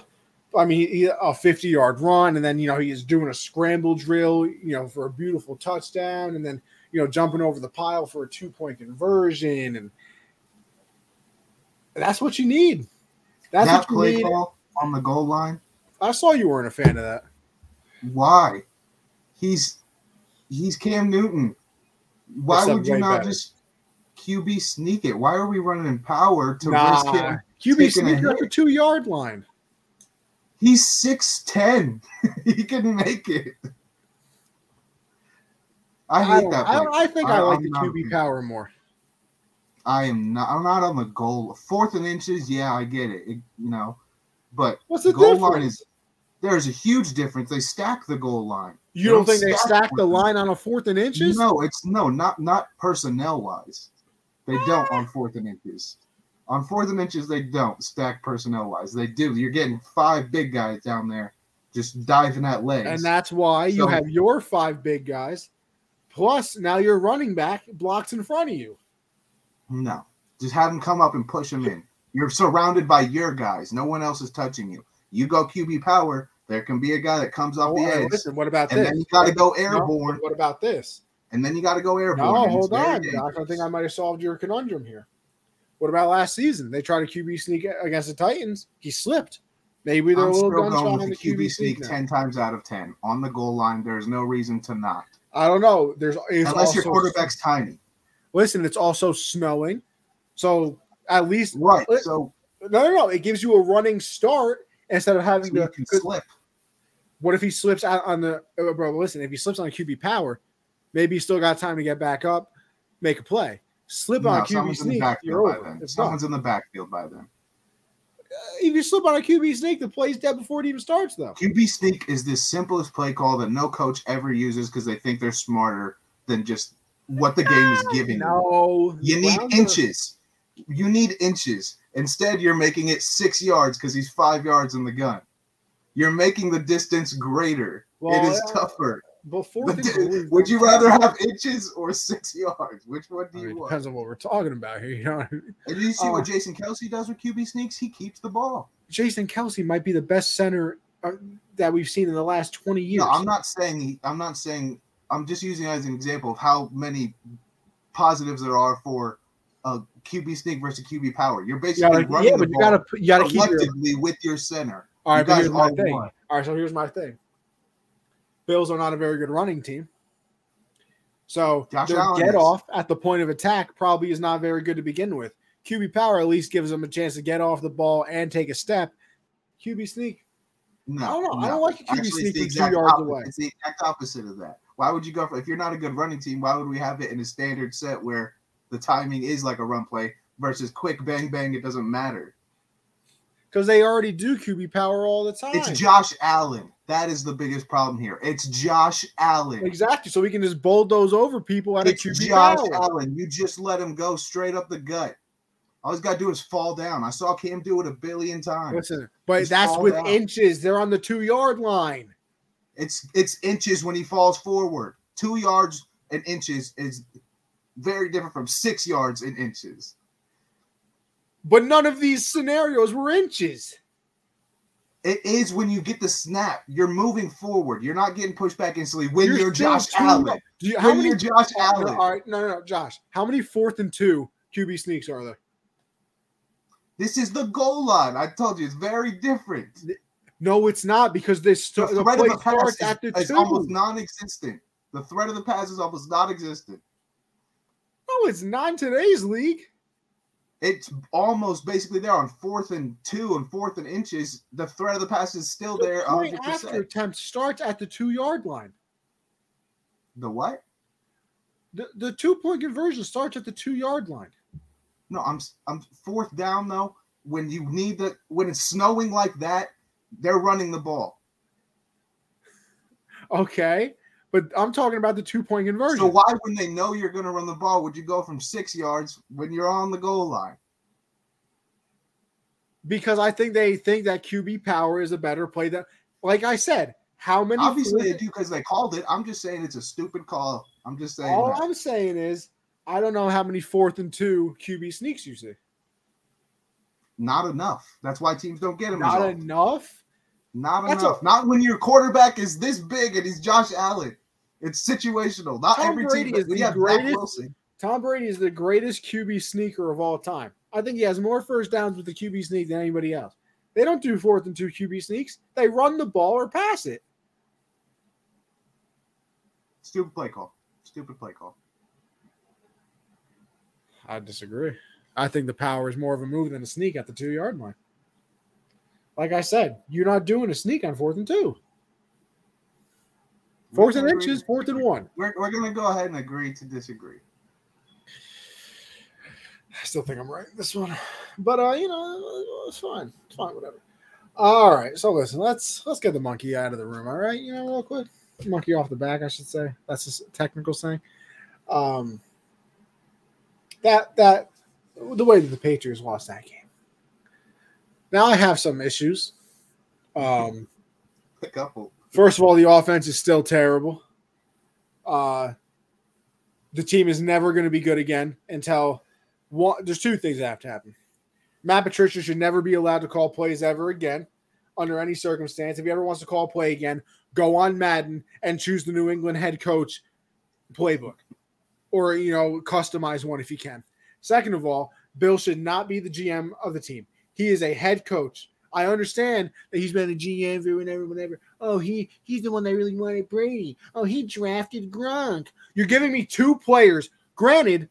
I mean, he, a 50 yard run, and then, you know, he's doing a scramble drill, you know, for a beautiful touchdown, and then, you know, jumping over the pile for a two point conversion. And that's what you need. That's that what you play need. call on the goal line. I saw you weren't a fan of that. Why? He's he's Cam Newton. Why Except would you not better. just QB sneak it? Why are we running in power to Nah, risk him? QB sneaker at the two yard line. He's six ten. [LAUGHS] he can make it. I I, hate don't- that. I, I think I, I- like I'm the QB power more. I am not. I'm not on the goal. Fourth and inches. Yeah, I get it. it you know, but What's the goal difference? line is there's a huge difference. They stack the goal line. you don't don't think they stack stack the line on a fourth and inches? No, it's no, not not personnel wise. They don't on fourth and inches. On fourth and inches, they don't stack personnel wise. They do. You're getting five big guys down there just diving at legs. And that's why you have your five big guys. Plus, now your running back blocks in front of you. no, just have them come up and push them in. You're surrounded by your guys. No one else is touching you. You go QB power. There can be a guy that comes off Oh, the edge, listen, what about and this? then you got to go No, airborne, what about this? and then you got to go airborne. No, hold on, dangerous. I think I might have solved your conundrum here. What about last season? They tried a QB sneak against the Titans. He slipped. Maybe they're I'm a little still gunshot going on with the QB QB sneak now. ten times out of ten on the goal line. There's no reason to not, I don't know. There's unless your quarterback's tiny. Listen, it's also snowing, so at least Right. Let- So, no, no, no. It gives you a running start instead of having so to. slip. What if he slips out on the uh, bro? Listen, if he slips on a QB power, maybe he still got time to get back up, make a play. Slip No, on a QB someone's in the sneak, you're over. It's Someone's in the backfield by then. Uh, if you slip on a QB sneak, the play's dead before it even starts, though. QB sneak is the simplest play call that no coach ever uses because they think they're smarter than just what the game is ah, giving you. No, You need round the- inches. You need inches. Instead, you're making it six yards because he's five yards in the gun. You're making the distance greater. Well, it is yeah. tougher. Before [LAUGHS] The Would you rather have inches or six yards? Which one do mean, you it want? depends on what we're talking about here. You know, I mean? And you see Uh, what Jason Kelce does with QB sneaks? He keeps the ball. Jason Kelce might be the best center uh, that we've seen in the last twenty years. No, I'm not saying he, I'm not saying I'm just using it as an example of how many positives there are for a QB sneak versus QB power. You're You basically gotta- running yeah, the but you ball gotta you gotta keep your collectively with your center. All right, You but guys here's my thing. one. All right, so here's my thing. Bills are not a very good running team. So Josh their Allen get is. off at the point of attack probably is not very good to begin with. QB power at least gives them a chance to get off the ball and take a step. QB sneak. No, I don't know. I no. don't like a QB Actually, sneak it's the from two yards opposite. away. It's the exact opposite of that. Why would you go for if you're not a good running team? Why would we have it in a standard set where the timing is like a run play versus quick bang bang? It doesn't matter. Because they already do QB power all the time. It's Josh Allen. That is the biggest problem here. It's Josh Allen. exactly. So we can just bulldoze over people at It's a QB Josh power. Allen. You just let him go straight up the gut. All he's got to do is fall down. I saw Cam do it a billion times. Listen, but Just that's with down. inches. They're on the two yard line. It's it's inches when he falls forward. Two yards and inches is very different from six yards and inches. But none of these scenarios were inches. It is when you get the snap. You're moving forward. You're not getting pushed back instantly when you're, still Josh Allen. You, how When many you're Josh Allen. all right, no, no, no, Josh. How many fourth and two QB sneaks are there? This is the goal line. I told you it's very different. No, it's not because this The st- the, threat play of the pass starts is, at the is two. almost non-existent. The threat of the pass is almost non-existent. no, it's not in today's league. It's almost basically there on fourth and two and fourth and inches. The threat of the pass is still The there. point 100%. after attempt starts at the two yard line. The what? The, the two point conversion starts at the two yard line. No, I'm I'm fourth down though. When you need the when it's snowing like that, they're running the ball. [LAUGHS] Okay. But I'm talking about the two point conversion. So why, when they know you're going to run the ball, would you go from six yards when you're on the goal line? because I think they think that QB power is a better play than like I said, how many Obviously, they do because they called it. I'm just saying it's a stupid call. I'm just saying. all that. I'm saying is I don't know how many fourth and two QB sneaks you see. Not enough. That's why teams don't get them. Not enough. Not That's enough. Not when your quarterback is this big and he's Josh Allen. It's situational. Not Tom every Brady team. is the you have Zach greatest- Tom Brady is the greatest QB sneaker of all time. I think he has more first downs with the QB sneak than anybody else. They don't do fourth and two QB sneaks. They run the ball or pass it. Stupid play call. Stupid play call. I disagree. I think the power is more of a move than a sneak at the two yard line. Like I said, you're not doing a sneak on fourth and two. Fourth and inches, fourth and one. We're, we're going to go ahead and agree to disagree. I still think I'm right in this one, but uh, you know, it's fine. It's fine, whatever. All right, so listen, let's let's get the monkey out of the room. All right, you know, real quick, monkey off the back, I should say. That's a technical saying. Um, that that the way that the Patriots lost that game. Now I have some issues. Um, A couple. First of all, the offense is still terrible. Uh, the team is never going to be good again until one. There's two things that have to happen. Matt Patricia should never be allowed to call plays ever again, under any circumstance. If he ever wants to call play again, go on Madden and choose the New England head coach playbook, or you know, customize one if you can. Second of all, Bill should not be the GM of the team. He is a head coach. I understand that he's been a GM for whenever, whenever. Oh, he he's the one that really wanted Brady. Oh, he drafted Gronk. You're giving me two players, granted,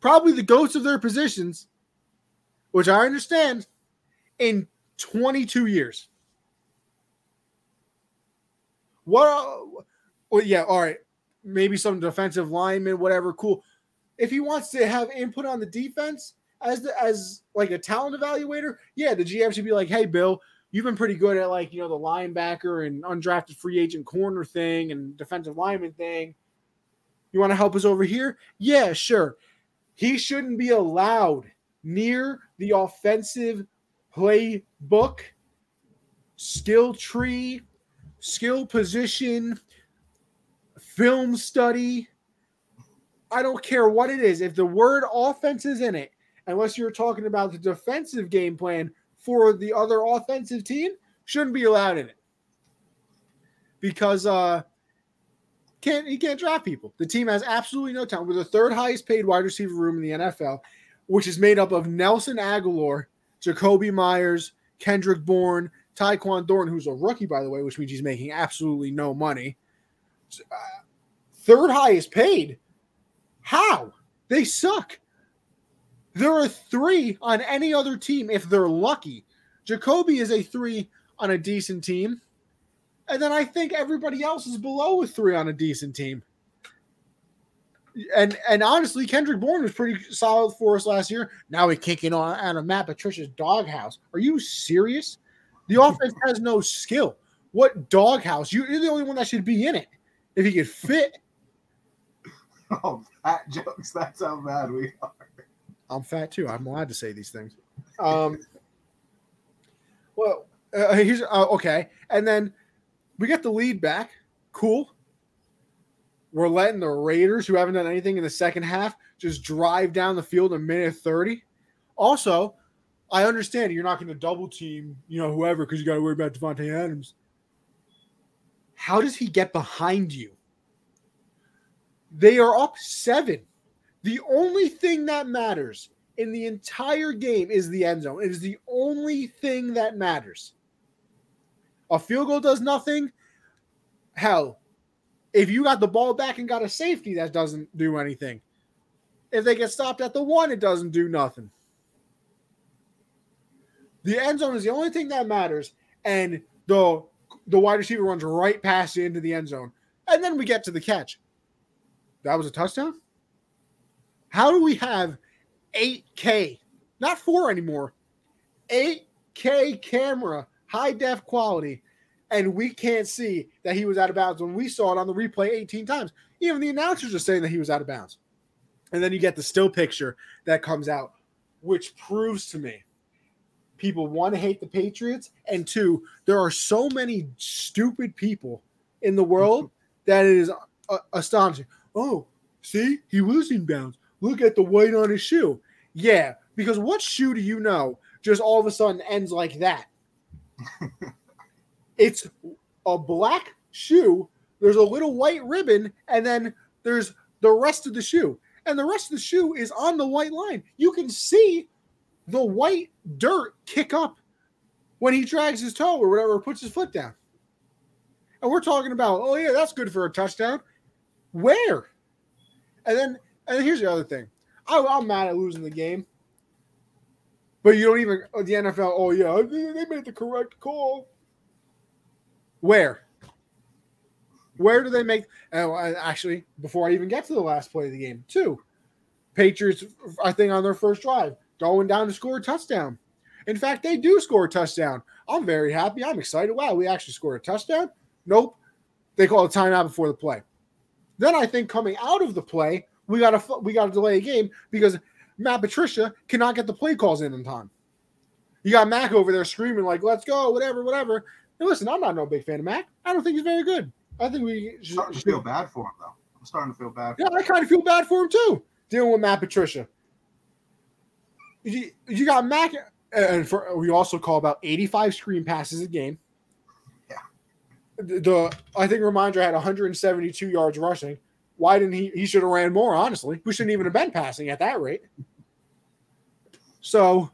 probably the ghosts of their positions, which I understand, in 22 years. What? uh, Well, yeah, all right. Maybe some defensive lineman, whatever. Cool. If he wants to have input on the defense as the, as like a talent evaluator, yeah, the GM should be like, "Hey, Bill, you've been pretty good at like you know the linebacker and undrafted free agent corner thing and defensive lineman thing. You want to help us over here? Yeah, sure. He shouldn't be allowed near the offensive playbook, skill tree, skill position, film study. I don't care what it is. If the word offense is in it, unless you're talking about the defensive game plan for the other offensive team, shouldn't be allowed in it. Because uh can't he can't draft people. The team has absolutely no talent. We're the third highest paid wide receiver room in the NFL, which is made up of Nelson Agholor, Jakobi Meyers, Kendrick Bourne, Tyquan Thornton, who's a rookie, by the way, which means he's making absolutely no money. Uh, third highest paid. How? They suck. There are three on any other team if they're lucky. Jakobi is a three on a decent team. And then I think everybody else is below a three on a decent team. And and honestly, Kendrick Bourne was pretty solid for us last year. Now he's kicking on out of Matt Patricia's doghouse. Are you serious? The [LAUGHS] offense has no skill. What doghouse? You- You're the only one that should be in it if he could fit. [LAUGHS] Oh, fat jokes. That's how bad we are. I'm fat too. I'm allowed to say these things. [LAUGHS] Um, well, uh, here's uh, okay, and then we get the lead back. Cool. We're letting the Raiders, who haven't done anything in the second half, just drive down the field a minute thirty. Also, I understand you're not going to double team, you know, whoever because you got to worry about Davante Adams. How does he get behind you? They are up seven. The only thing that matters in the entire game is the end zone. It is the only thing that matters. A field goal does nothing. Hell, if you got the ball back and got a safety, that doesn't do anything. If they get stopped at the one, it doesn't do nothing. The end zone is the only thing that matters, and the the wide receiver runs right past you into the end zone, and then we get to the catch. That was a touchdown. How do we have 8K, not four anymore, 8K camera, high def quality, and we can't see that he was out of bounds when we saw it on the replay 18 times? Even the announcers are saying that he was out of bounds. And then you get the still picture that comes out, which proves to me people one hate the Patriots, and two, there are so many stupid people in the world [LAUGHS] that it is uh, astonishing. Oh, see, he was in bounds. Look at the white on his shoe. Yeah, because what shoe do you know just all of a sudden ends like that? [LAUGHS] it's a black shoe. There's a little white ribbon, and then there's the rest of the shoe. And the rest of the shoe is on the white line. You can see the white dirt kick up when he drags his toe or whatever, or puts his foot down. And we're talking about, oh yeah, that's good for a touchdown. Where? And then, and here's the other thing. I, I'm mad at losing the game, but you don't even the NFL. Oh yeah, they made the correct call. Where? Where do they make? Uh, actually, before I even get to the last play of the game, two Patriots. I think on their first drive, going down to score a touchdown. In fact, they do score a touchdown. I'm very happy. I'm excited. Wow, we actually scored a touchdown. Nope. They call a timeout before the play. Then I think coming out of the play, we got to we got to delay a game because Matt Patricia cannot get the play calls in in time. You got Mac over there screaming like, "Let's go!" Whatever, whatever. And listen, I'm not no big fan of Mac. I don't think he's very good. I think we should, starting to feel bad for him though. I'm starting to feel bad. yeah, him. I kind of feel bad for him too. Dealing with Matt Patricia. You, you got Mac, and for we also call about 85 screen passes a game. Yeah. The, I think Rhamondre had 172 yards rushing. Why didn't he? He should have ran more. Honestly, we shouldn't even have been passing at that rate. So,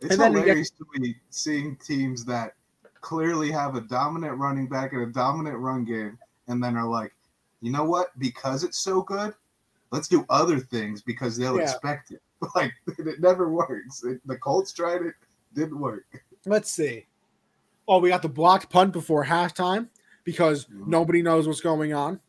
it's hilarious get, to me seeing teams that clearly have a dominant running back and a dominant run game, and then are like, you know what? Because it's so good, let's do other things because they'll yeah. expect it. [LAUGHS] Like [LAUGHS] it never works. It, the Colts tried it, didn't work. Let's see. Oh, we got the blocked punt before halftime because mm-hmm. nobody knows what's going on.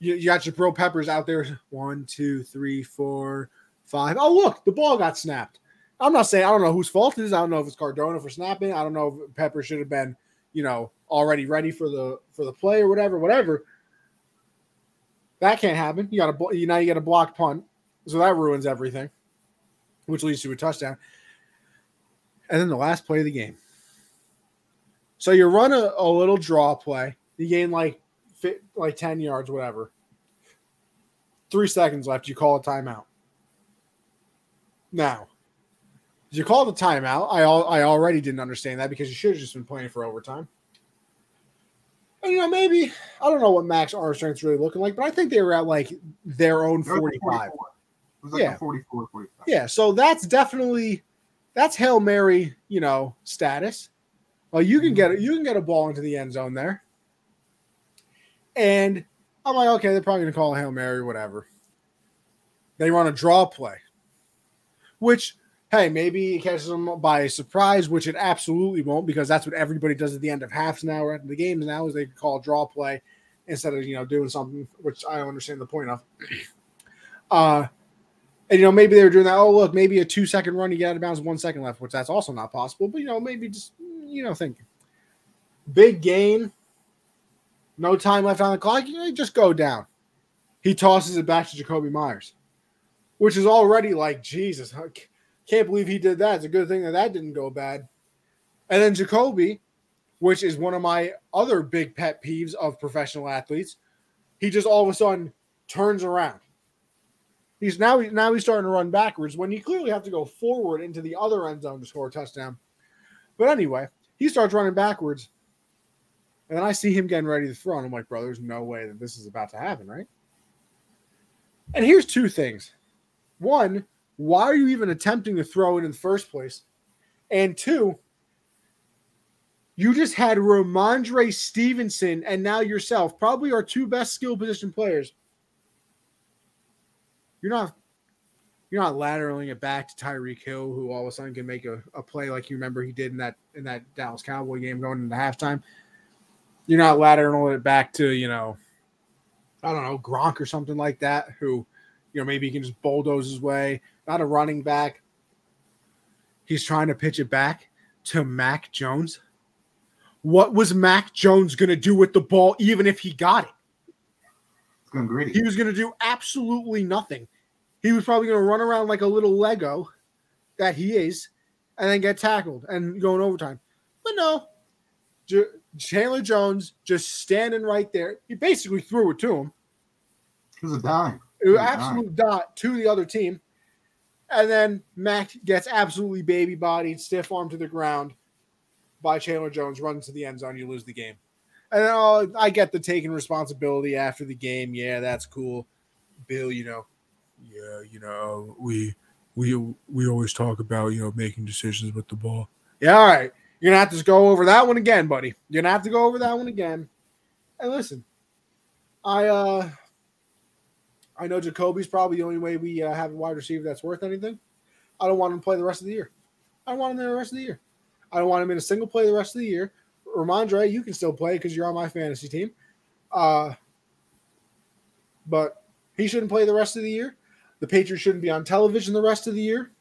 You, you got Jabril Peppers out there. One, two, three, four, five. Oh, look, the ball got snapped. I'm not saying I don't know whose fault it is. I don't know if it's Cardona for snapping. I don't know if Pepper should have been, you know, already ready for the for the play or whatever, whatever. That can't happen. You got a you now you get a blocked punt, so that ruins everything, which leads to a touchdown. And then the last play of the game. So you run a, a little draw play. You gain like fit like 10 yards, whatever. Three seconds left. You call a timeout. Now, you call the timeout. I I already didn't understand that because you should have just been playing for overtime. And you know, maybe I don't know what max arm strength's really looking like, but I think they were at like their own 45. Like yeah. 44, 45. Yeah, so that's definitely that's Hail Mary, you know, status. Well, you can get it, you can get a ball into the end zone there. And I'm like, okay, they're probably gonna call a Hail Mary, whatever. They run a draw play, which hey, maybe it catches them by surprise, which it absolutely won't because that's what everybody does at the end of halves now or at the games now is they call draw play instead of you know doing something which I understand the point of. [CLEARS THROAT] Uh and you know maybe they were doing that. Oh look, maybe a two second run you get out of bounds, one second left, which that's also not possible. But you know maybe just you know think big gain, no time left on the clock. You just go down. He tosses it back to Jakobi Meyers, which is already like Jesus. Can't believe he did that. It's a good thing that that didn't go bad. And then Jakobi, which is one of my other big pet peeves of professional athletes, he just all of a sudden turns around. He's now now he's starting to run backwards when you clearly have to go forward into the other end zone to score a touchdown. But anyway, he starts running backwards, and then I see him getting ready to throw, and I'm like, bro, there's no way that this is about to happen, right? And here's two things. One, why are you even attempting to throw it in the first place? And two, you just had Rhamondre Stevenson and now yourself, probably our two best skill position players. You're not you're not lateraling it back to Tyreek Hill, who all of a sudden can make a, a play like you remember he did in that in that Dallas Cowboy game going into halftime. You're not lateraling it back to, you know, I don't know, Gronk or something like that, who, you know, maybe he can just bulldoze his way. Not a running back. He's trying to pitch it back to Mac Jones. What was Mac Jones going to do with the ball, even if he got it? Greedy. He was going to do absolutely nothing. He was probably going to run around like a little Lego that he is and then get tackled and go in overtime. But no, J- Chandler Jones just standing right there. He basically threw it to him. It was a dime. It was absolute dot to the other team. And then Mac gets absolutely baby bodied, stiff arm to the ground by Chandler Jones, runs to the end zone. You lose the game. And oh, I get the taking responsibility after the game. Yeah, that's cool. Bill, you know, yeah, you know, we we we always talk about you know making decisions with the ball. Yeah, all right. You're gonna have to go over that one again, buddy. You're gonna have to go over that one again. And listen, I uh I know Jakobi's probably the only way we uh, have a wide receiver that's worth anything. I don't want him to play the rest of the year. I don't want him there the rest of the year. I don't want him in a single play the rest of the year. Rhamondre, you can still play because you're on my fantasy team. Uh, but he shouldn't play the rest of the year. The Patriots shouldn't be on television the rest of the year.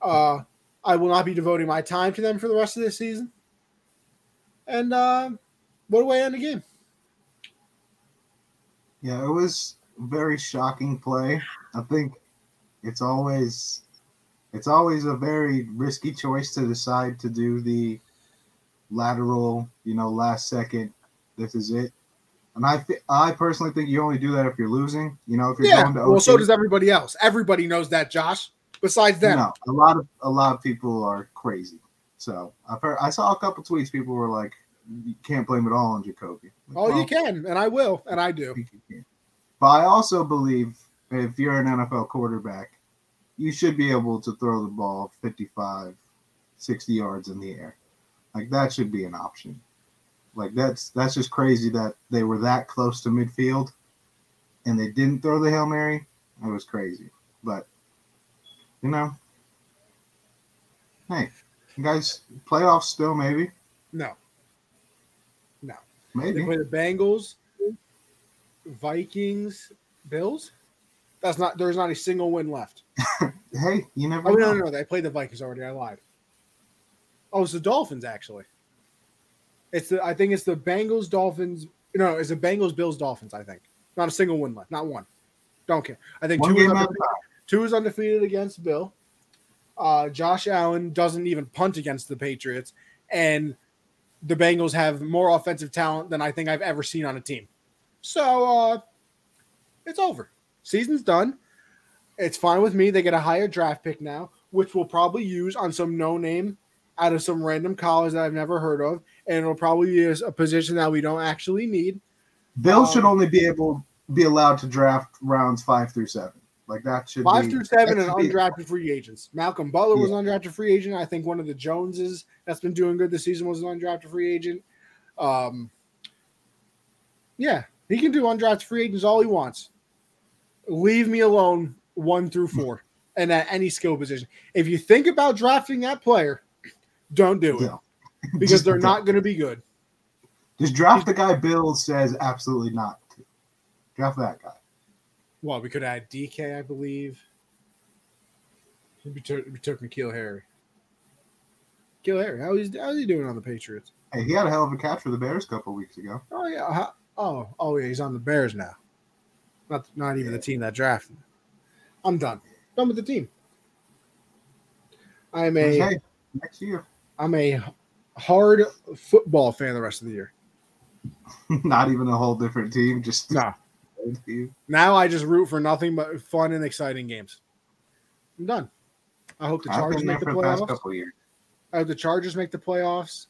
Uh, I will not be devoting my time to them for the rest of this season. And uh, what a way to end the game. Yeah, it was a very shocking play. I think it's always it's always a very risky choice to decide to do the lateral, you know, last second. This is it. And I, th- I personally think you only do that if you're losing. You know, if you're yeah, going to well, so does everybody else. Everybody knows that, Josh. Besides them, No, a lot of a lot of people are crazy. So I've heard, I saw a couple tweets. People were like, "You can't blame it all on Jakobi." Like, oh, well, you can, and I will, and I do. think you can. But I also believe if you're an NFL quarterback, you should be able to throw the ball 55, 60 yards in the air. Like that should be an option. Like that's that's just crazy that they were that close to midfield and they didn't throw the Hail Mary. It was crazy. But you know, hey, you guys playoffs still maybe. No, No. Maybe. They play the Bengals, Vikings, Bills. That's not. There's not a single win left. [LAUGHS] Hey, you never Oh no, know. no, no! They played the Vikings already. I lied. Oh, it's the Dolphins actually. It's the. I think it's the Bengals, Dolphins. No, it's the Bengals, Bills, Dolphins. I think not a single win left. Not one. Don't care. I think One two game at a undefeated, two is undefeated against Bill. Uh, Josh Allen doesn't even punt against the Patriots, and the Bengals have more offensive talent than I think I've ever seen on a team. So uh, it's over. Season's done. It's fine with me. They get a higher draft pick now, which we'll probably use on some no name out of some random college that I've never heard of, and it'll probably be a, a position that we don't actually need. Should Um, only be able be allowed to draft rounds five through seven. Like that should Five be, through seven and be- undrafted free agents. Malcolm Butler was an undrafted free agent. I think one of the Joneses that's been doing good this season was an undrafted free agent. Um, yeah, he can do undrafted free agents all he wants. Leave me alone one through four and at any skill position. If you think about drafting that player, [CLEARS THROAT] don't do it Yeah. [LAUGHS] because they're not going to be good. Just draft the guy Bill says absolutely not to. Draft that guy. Well, we could add DK, I believe. We took, we took N'Keal Harry. N'Keal Harry, how is how's he doing on the Patriots? Hey, he had a hell of a catch for the Bears a couple weeks ago. Oh yeah. How, oh oh yeah. He's on the Bears now. Not not even the team that drafted. him. I'm done. Done with the team. I'm a Hey, next year. I'm a hard football fan the rest of the year. [LAUGHS] not even a whole different team. Just No. Now I just root for nothing but fun and exciting games. I'm done. I hope the Chargers make the playoffs. I hope the Chargers make the playoffs.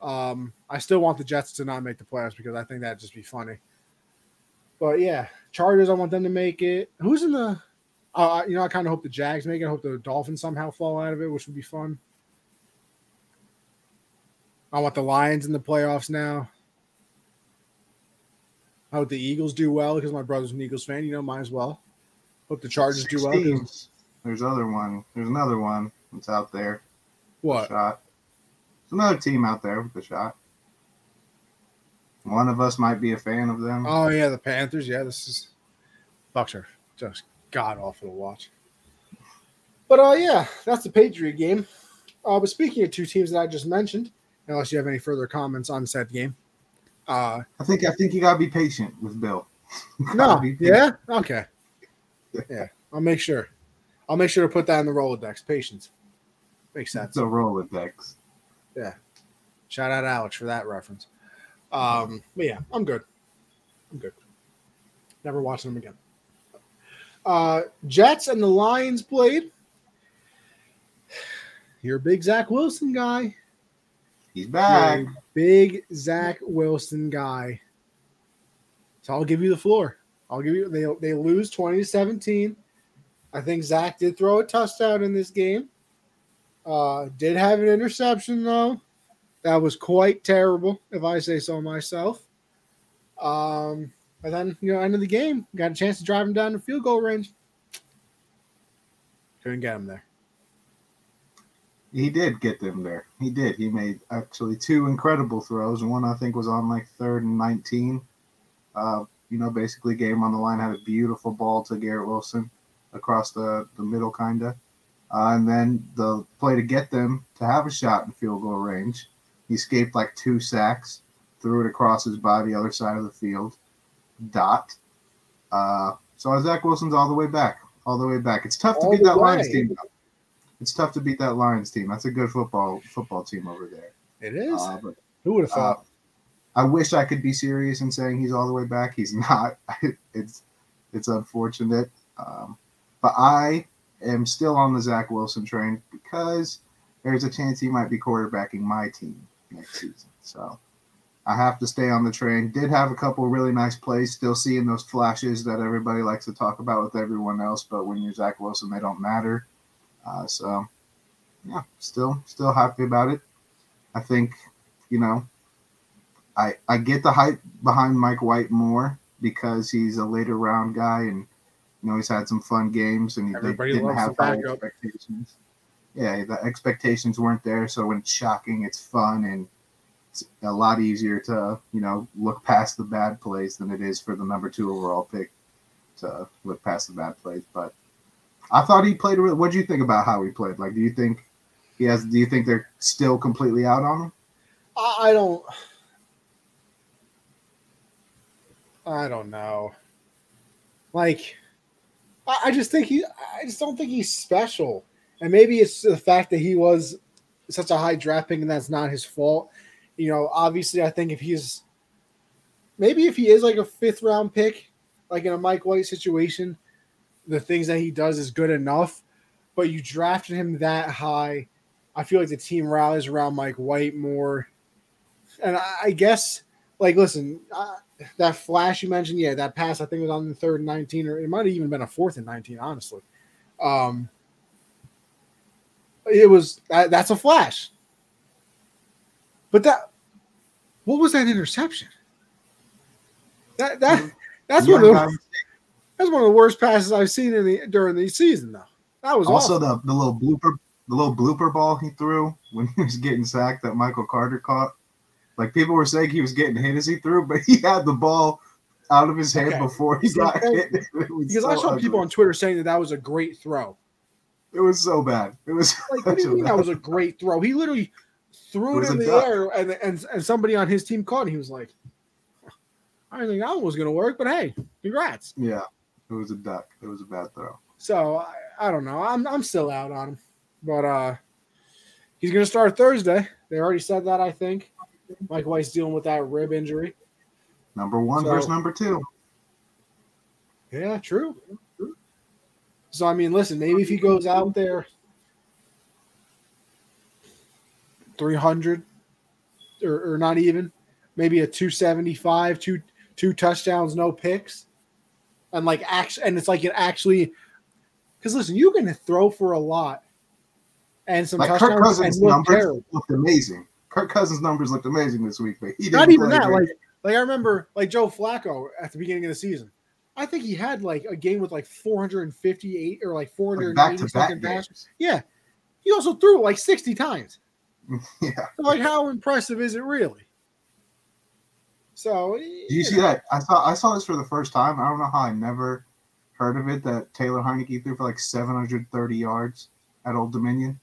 Um, I still want the Jets to not make the playoffs because I think that'd just be funny. But yeah, Chargers. I want them to make it. Who's in the? Uh, you know, I kind of hope the Jags make it. I hope the Dolphins somehow fall out of it, which would be fun. I want the Lions in the playoffs now. I hope the Eagles do well because my brother's an Eagles fan. You know, might as well. Hope the Chargers do well. 'cause-. There's other one. There's another one that's out there. What? Shot. There's another team out there with the shot. One of us might be a fan of them. Oh yeah, the Panthers. Yeah, this is Bucks are just god awful to watch. But uh, yeah, that's the Patriot game. Uh, but speaking of two teams that I just mentioned, unless you have any further comments on said game, uh, I think I think you gotta be patient with Bill. [LAUGHS] no, Gotta be patient. yeah, okay, yeah, I'll make sure. I'll make sure to put that in the Rolodex. Patience makes sense. It's a Yeah. Shout out Alex for that reference. Um, but yeah, I'm good. I'm good. Never watching them again. Uh, Jets and the Lions played. [SIGHS] You're a big Zach Wilson guy. He's back. Big Zach Wilson guy. So I'll give you the floor. I'll give you. They they lose twenty to seventeen. I think Zach did throw a touchdown in this game. Uh, did have an interception though. That was quite terrible, if I say so myself. Um, but then you know, end of the game, got a chance to drive him down to field goal range. Couldn't get him there. He did get them there. He did. He made actually two incredible throws. and One I think was on like third and nineteen. Uh, you know, basically game on the line had a beautiful ball to Garrett Wilson across the, the middle, kinda. Uh, and then the play to get them to have a shot in field goal range. He escaped like two sacks, threw it across his body, other side of the field. Dot. Uh, so Zach Wilson's all the way back, all the way back. It's tough to All beat the that Lions way. team. though. It's tough to beat that Lions team. That's a good football football team over there. It is. Uh, but Who would have uh, thought? I wish I could be serious in saying he's all the way back. He's [LAUGHS] not. it's it's unfortunate, um, but I am still on the Zach Wilson train because there's a chance he might be quarterbacking my team next season. So I have to stay on the train. Did have a couple really nice plays. Still seeing those flashes that everybody likes to talk about with everyone else, but when you're Zach Wilson, they don't matter. Uh, so yeah, still still happy about it. I think you know I I get the hype behind Mike White more because he's a later round guy and you know he's had some fun games and he didn't have high expectations. Yeah, the expectations weren't there, so when it's shocking, it's fun and it's a lot easier to you know look past the bad plays than it is for the number two overall pick to look past the bad plays. But I thought he played. What do you think about how he played? Like, do you think he has? Do you think they're still completely out on him? I, don't. I don't know. Like, I just think he. I just don't think he's special, and maybe it's the fact that he was such a high draft pick, and that's not his fault. You know, obviously, I think if he's maybe if he is like a fifth round pick, like in a Mike White situation, the things that he does is good enough. But you drafted him that high. I feel like the team rallies around Mike White more. And I, I guess, like, listen, uh, that flash you mentioned, yeah, that pass I think was on the third and 19, or it might have even been a fourth and 19, honestly. Um, it was that, that's a flash. But that, what was that interception? That that that's Young guy the, that's one of the worst passes I've seen in the during the season though. That was also awesome. the, the little blooper the little blooper ball he threw when he was getting sacked that Michael Carter caught. Like people were saying he was getting hit as he threw, but he had the ball out of his hand Okay. before he got hit. [LAUGHS] Because so I saw ugly. people on Twitter saying that that was a great throw. It was so bad. It was Like, what do you mean that was a great throw? He literally threw It it, in the duck. air, and, and and somebody on his team caught. it. He was like, "I didn't think that one was going to work, but hey, congrats." yeah. It was a duck. It was a bad throw. So I, I don't know. I'm I'm still out on him, but uh, he's going to start Thursday. They already said that. I think Mike White's dealing with that rib injury. Number one So- versus number two. Yeah, true. So I mean, listen, maybe if he goes out there 300 or, or not even, maybe a 275, two two touchdowns, no picks, and like actually, and it's like it actually. Because listen, you can throw for a lot, and some Like Kirk Cousins' numbers terrible. looked amazing. Kirk Cousins' numbers looked amazing this week, but he didn't Not even that. great. Like, like I remember, like Joe Flacco at the beginning of the season. I think he had like a game with like 458 or like Like 480 back to back something passes. Yeah, he also threw like 60 times. [LAUGHS] Yeah. So, like, how impressive is it really? So, Did you see that? I saw I saw this for the first time. I don't know how I never heard of it that Taylor Heinicke threw for like 730 yards at Old Dominion.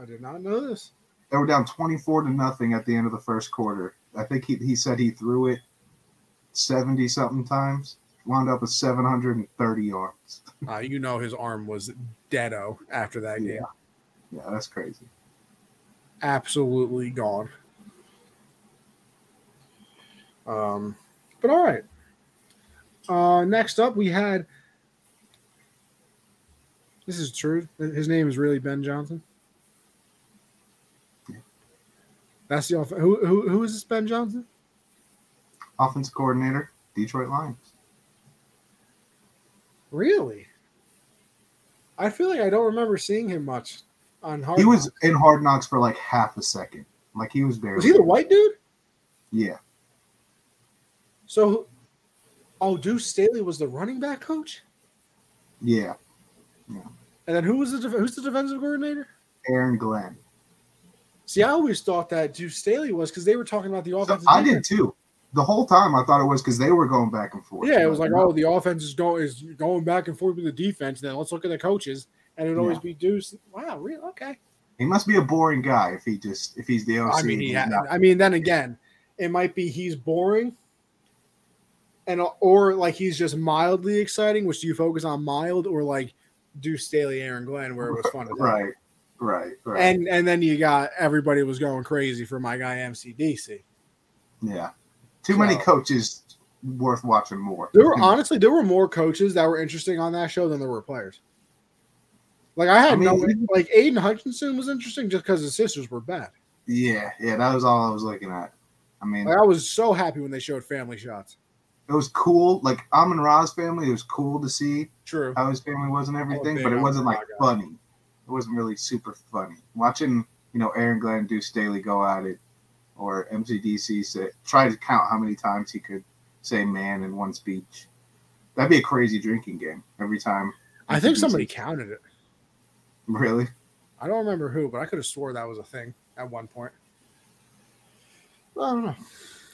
I did not know this. They were down 24 to nothing at the end of the first quarter. I think he, he said he threw it 70 something times, wound up with 730 yards. [LAUGHS] Uh, you know, his arm was deado after that game. Yeah. Yeah, that's crazy. Absolutely gone. Um, but all right. Uh, next up, we had. This is true. His name is really Ben Johnson. Yeah. That's the off- who who who is this Ben Johnson? Offensive coordinator, Detroit Lions. Really? I feel like I don't remember seeing him much on Hard. He was Knocks. in Hard Knocks for like half a second. Like he was barely. Was he the white dude? Yeah. So, oh, Deuce Staley was the running back coach, Yeah. and then who was the def- who's the defensive coordinator? Aaron Glenn. See, I always thought that Deuce Staley was because they were talking about the So offensive. I did too. The whole time I thought it was because they were going back and forth. Yeah, it was like, no. oh, the offense is going is going back and forth with the defense. Then let's look at the coaches, and it'd always Yeah. be Deuce. Wow, really? Okay. he must be a boring guy if he just if he's the OC. I mean, he I mean, then again, it might be he's boring, and or like he's just mildly exciting. Which do you focus on, mild or like Deuce Staley, Aaron Glenn, where it was fun? Right, right, right. And and then you got everybody was going crazy for my guy MCDC. yeah, too many coaches worth watching more. There were [LAUGHS] honestly there were more coaches that were interesting on that show than there were players. Like I had I mean, no like Aidan Hutchinson was interesting just because his sisters were bad. yeah, yeah, that was all I was looking at. I mean, Like I was so happy when they showed family shots. It was cool. Like Amon Ra's family, it was cool to see True. how his family was and everything, big but it wasn't like funny. It wasn't really super funny. Watching, you know, Aaron Glenn do Staley go at it, or MCDC say, try to count how many times he could say "man" in one speech. That'd be a crazy drinking game every time. I think somebody counted it. Really? I don't remember who, but I could have swore that was a thing at one point. I don't know.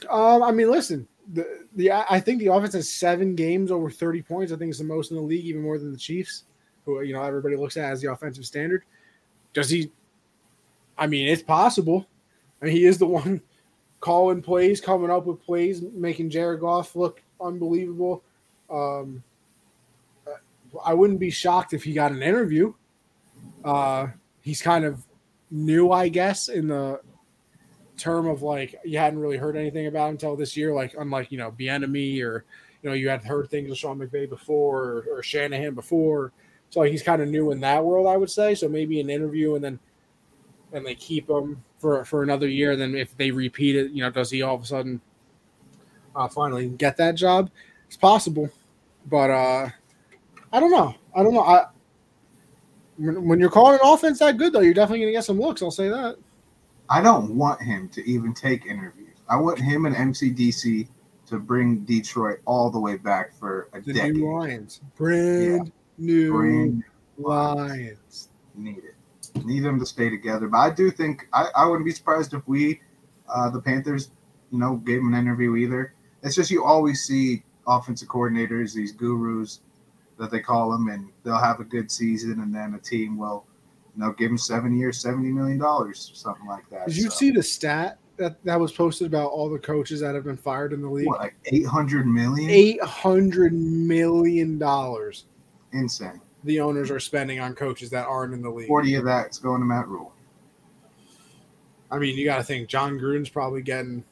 Um, I mean, listen, the the I think the offense has seven games over thirty points. I think it's the most in the league, even more than the Chiefs, who you know everybody looks at as the offensive standard. Does he? I mean, it's possible. I mean, he is the one [LAUGHS] calling plays, coming up with plays, making Jared Goff look unbelievable. Um, I wouldn't be shocked if he got an interview. Uh, he's kind of new, I guess, in the term of like you hadn't really heard anything about him until this year. Like unlike you know Bieniemy or you know you had heard things of Sean McVay before or, or Shanahan before. So like, he's kind of new in that world, I would say. So maybe an interview and then and they keep him for for another year. Then if they repeat it, you know, does he all of a sudden uh, finally get that job? It's possible, but uh, I don't know. I don't know. I when, you're calling an offense that good though, you're definitely gonna get some looks. I'll say that. I don't want him to even take interviews. I want him and MCDC to bring Detroit all the way back for a The decade. new Lions, brand new Bring Lions. need it. Need them to stay together. But I do think I, I wouldn't be surprised if we, uh, the Panthers, you know, gave him an interview either. It's just you always see offensive coordinators, these gurus that they call them, and they'll have a good season, and then a team will, know, give him seven years, seventy million dollars, something like that. Did you So, see the stat that that was posted about all the coaches that have been fired in the league? what, like eight hundred million? Eight hundred million dollars Insane. the owners are spending on coaches that aren't in the league. Forty of that's going to Matt Rhule. I mean, you got to think Jon Gruden's probably getting.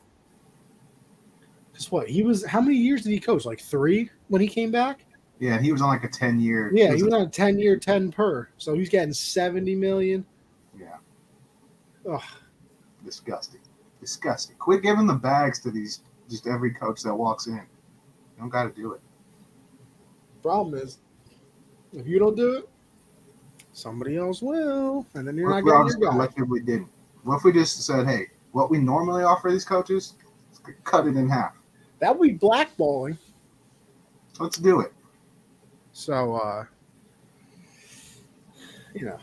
Because what he was, how many years did he coach? Like three when he came back. Yeah, he was on like a ten year. Yeah, he was on a ten year, ten per. So he's getting seventy million. yeah. Ugh. Disgusting. Disgusting. Quit giving the bags to these just every coach that walks in. You don't got to do it. Problem is, if you don't do it, somebody else will, and then you're What not we getting your guy. collectively didn't? What if we just said, hey, what we normally offer these coaches, cut it in half. That would be blackballing. Let's do it. So, uh, you know,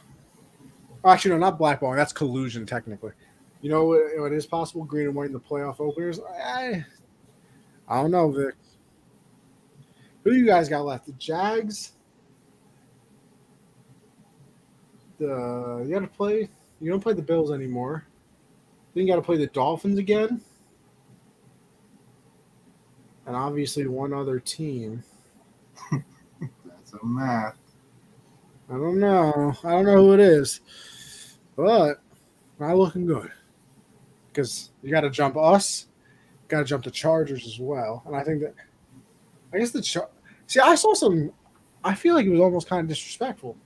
actually, no, not blackballing. That's collusion, technically. You know what? It is possible green and white in the playoff openers. I, I don't know, Vic. Who you guys got left? The Jags. The you got to play. You don't play the Bills anymore. Then you got to play the Dolphins again, and obviously one other team. A math. I don't know. I don't know who it is, but not looking good. Because you got to jump us, got to jump the Chargers as well, and I think that I guess the Char- see I saw some. I feel like it was almost kind of disrespectful.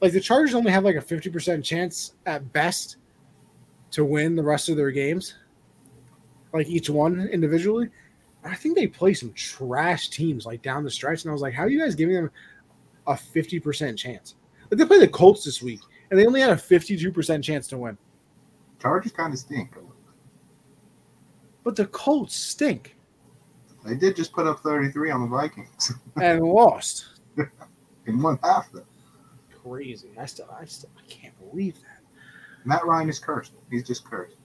Like the Chargers only have like a fifty percent chance at best to win the rest of their games, like each one individually. I think they play some trash teams like down the stretch, and I was like, "How are you guys giving them a fifty percent chance?" Like they play the Colts this week, and they only had a fifty-two percent chance to win. Chargers kind of stink. But the Colts stink They did just put up 33 on the Vikings [LAUGHS] and lost. in one half. Though. Crazy. I still, I still, I can't believe that. Matt Ryan is cursed. He's just cursed.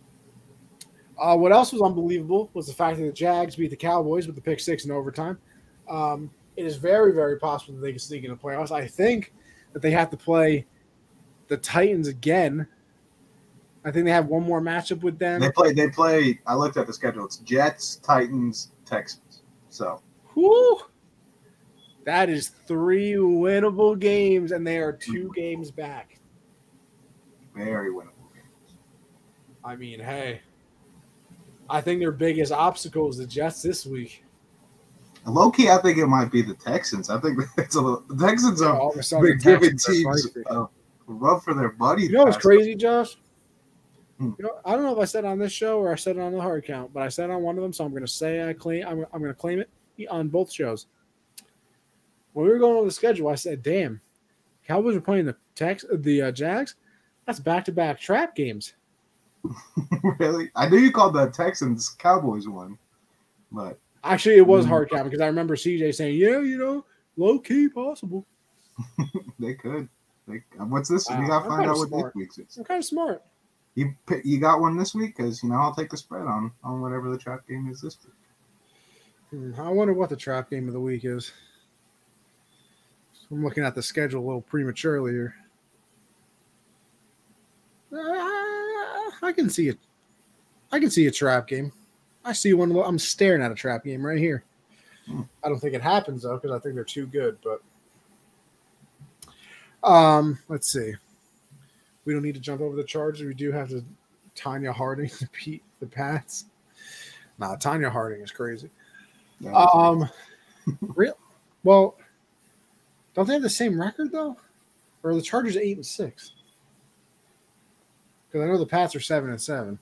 Uh, what else was unbelievable was the fact that the Jags beat the Cowboys with the pick six in overtime. Um, it is very, very possible that they can sneak in the playoffs. I think that they have to play the Titans again. I think they have one more matchup with them. They play. They play. I looked at the schedule. It's Jets, Titans, Texans. So Whew. That is three winnable games, and they are two mm-hmm. games back. very winnable. Games. I mean, hey, I think their biggest obstacle is the Jets this week. Low key, I think it might be the Texans. I think [LAUGHS] it's a little, the Texans are All of a sudden, been giving teams a rub for their money. You know what's crazy, Josh? Hmm. You know, I don't know if I said it on this show or I said it on the hard count, but I said it on one of them, so I'm going to say I claim. I'm, I'm going to claim it on both shows. When we were going over the schedule, I said, "Damn, Cowboys are playing the Tex, the uh, Jags. That's back-to-back trap games." [LAUGHS] really? I knew you called the Texans Cowboys one, but Actually, it was Hmm. hard count because I remember CJ saying, "Yeah, you know, low key possible." [LAUGHS] they could. They, what's this? Wow, we got to I'm find out what smart. this week's is. I'm kind of smart. You you got one this week? Because you know I'll take the spread on on whatever the trap game is this week. Hmm, I wonder what the trap game of the week is. I'm looking at the schedule a little prematurely here. Uh, I can see it. I can see a trap game. I see one. I'm staring at a trap game right here. Hmm. I don't think it happens though because I think they're too good. But um, let's see. We don't need to jump over the Chargers. We do have to Tonya Harding [LAUGHS] to beat the Pats. Nah, Tonya Harding is crazy. Um, [LAUGHS] real. Well, don't they have the same record though, or are the Chargers eight and six? Because I know the Pats are seven and seven.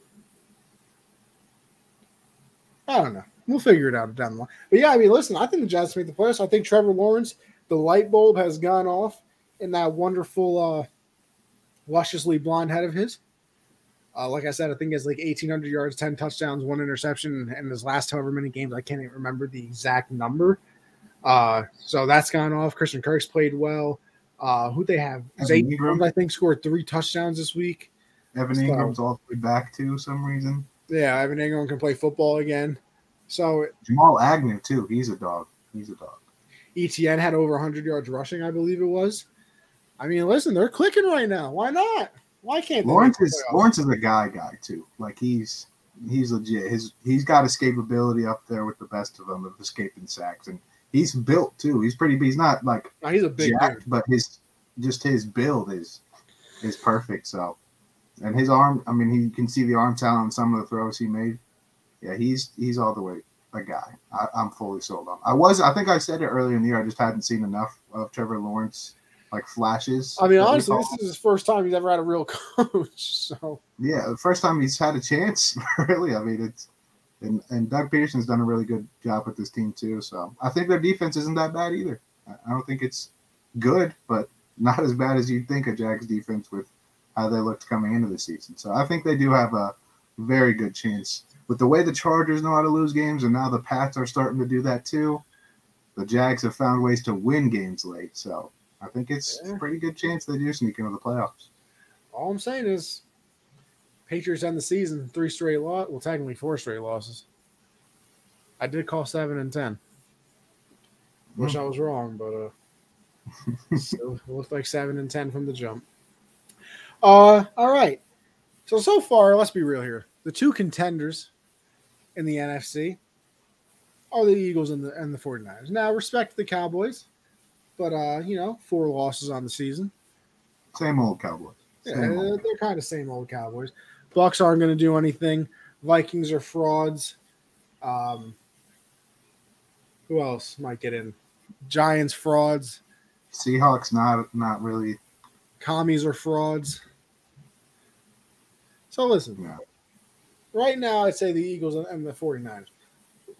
I don't know. We'll figure it out down the line. But yeah, I mean, listen, I think the Giants make the playoffs. I think Trevor Lawrence, the light bulb has gone off in that wonderful, uh, lusciously blonde head of his. Uh, like I said, I think has like 1,800 yards, 10 touchdowns, one interception in his last however many games. I can't even remember the exact number. Uh, so that's gone off. Christian Kirk's played well. Uh, who they have? Zay Ingram. Jones, I think, scored three touchdowns this week. Evan so- Engram's all the way back to some reason. Yeah, Evan Engram can play football again. So Jamal Agnew too. He's a dog. He's a dog. ETN had over 100 yards rushing, I believe it was. I mean, listen, they're clicking right now. Why not? Why can't Lawrence is? Lawrence is a guy guy too. Like he's he's legit. His he's got escapability up there with the best of them of escaping sacks, and he's built too. He's pretty. He's not like No, he's a big jacked, dude. but his just his build is is perfect. So, and his arm. I mean, he you can see the arm talent on some of the throws he made. Yeah, he's he's all the way a guy. I, I'm fully sold on. I was. I think I said it earlier in the year. I just hadn't seen enough of Trevor Lawrence like flashes. I mean, honestly, this is his first time he's ever had a real [LAUGHS] coach. So Yeah, the first time he's had a chance, [LAUGHS] really. I mean, it's And and Doug Pederson's done a really good job with this team too. So I think their defense isn't that bad either. I don't think it's good, but not as bad as you'd think a Jags defense with how they looked coming into the season. So I think they do have a very good chance. With the way the Chargers know how to lose games, and now the Pats are starting to do that too, the Jags have found ways to win games late. So I think it's Yeah. a pretty good chance they do sneak into the playoffs. All I'm saying is, Patriots end the season three straight loss. Well, technically four straight losses. I did call seven and ten. Wish I was wrong, but uh, [LAUGHS] still it looked like seven and ten from the jump. Uh, all right. So so far, let's be real here. The two contenders in the NFC are the Eagles and the and the 49ers. Now, respect the Cowboys, but uh, you know, four losses on the season. Same old Cowboys. Yeah, Same they're, old. they're kind of same old Cowboys. Bucks aren't going to do anything. Vikings are frauds. Um, who else might get in? Giants frauds. Seahawks not not really. Commies are frauds. So listen, Yeah. right now I'd say the Eagles and- the 49ers,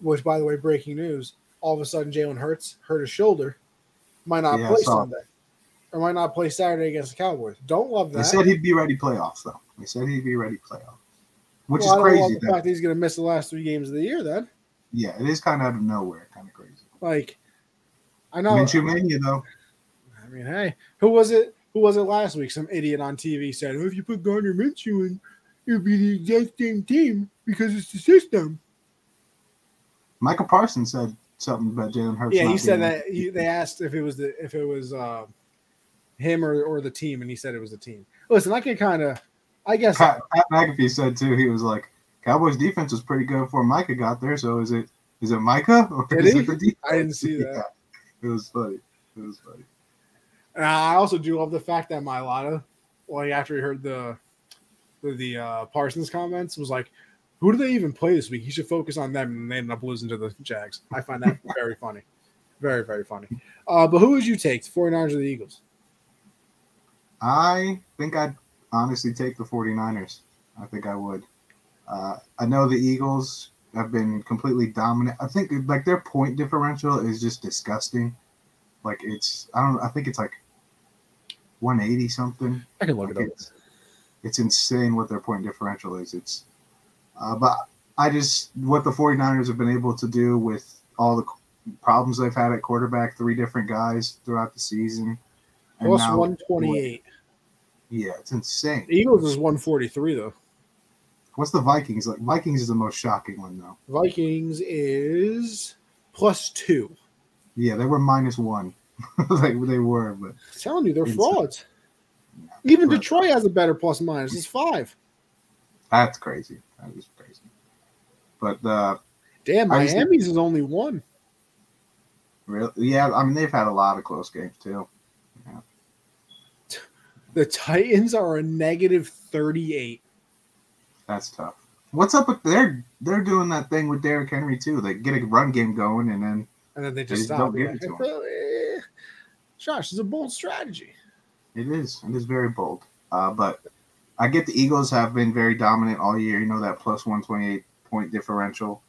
which by the way, breaking news, all of a sudden Jalen Hurts hurt his shoulder, might not Yeah, play Sunday. Or might not play Saturday against the Cowboys. Don't love that. They said he'd be ready playoffs though. They said he'd be ready playoffs, which Well, is crazy. the that- fact he's going to miss the last three games of the year. Then, yeah, it is kind of out of nowhere, kind of crazy. like, I know. Minshew mania though. I mean, hey, who was it? Who was it last week? Some idiot on TV said, oh, "If you put Gardner Minshew in, it'll be the exact same team because it's the system." Micah Parsons said something about Jalen Hurts. yeah, he said that. He, they asked if it was the if it was uh, him or or the team, and he said it was the team. Listen, I can kind of, I guess, Pat, Pat McAfee said too. He was like, "Cowboys defense was pretty good before Micah got there. So is it is it Micah [LAUGHS] or Did is he? it the defense?" I didn't see that. Yeah, it was funny. It was funny. And I also do love the fact that Mailata, like after he heard the the, the uh, Parsons comments, was like, "Who do they even play this week? He should focus on them." And they ended up losing to the Jags. I find that [LAUGHS] very funny, very very funny. Uh, but who would you take, the 49ers or the Eagles? I think I'd honestly take the 49ers. I think I would. Uh, I know the Eagles have been completely dominant. I think like their point differential is just disgusting. Like it's I don't I think it's like 180 something. I can look Like, it's, it's insane what their point differential is. It's uh, but I just what the 49ers have been able to do with all the problems they've had at quarterback, three different guys throughout the season. And Plus now- 128. Yeah, it's insane. The Eagles is 143 though. What's the Vikings like? Vikings is the most shocking one though. Vikings is plus two. Yeah, they were minus one. [LAUGHS] they, they were, but I'm telling you, they're Insane. frauds. Even But- Detroit has a better plus minus. It's five. that's crazy. That is crazy. But uh Damn, I just think- Miami's is only one. really, yeah, I mean they've had a lot of close games too. The Titans are a negative 38. That's tough. What's up with they're they're doing that thing with Derrick Henry too. They get a run game going and then And then they They just just stop. don't give it to. Well, eh, Josh, it's a bold strategy. It is it is very bold. Uh, but I get the Eagles have been very dominant all year. You know that plus one twenty eight point differential.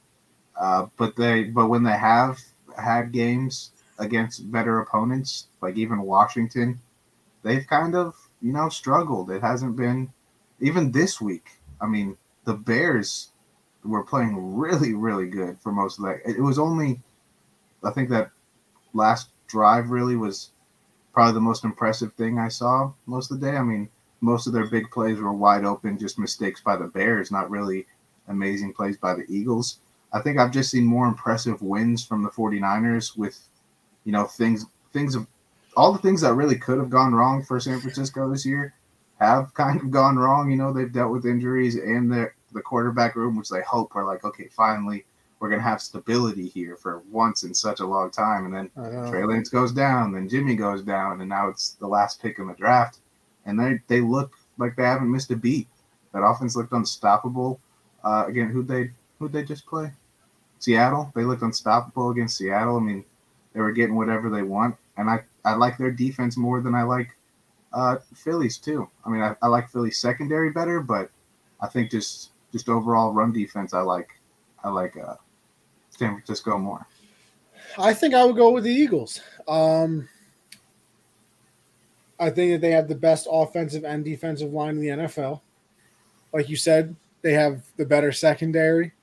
Uh, but they but when they have had games against better opponents, like even Washington, they've kind of you know struggled. It hasn't been even this week. I mean, the Bears were playing really really good for most of that. It was only I think that last drive really was probably the most impressive thing I saw most of the day. I mean, most of their big plays were wide open, just mistakes by the Bears, not really amazing plays by the Eagles. I think I've just seen more impressive wins from the 49ers with, you know, things things of all the things that really could have gone wrong for San Francisco this year have [LAUGHS] kind of gone wrong. You know, they've dealt with injuries and the the quarterback room, which they hope are like, okay, finally we're gonna have stability here for once in such a long time. And then Trey Lance goes down, then Jimmy goes down, and now it's the last pick in the draft. And they they look like they haven't missed a beat. That offense looked unstoppable. Uh, again, who they who they just play? Seattle. They looked unstoppable against Seattle. I mean, they were getting whatever they want, and I I like their defense more than I like uh, Phillies too. I mean, I, I like Philly's secondary better, but I think just just overall run defense, I like I like uh, San Francisco more. I think I would go with the Eagles. Um, I think that they have the best offensive and defensive line in the NFL. Like you said, they have the better secondary.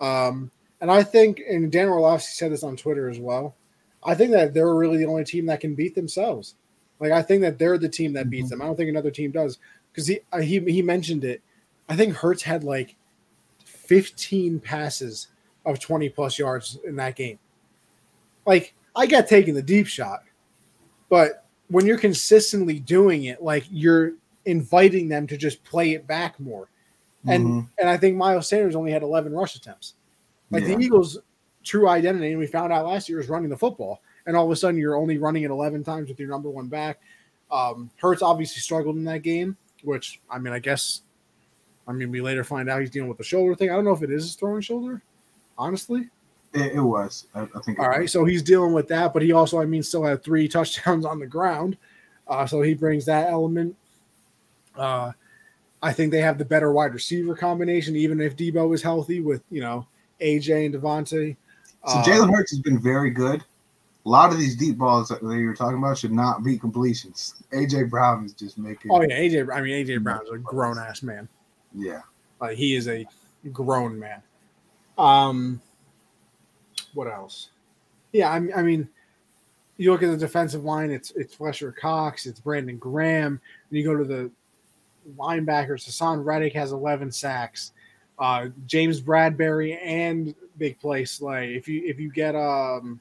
Um, and I think, and Dan Orlovsky said this on Twitter as well. I think that they're really the only team that can beat themselves. Like I think that they're the team that beats them. I don't think another team does because he uh, he he mentioned it. I think Hurts had like 15 passes of 20 plus yards in that game. Like I got taking the deep shot, but when you're consistently doing it, like you're inviting them to just play it back more. And Mhm. and I think Miles Sanders only had 11 rush attempts. Like Yeah. the Eagles' true identity, and we found out last year, is running the football. And all of a sudden, you're only running it 11 times with your number one back. Um, Hurts obviously struggled in that game, which I mean, I guess, I mean, we later find out he's dealing with the shoulder thing. I don't know if it is his throwing shoulder, honestly. It, it was. I, I think. All right, was. so he's dealing with that, but he also, I mean, still had three [LAUGHS] touchdowns on the ground, uh, so he brings that element. Uh, I think they have the better wide receiver combination, even if Debo is healthy with you know AJ and DeVonta. So Uh, Jalen Hurts has been very good. A lot of these deep balls that you were talking about should not be completions. AJ Brown is just making. Oh yeah, AJ. I mean, AJ Brown's a grown ass man. yeah. Like he is a grown man. Um, what else? Yeah, I, I mean, you look at the defensive line. It's it's Fletcher Cox. It's Brandon Graham. And you go to the linebackers. Haason Reddick has 11 sacks. Uh, James Bradberry and big play Slay. If you if you get um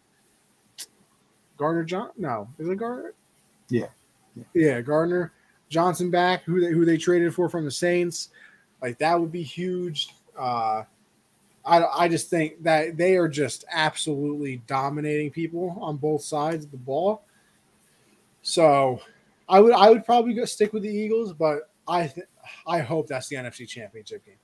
Gardner John, no, is it Gardner? Yeah. yeah, yeah, Gardner Johnson back, who they who they traded for from the Saints. Like that would be huge. Uh, I I just think that they are just absolutely dominating people on both sides of the ball. So, I would I would probably go stick with the Eagles, but I th- I hope that's the NFC Championship game.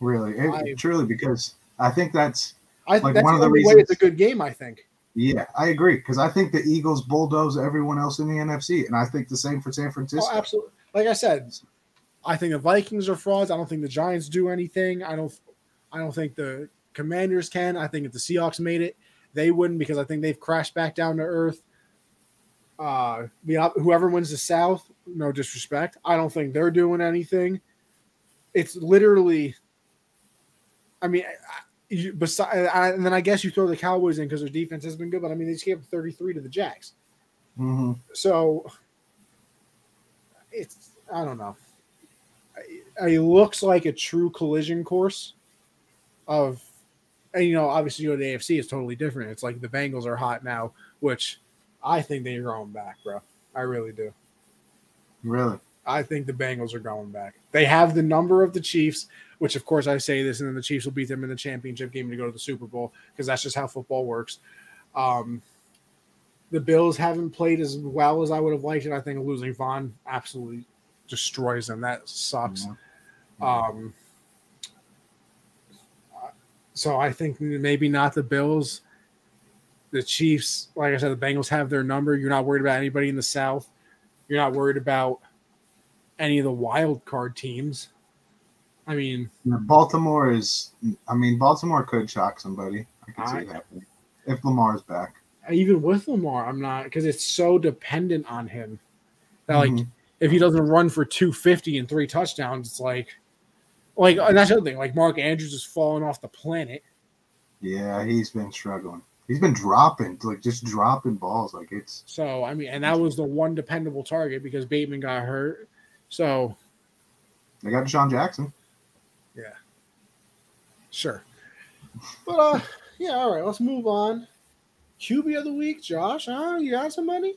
Really, It- I- truly, because I think that's I think Like, that's one the of the reasons- it's a good game. I think. yeah, I agree because I think the Eagles bulldoze everyone else in the NFC, and I think the same for San oh, Francisco. Oh, absolutely. Like I said, I think the Vikings are frauds. I don't think the Giants do anything. I don't. I don't think the Commanders can. I think if the Seahawks made it, they wouldn't because I think they've crashed back down to earth. Uh, whoever wins the South, no disrespect, I don't think they're doing anything. It's literally. I mean, I- you, beside, and then I guess you throw the Cowboys in because their defense has been good, but I mean they just gave up 33 to the Jags. Mhm. So it's I don't know. It looks like a true collision course of, and you know, obviously you to the AFC, is totally different. It's like the Bengals are hot now, which I think they're going back, bro. I really do. Really, I think the Bengals are going back. They have the number of the Chiefs, which of course I say this, and then the Chiefs will beat them in the championship game to go to the Super Bowl because that's just how football works. Um, the Bills haven't played as well as I would have liked it. I think losing Von absolutely destroys them. That sucks. Yeah. Um, so I think maybe not the Bills. The Chiefs, like I said, the Bengals have their number. You're not worried about anybody in the South. You're not worried about any of the wild card teams. I mean, Baltimore is. I mean, Baltimore could shock somebody. I can see I- happening if Lamar's back. even with Lamar, I'm not because it's so dependent on him. That like Mhm. if he doesn't run for 250 and three touchdowns, it's like, like and that's the other thing. Like Mark Andrews is falling off the planet. Yeah, he's been struggling. He's been dropping, like just dropping balls. Like it's So I mean, and that was the one dependable target because Bateman got hurt. So they got DeSean Jackson. yeah, sure. But uh, yeah, all right. Let's move on. QB of the week, Josh. Huh? You got some money?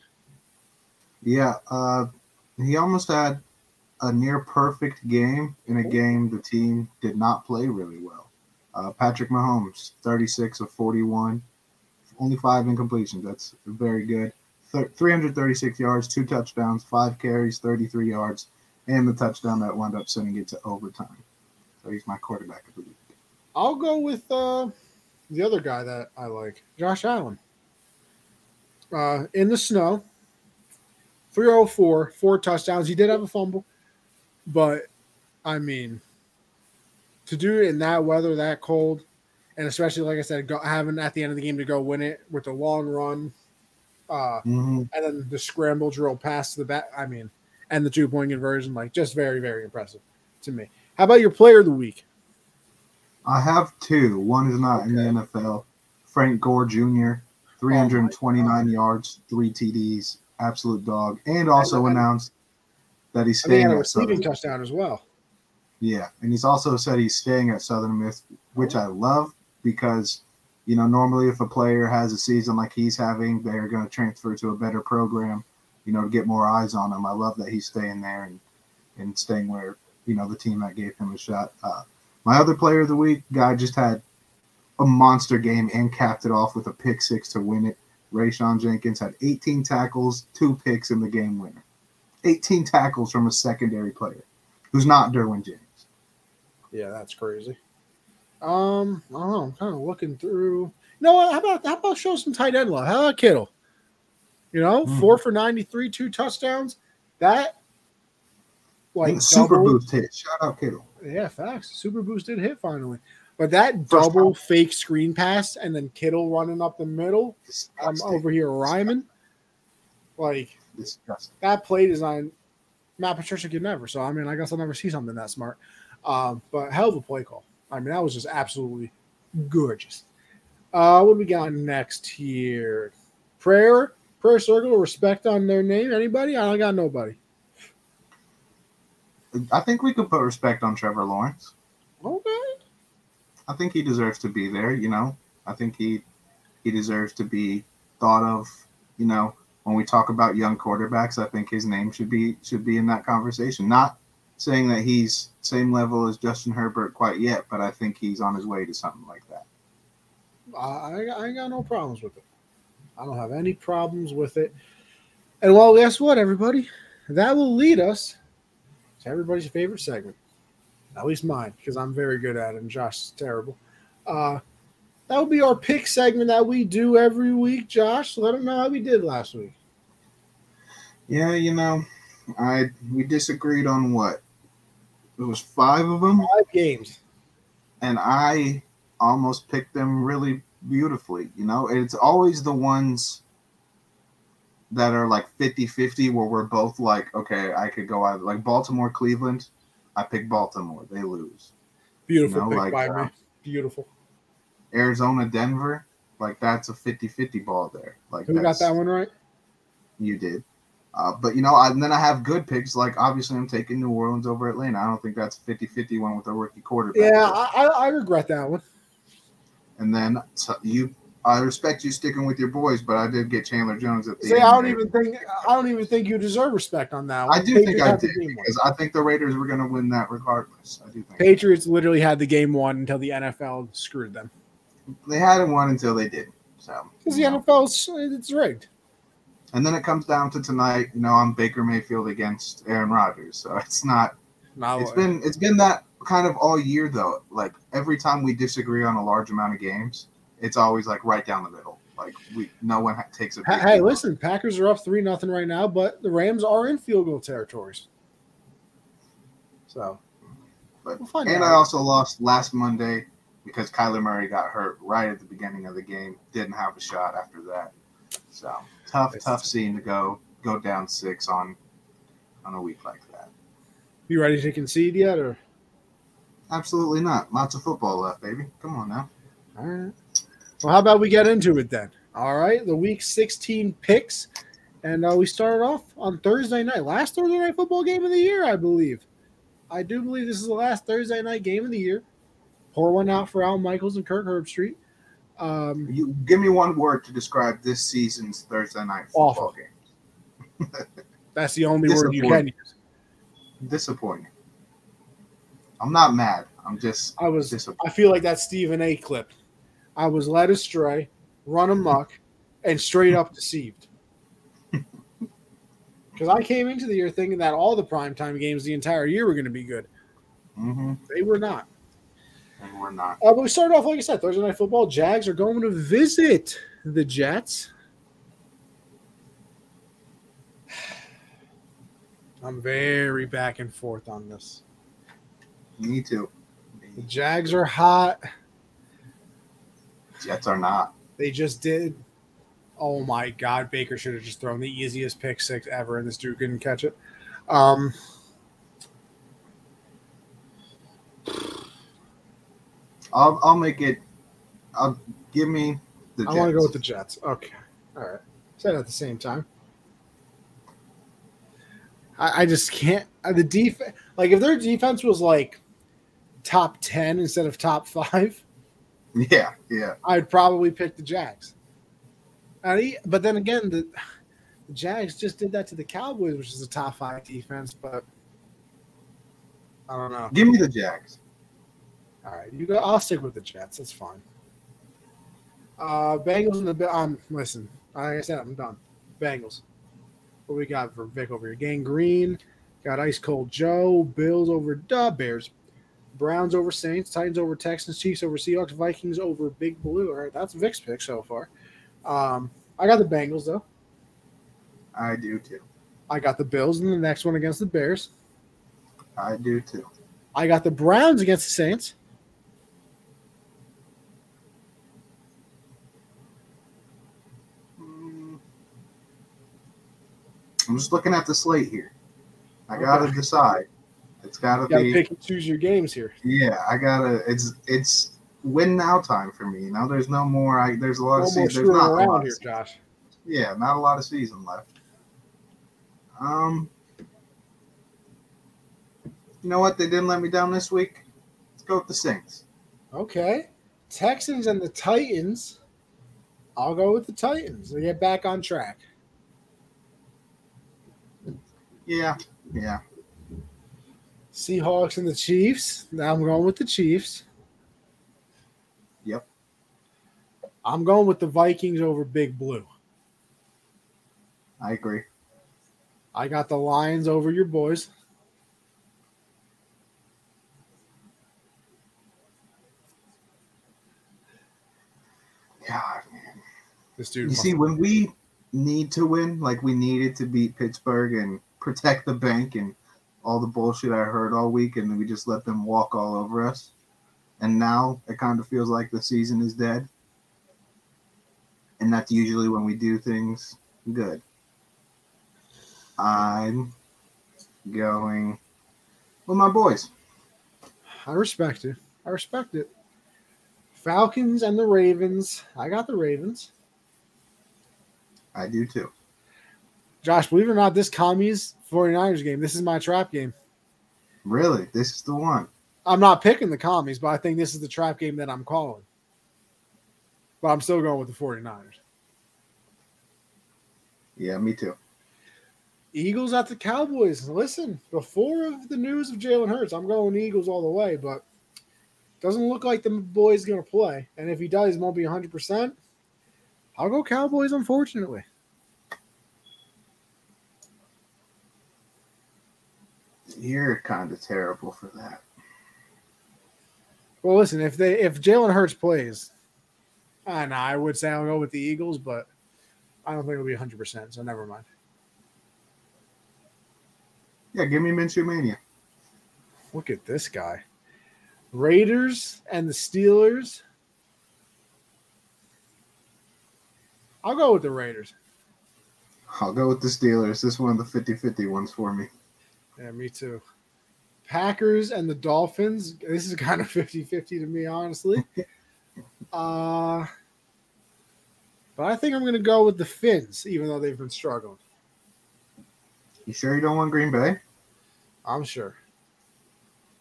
Yeah, uh, he almost had a near perfect game in a game the team did not play really well. Uh, Patrick Mahomes, 36 of 41, only five incompletions. That's very good. Th- 336 yards, two touchdowns, five carries, 33 yards, and the touchdown that wound up sending it to overtime. So he's my quarterback of the week. I'll go with uh, the other guy that I like, Josh Allen. Uh, in the snow, 304, four touchdowns. He did have a fumble, but I mean, to do it in that weather, that cold, and especially like I said, go, having at the end of the game to go win it with the long run, uh, hmm and then the scramble drill pass to the back. I mean, and the two point conversion, like just very very impressive to me. How about your player of the week? I have two. One is not in the NFL. Frank Gore Jr. 329 yards, three TDs, absolute dog, and also announced that he's I mean, he staying had a at Southern. receiving touchdown as well. Yeah, and he's also said he's staying at Southern Miss, which I love because, you know, normally if a player has a season like he's having, they're going to transfer to a better program, you know, to get more eyes on him. I love that he's staying there and and staying where you know the team that gave him a shot. Uh, my other player of the week guy just had a monster game and capped it off with a pick six to win it. Rayshawn Jenkins had 18 tackles, two picks in the game winner. 18 tackles from a secondary player who's not Derwin James. Yeah, that's crazy. Um, I don't know. I'm kind of looking through. You know what? How about how about show some tight end love? How about Kittle? You know, Mhm. four for ninety three, two touchdowns. That like super double- boost hit. Shout out Kittle. Yeah, facts. Super boost did hit finally. But that First double round. fake screen pass and then Kittle running up the middle. I'm Disgusting. over here rhyming. Like Disgusting. that play design, Matt Patricia could never. So I mean, I guess I'll never see something that smart. Um, but hell of a play call. I mean, that was just absolutely gorgeous. Uh, what do we got next here? Prayer, prayer circle, respect on their name. Anybody? I don't got nobody. I think we could put respect on Trevor Lawrence. Okay. I think he deserves to be there. You know, I think he he deserves to be thought of. You know, when we talk about young quarterbacks, I think his name should be should be in that conversation. Not saying that he's same level as Justin Herbert quite yet, but I think he's on his way to something like that. I, I ain't got no problems with it. I don't have any problems with it. And well, guess what, everybody? That will lead us to everybody's favorite segment. At least mine, because I'm very good at it and Josh is terrible. Uh, that will be our pick segment that we do every week. Josh, let them know how we did last week. Yeah, you know, I we disagreed on what it was five of them. Five games. and I almost picked them really beautifully. You know, it's always the ones that are like 50 50 where we're both like, okay, I could go either like Baltimore, Cleveland. I pick Baltimore, they lose. Beautiful No, pick like, by uh, me. Beautiful. Arizona, Denver, like that's a 50 50 ball there. Like, Who got that one right? You did. Uh, but you know, I, and then I have good picks. Like obviously, I'm taking New Orleans over Atlanta. I don't think that's a 50-50 one with a rookie quarterback. Yeah, I, I, regret that one. And then so you, I respect you sticking with your boys, but I did get Chandler Jones at the See, end. I don't even think I don't even think you deserve respect on that one. I do think I did because I think the Raiders were going to win that regardless. I do think Patriots literally had the game won until the NFL screwed them. They hadn't won until they did. So, Because the know. NFL's it's rigged. and then it comes down to tonight. You know, I'm Baker Mayfield against Aaron Rodgers, so it's not. Now, It's been it's been that kind of all year though. Like every time we disagree on a large amount of games, it's always like right down the middle. Like we no one ha- takes a. hey, big hey, deal. listen, Packers are up three nothing right now, but the Rams are in field goal territories. So, But- we'll And out. I also lost last Monday because Kyler Murray got hurt right at the beginning of the game. Didn't have a shot after that. So tough, tough scene to go go down six on on a week like that. you ready to concede yet, or Absolutely not. Lots of football left, baby. Come on now. all right? Well, how about we get into it then? All right, the Week 16 picks, and uh, we started off on Thursday night, last Thursday night football game of the year, I believe. I do believe this is the last Thursday night game of the year. Pour one out for Al Michaels and Kirk Herbstreit. Um, You give me one word to describe this season's Thursday night football Awful. game. [LAUGHS] that's the only word you can use. Disappointing. I'm not mad. I'm just I was disappointed. I feel like that Stephen A clip. I was led astray, run amok, and straight up deceived. [LAUGHS] Because I came into the year thinking that all the primetime games the entire year were going to be good. hmm They were not. And we're not. Uh, but we started off, like I said, Thursday Night Football. Jags are going to visit the Jets. I'm very back and forth on this. Me too. The Jags are hot. Jets are not. They just did. Oh my God, Baker should have just thrown the easiest pick six ever, and this dude couldn't catch it. Um, I'll I'll make it. I'll give me the. I want to go with the Jets. Okay, all right. Said at the same time. I, I just can't. uh, The defense, like if their defense was like top ten instead of top [LAUGHS] five, Yeah, yeah. I'd probably pick the Jags. But then again, the, the Jags just did that to the Cowboys, which is a top five defense. But I don't know. Give me the Jags. All right, you go. I'll stick with the Jets. That's fine. Uh, Bengals and the um. Listen, like I said, I'm done. Bengals. What we got for Vic over here? Gang Green. Got Ice Cold Joe. Bills over the Bears. Browns over Saints. Titans over Texans. Chiefs over Seahawks. Vikings over Big Blue. All right, that's Vic's pick so far. Um, I got the Bengals though. I do too. I got the Bills in the next one against the Bears. I do too. I got the Browns against the Saints. Mm. I'm just looking at the slate here. I gotta Okay. decide. It's gotta be. You got to be. pick and choose your games here. Yeah, I gotta. It's it's win now time for me. You know, there's no more. I there's a lot of season. There's not a around lot here, Josh. yeah, not a lot of season left. Um, you know what? They didn't let me down this week. Let's go with the Saints. Okay. Texans and the Titans. I'll go with the Titans. They get back on track. Yeah, yeah. Seahawks and the Chiefs. Now I'm going with the Chiefs. Yep. I'm going with the Vikings over Big Blue. I agree. I got the Lions over your boys. God, man. This dude. You see, when we need to win, like we needed to beat Pittsburgh and protect the bank and all the bullshit I heard all week, and we just let them walk all over us. And now it kind of feels like the season is dead. And that's usually when we do things good. I'm going with my boys. I respect it. I respect it. Falcons and the Ravens. I got the Ravens. I do too. Josh, believe it or not, this commies 49ers game, this is my trap game. Really, this is the one. I'm not picking the commies, but I think this is the trap game that I'm calling. But I'm still going with the 49ers. Yeah, me too. Eagles at the Cowboys. Listen, before of the news of Jalen Hurts, I'm going Eagles all the way, but doesn't look like the boy's going to play. And if he does, won't be 100%. I'll go Cowboys, unfortunately. You're kind of terrible for that. Well, listen, if they if Jalen Hurts plays, I know I would say I'll go with the Eagles, but I don't think it'll be 100. percent So never mind. Yeah, give me Minshew Mania. Look at this guy. Raiders and the Steelers. I'll go with the Raiders. I'll go with the Steelers. This is one of the 50 50 ones for me. Yeah, me too. Packers and the Dolphins. This is kind of [LAUGHS] 50-50 to me, honestly. [LAUGHS] uh but I think I'm gonna go with the Finns, even though they've been struggling. You sure you don't want Green Bay? I'm sure.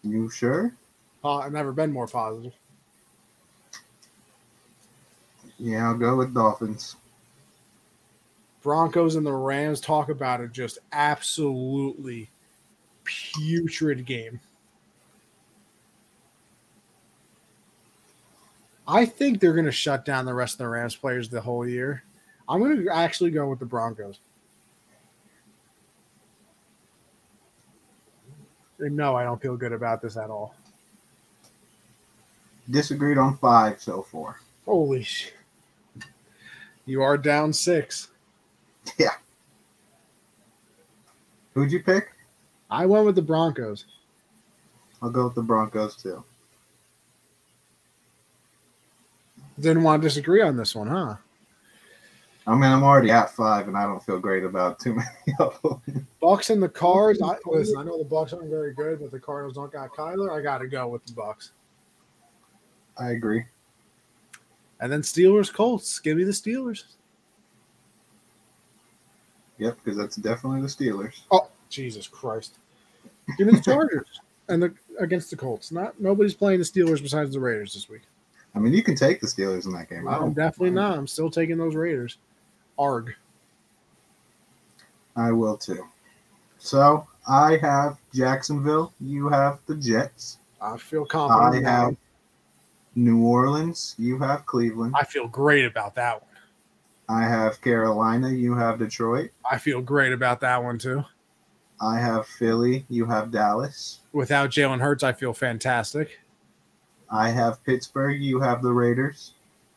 You sure? Uh, I've never been more positive. Yeah, I'll go with Dolphins. Broncos and the Rams talk about it just absolutely putrid game. I think they're going to shut down the rest of the Rams players the whole year. I'm going to actually go with the Broncos. And no, I don't feel good about this at all. Disagreed on five so far. Holy shit. You are down six. Yeah. Who'd you pick? I went with the Broncos. I'll go with the Broncos too. Didn't want to disagree on this one, huh? I mean, I'm already at five, and I don't feel great about too many [LAUGHS] of them. Bucks and the Cards. I, listen, I know the Bucks aren't very good, but the Cardinals don't got Kyler. I got to go with the Bucks. I agree. And then Steelers, Colts. Give me the Steelers. Yep, because that's definitely the Steelers. Oh, Jesus Christ! Give me the Chargers [LAUGHS] and the against the Colts. Not nobody's playing the Steelers besides the Raiders this week. I mean, you can take the Steelers in that game. I I'm definitely not. I'm still taking those Raiders. Arg. I will too. So I have Jacksonville. You have the Jets. I feel I confident. that have. New Orleans. You have Cleveland. I feel great about that one. I have Carolina. You have Detroit. I feel great about that one too. I have Philly. You have Dallas. Without Jalen Hurts, I feel fantastic. I have Pittsburgh. You have the Raiders.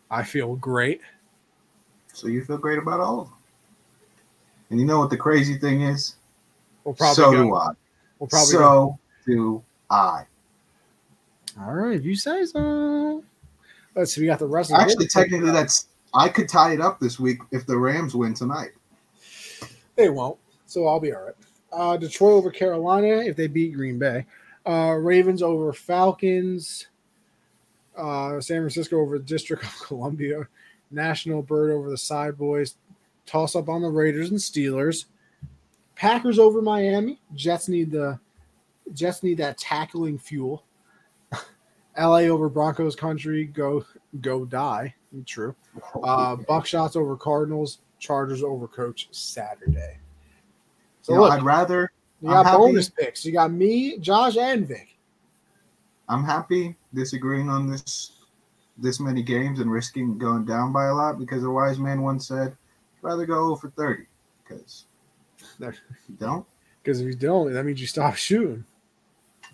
I feel great. So you feel great about all of them. And you know what the crazy thing is? We'll probably so go. do I. We'll probably go. so do I. All right, if you say so. Let's see. We got the rest. of Actually, technically, that's I could tie it up this week if the Rams win tonight. They won't, so I'll be all right. Uh, Detroit over Carolina if they beat Green Bay. Uh, Ravens over Falcons. Uh, San Francisco over District of [LAUGHS] Columbia. National Bird over the Side Boys. Toss up on the Raiders and Steelers. Packers over Miami. Jets need the Jets need that tackling fuel. [LAUGHS] LA over Broncos country. Go go die. True. Uh, Buckshots over Cardinals. Chargers over Coach Saturday. So You know, look, I'd rather you I'm got happy- bonus picks. You got me, Josh, and Vic. I'm happy disagreeing on this this many games and risking going down by a lot because a wise man once said, rather go for 30 because if you don't, Because if you don't, that means you stop shooting.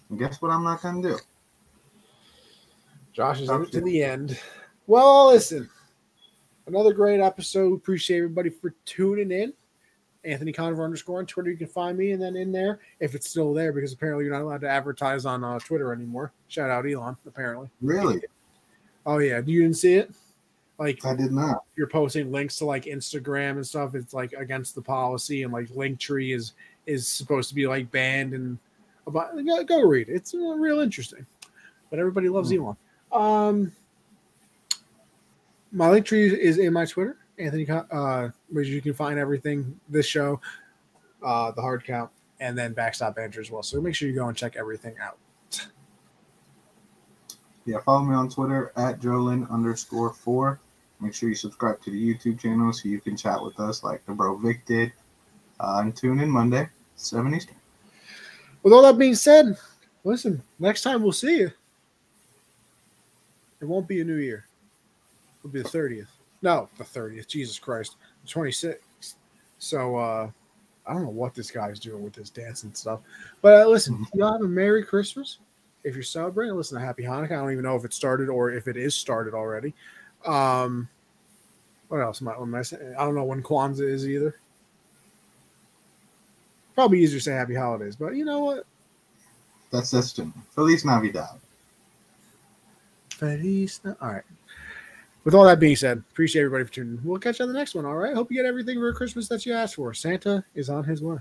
and guess what I'm not going to do? Josh is to the end. Well, listen, another great episode. Appreciate everybody for tuning in. Anthony Conover underscore on Twitter. You can find me, and then in there, if it's still there, because apparently you're not allowed to advertise on uh, Twitter anymore. Shout out Elon, apparently. Really? Oh yeah, you didn't see it? Like I did not. you're posting links to like Instagram and stuff, it's like against the policy, and like Linktree is is supposed to be like banned and about go, go read it. It's uh, real interesting. But everybody loves Elon. Um, my Linktree is in my Twitter, Anthony. Uh, where you can find everything this show, uh, the hard count, and then backstop banter as well. So make sure you go and check everything out. Yeah, follow me on Twitter at Jolin underscore four. Make sure you subscribe to the YouTube channel so you can chat with us like the bro Vic did. Uh, and tune in Monday, 7 Eastern. With all that being said, listen, next time we'll see you. It won't be a new year. It'll be the 30th. No, the 30th. Jesus Christ. The 26th. So uh I don't know what this guy's doing with this dance and stuff. But uh, listen, y'all have a Merry Christmas. If you're celebrating, listen to Happy Hanukkah. I don't even know if it started or if it is started already. Um what else am I, am I saying? I don't know when Kwanzaa is either. Probably easier to say happy holidays, but you know what? That's that's. Feliz Navidad. Feliz. Na- All right. With all that being said, appreciate everybody for tuning. in. We'll catch you on the next one. All right. Hope you get everything for Christmas that you asked for. Santa is on his way.